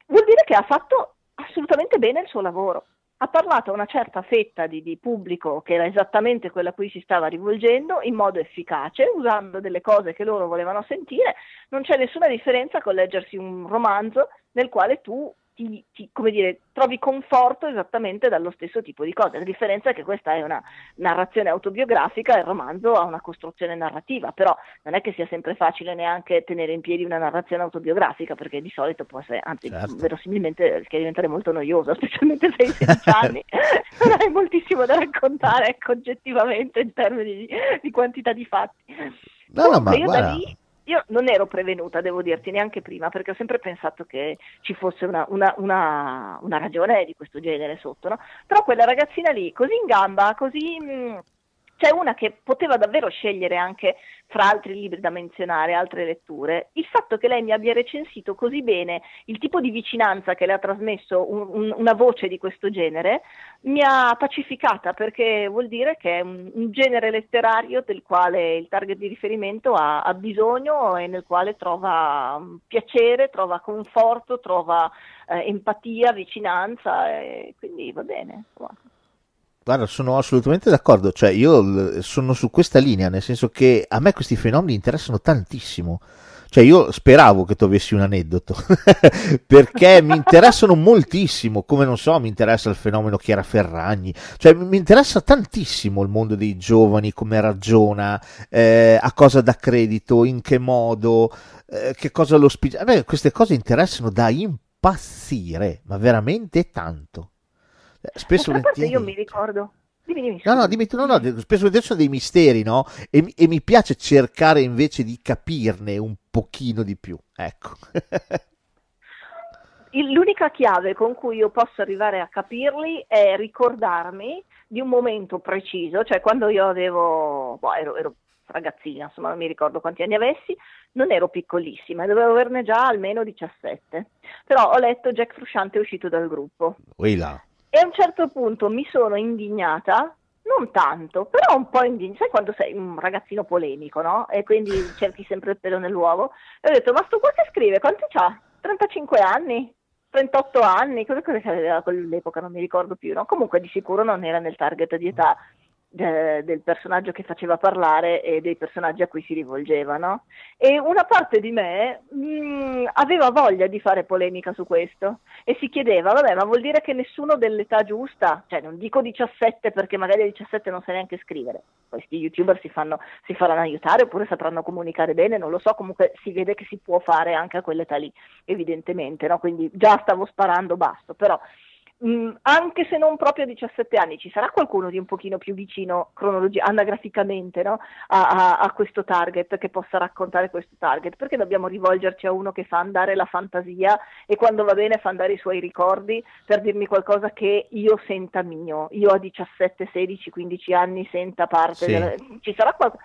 vuol dire che ha fatto assolutamente bene il suo lavoro. Ha parlato a una certa fetta di, di pubblico che era esattamente quella a cui si stava rivolgendo in modo efficace, usando delle cose che loro volevano sentire. Non c'è nessuna differenza con leggersi un romanzo nel quale tu ti, ti- come dire, trovi conforto esattamente dallo stesso tipo di cose. La differenza è che questa è una narrazione autobiografica e il romanzo ha una costruzione narrativa, però non è che sia sempre facile neanche tenere in piedi una narrazione autobiografica, perché di solito può essere, anzi, Certo. verosimilmente rischia di diventare molto noiosa, specialmente se hai 16 anni, non hai moltissimo da raccontare, ecco, oggettivamente in termini di, di quantità di fatti. No, no, ma guarda, lì io non ero prevenuta, devo dirti, neanche prima, perché ho sempre pensato che ci fosse una, una- una- una ragione di questo genere sotto, no? Però quella ragazzina lì, così in gamba, così... mh, c'è una che poteva davvero scegliere anche fra altri libri da menzionare, altre letture. Il fatto che lei mi abbia recensito così bene il tipo di vicinanza che le ha trasmesso un- un- una voce di questo genere mi ha pacificata perché vuol dire che è un, un genere letterario del quale il target di riferimento ha, ha bisogno e nel quale trova mm, piacere, trova conforto, trova eh, empatia, vicinanza quindi va bene. insomma. Guarda, sono assolutamente d'accordo, cioè io sono su questa linea, nel senso che a me questi fenomeni interessano tantissimo. Cioè io speravo che tu avessi un aneddoto, perché mi interessano moltissimo, come non so, mi interessa il fenomeno Chiara Ferragni, cioè mi interessa tantissimo il mondo dei giovani, come ragiona, eh, a cosa dà credito, in che modo, eh, che cosa lo spinge. A queste cose interessano da impazzire, ma veramente tanto. Eh, Spesso parte io volentieri. mi ricordo. Dimmi, dimmi, No, no, dimmi tu, no, no, spesso volentieri sono dei misteri, no? E, mi- e mi piace cercare invece di capirne un pochino di più, ecco. L'unica chiave con cui io posso arrivare a capirli è ricordarmi di un momento preciso, cioè quando io avevo, boh, ero, ero ragazzina, insomma non mi ricordo quanti anni avessi, non ero piccolissima, dovevo averne già almeno 17, però ho letto Jack Frusciante è uscito dal gruppo Ui là. E a un certo punto mi sono indignata, non tanto, però un po' indignata, sai quando sei un ragazzino polemico, no? E quindi cerchi sempre il pelo nell'uovo, e ho detto, ma sto qua che scrive, quanti c'ha? 35 anni? 38 anni? Cosa, che aveva quell'epoca? Non mi ricordo più, no? Comunque di sicuro non era nel target di età eh, del personaggio che faceva parlare e dei personaggi a cui si rivolgeva, no? E una parte di me mh, aveva voglia di fare polemica su questo e si chiedeva, vabbè, ma vuol dire che nessuno dell'età giusta, cioè non dico 17 perché magari a 17 non sai neanche scrivere, questi youtuber si, fanno, si faranno aiutare oppure sapranno comunicare bene, non lo so, comunque si vede che si può fare anche a quell'età lì, evidentemente, no? Quindi già stavo sparando, basta, però mh, anche se non proprio a 17 anni, ci sarà qualcuno di un pochino più vicino cronologi- anagraficamente no? a, a- a questo target che possa raccontare questo target? Perché dobbiamo rivolgerci a uno che fa andare la fantasia e quando va bene fa andare i suoi ricordi per dirmi qualcosa che io senta mio, io a 17, 16, 15 anni senta parte Sì. della... Ci sarà qualcosa...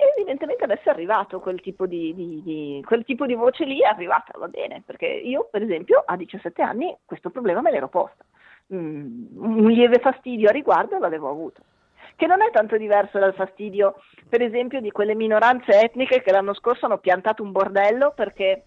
E evidentemente adesso è arrivato quel tipo di, di- di- quel tipo di voce lì, è arrivata, va bene, perché io per esempio a 17 anni questo problema me l'ero posta, Mm, un lieve fastidio a riguardo l'avevo avuto, che non è tanto diverso dal fastidio per esempio di quelle minoranze etniche che l'anno scorso hanno piantato un bordello perché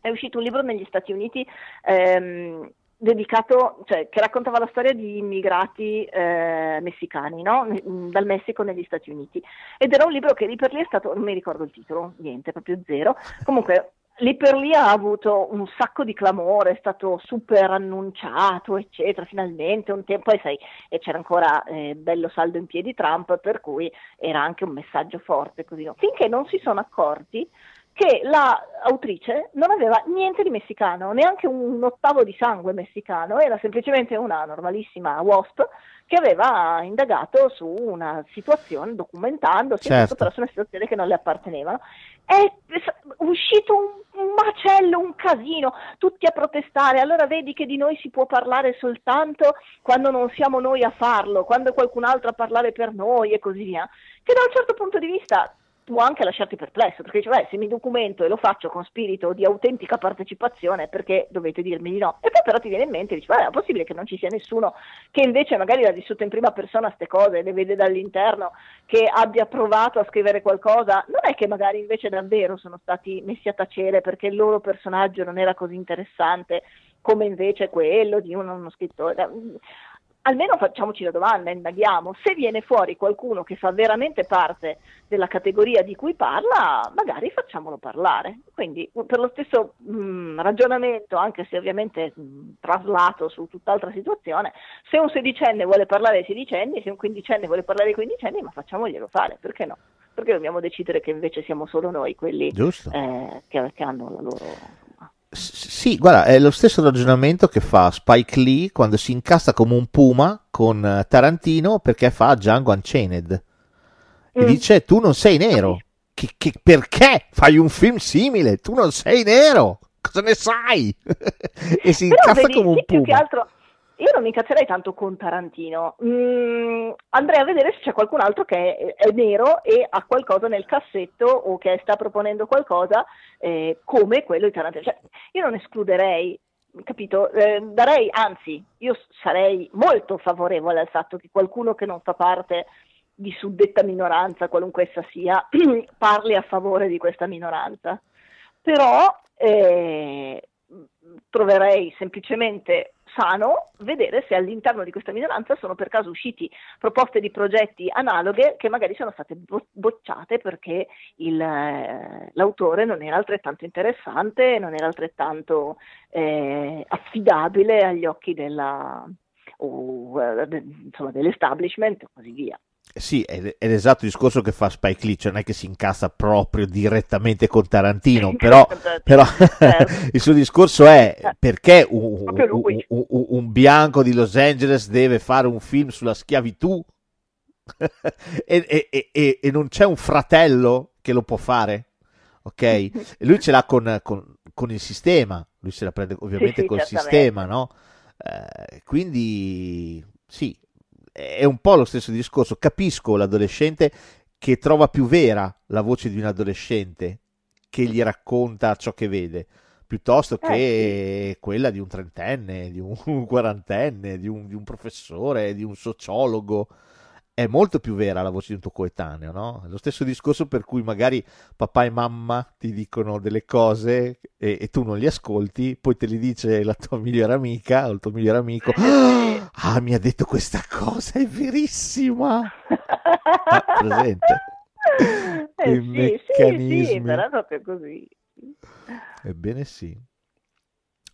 è uscito un libro negli Stati Uniti ehm, dedicato, cioè che raccontava la storia di immigrati eh, messicani, no? Dal Messico negli Stati Uniti. Ed era un libro che lì per lì è stato, non mi ricordo il titolo, niente, proprio zero. Comunque lì per lì ha avuto un sacco di clamore, è stato super annunciato, eccetera, finalmente un tempo, e sai, e c'era ancora eh, bello saldo in piedi Trump, per cui era anche un messaggio forte, così no? Finché non si sono accorti che la autrice non aveva niente di messicano, neanche un ottavo di sangue messicano, era semplicemente una normalissima WASP che aveva indagato su una situazione, documentandosi, Certo. però su una situazione che non le apparteneva. È uscito un, un macello, un casino, tutti a protestare. Allora vedi che di noi si può parlare soltanto quando non siamo noi a farlo, quando è qualcun altro a parlare per noi e così via. Che da un certo punto di vista può anche lasciarti perplesso, perché dice, beh, se mi documento e lo faccio con spirito di autentica partecipazione, perché dovete dirmi di no? E poi però ti viene in mente dici, beh, è possibile che non ci sia nessuno che invece magari l'ha vissuto in prima persona queste cose, le vede dall'interno, che abbia provato a scrivere qualcosa, non è che magari invece davvero sono stati messi a tacere perché il loro personaggio non era così interessante come invece quello di uno, uno scrittore. Almeno facciamoci la domanda, indaghiamo. Se viene fuori qualcuno che fa veramente parte della categoria di cui parla, magari facciamolo parlare. Quindi, per lo stesso mh, ragionamento, anche se ovviamente mh, traslato su tutt'altra situazione, se un sedicenne vuole parlare ai sedicenni, se un quindicenne vuole parlare ai quindicenni, ma facciamoglielo fare, perché no? Perché dobbiamo decidere che invece siamo solo noi quelli eh, che, che hanno la loro... Sì, guarda, è lo stesso ragionamento che fa Spike Lee quando si incasta come un puma con eh, Tarantino perché fa Django Unchained. E Mm. dice, tu non sei nero. Che, che- perché fai un film simile? Tu non sei nero. Cosa ne sai? e si Però incazza vedi, come un sì, più che puma. altro io non mi incazzerei tanto con Tarantino. Mm, andrei a vedere se c'è qualcun altro che è, è nero e ha qualcosa nel cassetto o che sta proponendo qualcosa eh, come quello di Tarantino. Cioè, io non escluderei, capito? Eh, darei, anzi, io sarei molto favorevole al fatto che qualcuno che non fa parte di suddetta minoranza, qualunque essa sia, parli a favore di questa minoranza. Però eh, troverei semplicemente sano vedere se all'interno di questa minoranza sono per caso usciti proposte di progetti analoghe che magari sono state bo- bocciate perché il, eh, l'autore non era altrettanto interessante, non era altrettanto eh, affidabile agli occhi della, o, eh, insomma, dell'establishment e così via. Sì, è, è l'esatto discorso che fa Spike Lee, cioè non è che si incassa proprio direttamente con Tarantino, però, però certo. il suo discorso è perché un, un, un, un, bianco di Los Angeles deve fare un film sulla schiavitù e, e, e, e, non c'è un fratello che lo può fare, ok? Lui ce l'ha con, con, con, il sistema, lui se la prende ovviamente sì, col sistema, no? Eh, quindi sì, è un po' lo stesso discorso. Capisco l'adolescente che trova più vera la voce di un adolescente che gli racconta ciò che vede, piuttosto che eh, quella di un trentenne, di un quarantenne, di un, di un professore, di un sociologo è molto più vera la voce di un tuo coetaneo, no? Lo stesso discorso per cui magari papà e mamma ti dicono delle cose e, e tu non li ascolti, poi te li dice la tua migliore amica o il tuo migliore amico. Ah, mi ha detto questa cosa, è verissima! Ah, presente? Eh, sì, meccanismi. Sì, sì, però proprio così. Ebbene sì.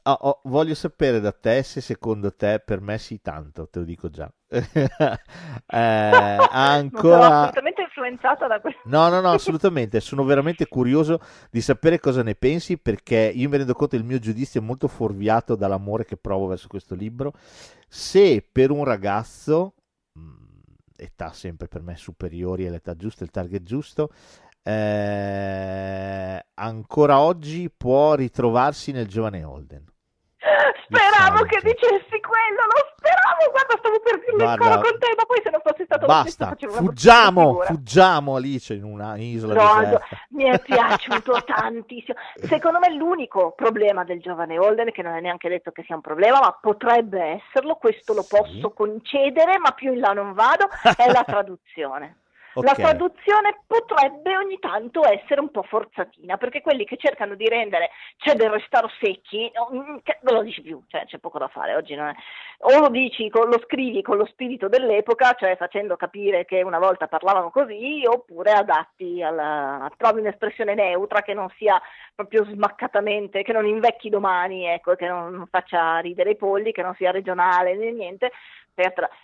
Oh, oh, voglio sapere da te se secondo te per me sì tanto, te lo dico già. eh, ancora... Assolutamente influenzata da questo. No, no, no, assolutamente. Sono veramente curioso di sapere cosa ne pensi perché io mi rendo conto che il mio giudizio è molto fuorviato dall'amore che provo verso questo libro. Se per un ragazzo, mm, età sempre per me superiori all'età giusta, il target giusto, eh, ancora oggi può ritrovarsi nel giovane Holden. Speravo che dicessi quello, lo speravo, guarda, stavo per dirlo ancora con te, ma poi se non fosse stato Basta, lo stesso fuggiamo, fuggiamo Alice in una isola no, deserta. Mi è piaciuto tantissimo. Secondo me l'unico problema del giovane Holden, che non è neanche detto che sia un problema, ma potrebbe esserlo, questo lo posso sì. concedere, ma più in là non vado, è la traduzione. Okay. La traduzione potrebbe ogni tanto essere un po' forzatina, perché quelli che cercano di rendere c'è del restaro secchi, non lo dici più, cioè c'è poco da fare oggi, non è. o lo dici, lo scrivi con lo spirito dell'epoca, cioè facendo capire che una volta parlavano così, oppure adatti alla, trovi un'espressione neutra che non sia proprio smaccatamente, che non invecchi domani, ecco, che non faccia ridere i polli, che non sia regionale né niente,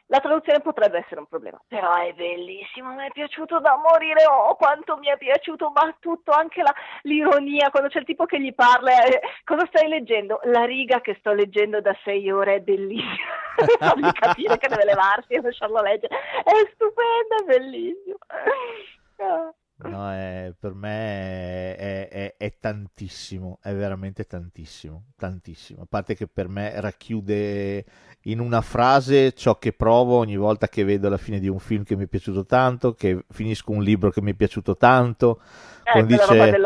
la traduzione potrebbe essere un problema, però è bellissimo, mi è piaciuto da morire, oh quanto mi è piaciuto, ma tutto, anche la, l'ironia, quando c'è il tipo che gli parla, eh, cosa stai leggendo? La riga che sto leggendo da sei ore è bellissima, fargli capire che deve levarsi e lasciarlo leggere, è stupenda, è bellissimo. No, è, per me è, è, è, tantissimo, è veramente tantissimo, tantissimo. A parte che per me racchiude in una frase ciò che provo ogni volta che vedo la fine di un film che mi è piaciuto tanto, che finisco un libro che mi è piaciuto tanto. Eh, dice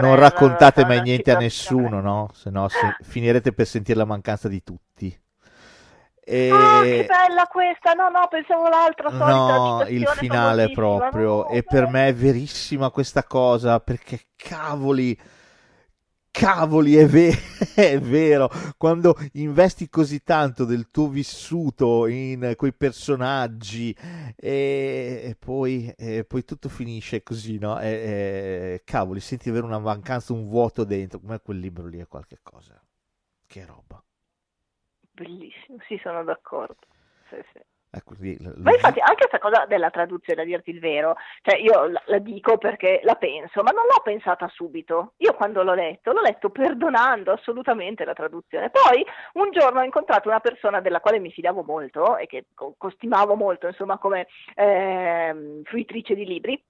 non raccontate mai niente a nessuno, no? Se no se, finirete per sentire la mancanza di tutti. E... Oh, che bella questa! No, no, pensavo l'altra solita No, il finale proprio. No, e per me è verissima questa cosa, perché cavoli, cavoli, è, ve- è, vero. Quando investi così tanto del tuo vissuto in quei personaggi e, e, poi, e poi, tutto finisce così, no? E, cavoli, senti avere una mancanza, un vuoto dentro. Come quel libro lì è qualche cosa. Che roba. Bellissimo, sì, sono d'accordo. Sì, sì. Ecco, lì, ma infatti anche questa cosa della traduzione, a dirti il vero, cioè io la, la, dico perché la penso, ma non l'ho pensata subito. Io quando l'ho letto, l'ho letto perdonando assolutamente la traduzione. Poi un giorno ho incontrato una persona della quale mi fidavo molto e che costimavo molto, insomma, come eh, fruitrice di libri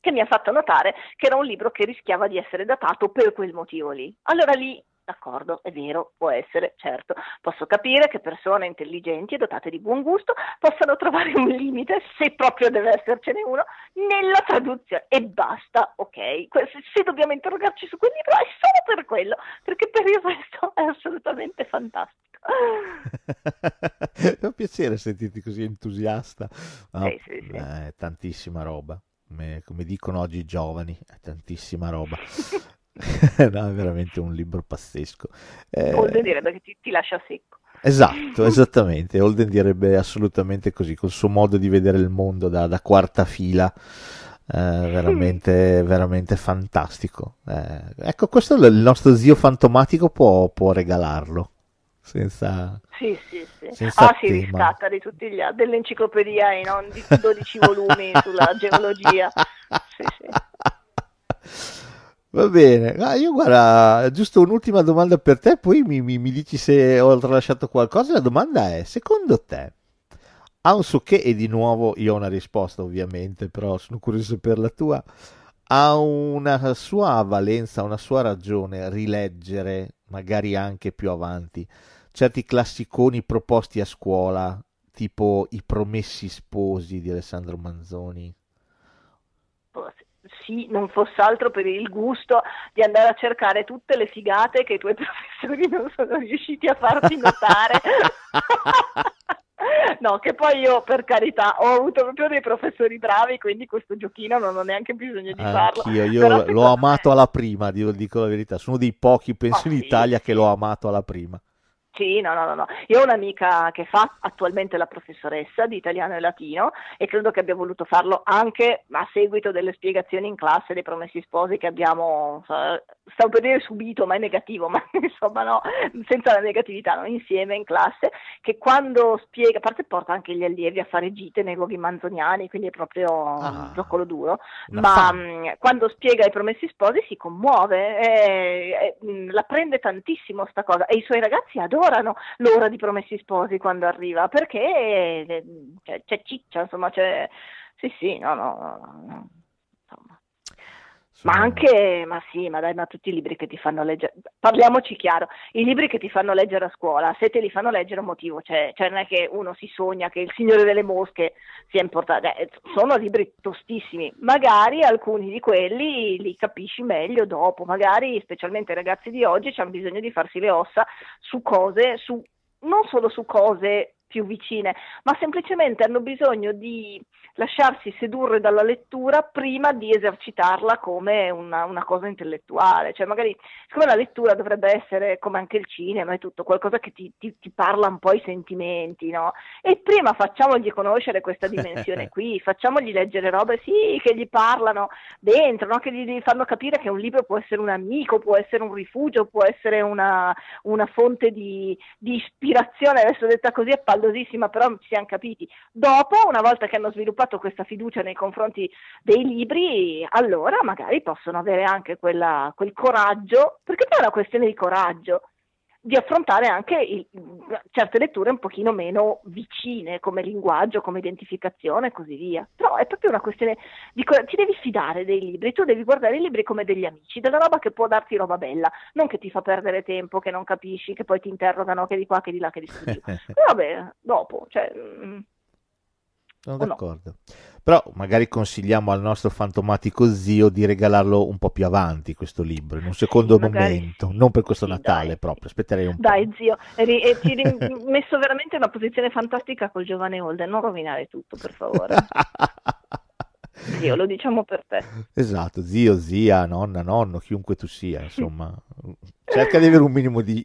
che mi ha fatto notare che era un libro che rischiava di essere datato per quel motivo lì. Allora lì D'accordo, è vero, può essere, certo. Posso capire che persone intelligenti e dotate di buon gusto possano trovare un limite, se proprio deve essercene uno, nella traduzione. E basta, ok? Se dobbiamo interrogarci su quel libro è solo per quello, perché per il resto è assolutamente fantastico. È un piacere sentirti così entusiasta. No, sì, sì, sì. È tantissima roba. Come, come dicono oggi i giovani, è tantissima roba. no, è veramente un libro pazzesco. Eh, Golden direbbe che ti, ti lascia secco. Esatto, esattamente. Holden direbbe assolutamente così, col suo modo di vedere il mondo da, da quarta fila. Eh, veramente, veramente fantastico. Eh, ecco, questo il nostro zio fantomatico può, può regalarlo senza, Sì, sì, sì. senza Ah, si riscatta di tutti gli altri, dell'enciclopedia in on- di 12 volumi sulla geologia. Sì, sì. Va bene, Ah, io guarda, giusto un'ultima domanda per te, poi mi, mi- mi dici se ho tralasciato qualcosa. La domanda è, secondo te, ha un che, e di nuovo io ho una risposta ovviamente, però sono curioso per la tua, ha una sua valenza, una sua ragione rileggere, magari anche più avanti, certi classiconi proposti a scuola, tipo I Promessi Sposi di Alessandro Manzoni? Sì, non fosse altro per il gusto di andare a cercare tutte le figate che i tuoi professori non sono riusciti a farti notare. No, che poi io per carità ho avuto proprio dei professori bravi, quindi questo giochino non ho neanche bisogno di farlo. Anch'io, io Però l'ho amato me- alla prima, dico, dico la verità. Sono dei pochi, penso, Ah, in sì, Italia che sì. l'ho amato alla prima. Sì, no, no, no. Io ho un'amica che fa attualmente la professoressa di italiano e latino e credo che abbia voluto farlo anche a seguito delle spiegazioni in classe dei promessi sposi che abbiamo, stavo per dire subito, ma è negativo, ma insomma no, senza la negatività, no, insieme in classe, che quando spiega, a parte porta anche gli allievi a fare gite nei luoghi manzoniani, quindi è proprio Ah. un zoccolo duro, ma mh, quando spiega i promessi sposi si commuove, eh, eh, mh, la prende tantissimo sta cosa e i suoi ragazzi adorano l'ora di promessi sposi quando arriva perché eh, c'è, c'è ciccia, insomma, c'è... Sì, sì, no, no, no. Ma anche, ma sì, ma dai, ma tutti i libri che ti fanno leggere, parliamoci chiaro, i libri che ti fanno leggere a scuola, se te li fanno leggere un motivo c'è, cioè non è che uno si sogna che il Signore delle Mosche sia importante, eh, sono libri tostissimi, magari alcuni di quelli li capisci meglio dopo, magari specialmente i ragazzi di oggi hanno bisogno di farsi le ossa su cose, su, non solo su cose più vicine, ma semplicemente hanno bisogno di lasciarsi sedurre dalla lettura prima di esercitarla come una, una cosa intellettuale. Cioè, magari, siccome la lettura dovrebbe essere come anche il cinema e tutto, qualcosa che ti, ti- ti parla un po' i sentimenti, no? E prima facciamogli conoscere questa dimensione qui, facciamogli leggere robe, sì, che gli parlano dentro, no? Che gli, gli fanno capire che un libro può essere un amico, può essere un rifugio, può essere una, una fonte di, di ispirazione. Adesso detta così è pallosissima, però ci siamo capiti. Dopo, una volta che hanno sviluppato questa fiducia nei confronti dei libri, allora magari possono avere anche quella- quel coraggio, perché poi è una questione di coraggio, di affrontare anche il- certe letture un pochino meno vicine come linguaggio, come identificazione e così via. Però è proprio una questione di ti devi fidare dei libri, tu devi guardare i libri come degli amici, della roba che può darti roba bella, non che ti fa perdere tempo, che non capisci, che poi ti interrogano che di qua, che di là, che di su. Vabbè, dopo, cioè, mm, Sono o no? d'accordo. Però magari consigliamo al nostro fantomatico zio di regalarlo un po' più avanti questo libro, in un secondo magari momento, sì. non per questo Sì, Natale dai. proprio, aspetterei un po'. Dai zio, eri- e ti eri messo veramente in una posizione fantastica col giovane Holden, non rovinare tutto per favore. Zio, lo diciamo per te. Esatto, zio, zia, nonna, nonno, chiunque tu sia, insomma, cerca di avere un minimo di,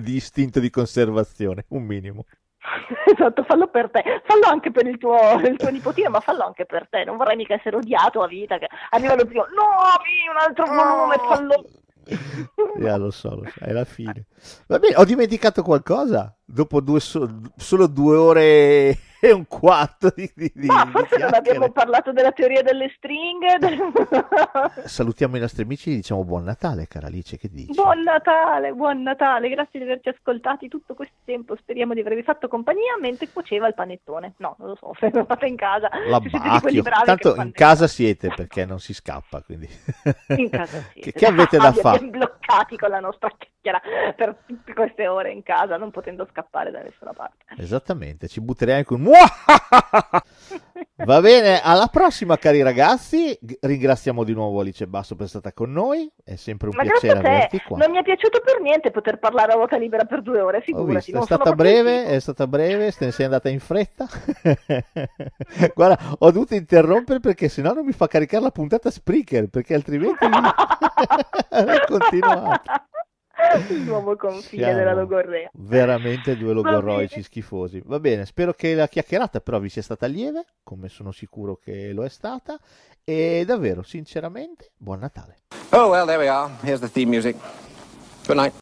di istinto di conservazione, un minimo. Esatto, fallo per te, fallo anche per il tuo, il tuo nipotino, ma fallo anche per te, non vorrei mica essere odiato a vita, che arriva lo zio, no, mi, un altro volume, fallo... Ya, lo so, lo so, è la fine. Va bene, ho dimenticato qualcosa? Dopo due so- solo due ore e un quarto di, di, di- Ma di forse non abbiamo parlato della teoria delle stringhe. del- Salutiamo i nostri amici e diciamo buon Natale, cara Alice, che dici? Buon Natale, buon Natale, grazie di averci ascoltati tutto questo tempo. Speriamo di avervi fatto compagnia mentre cuoceva il panettone. No, non lo so, se non fate in casa. siete L'abbacchio. bravi Tanto in casa siete perché non si scappa, quindi... In casa sì. che, che avete da Ah, fare? abbiamo bloccati con la nostra chiacchiera per tutte queste ore in casa, non potendo scappare da nessuna parte. Esattamente, ci butterei anche un... Va bene, alla prossima cari ragazzi, ringraziamo di nuovo Alice Basso per essere stata con noi, è sempre un Ma piacere averti qua. non mi è piaciuto per niente poter parlare a ruota libera per due ore, Ho figurati. visto, è stata breve, è stata breve, te ne sei andata in fretta. Guarda, ho dovuto interrompere perché sennò non mi fa caricare la puntata Spreaker, perché altrimenti avrei continuato. Il nuovo confine Siamo della logorrea. Veramente due logorroici schifosi. Va bene, spero che la chiacchierata però vi sia stata lieve, come sono sicuro che lo è stata. E davvero, sinceramente, buon Natale. Oh, well, there we are. Here's the theme music. Good night.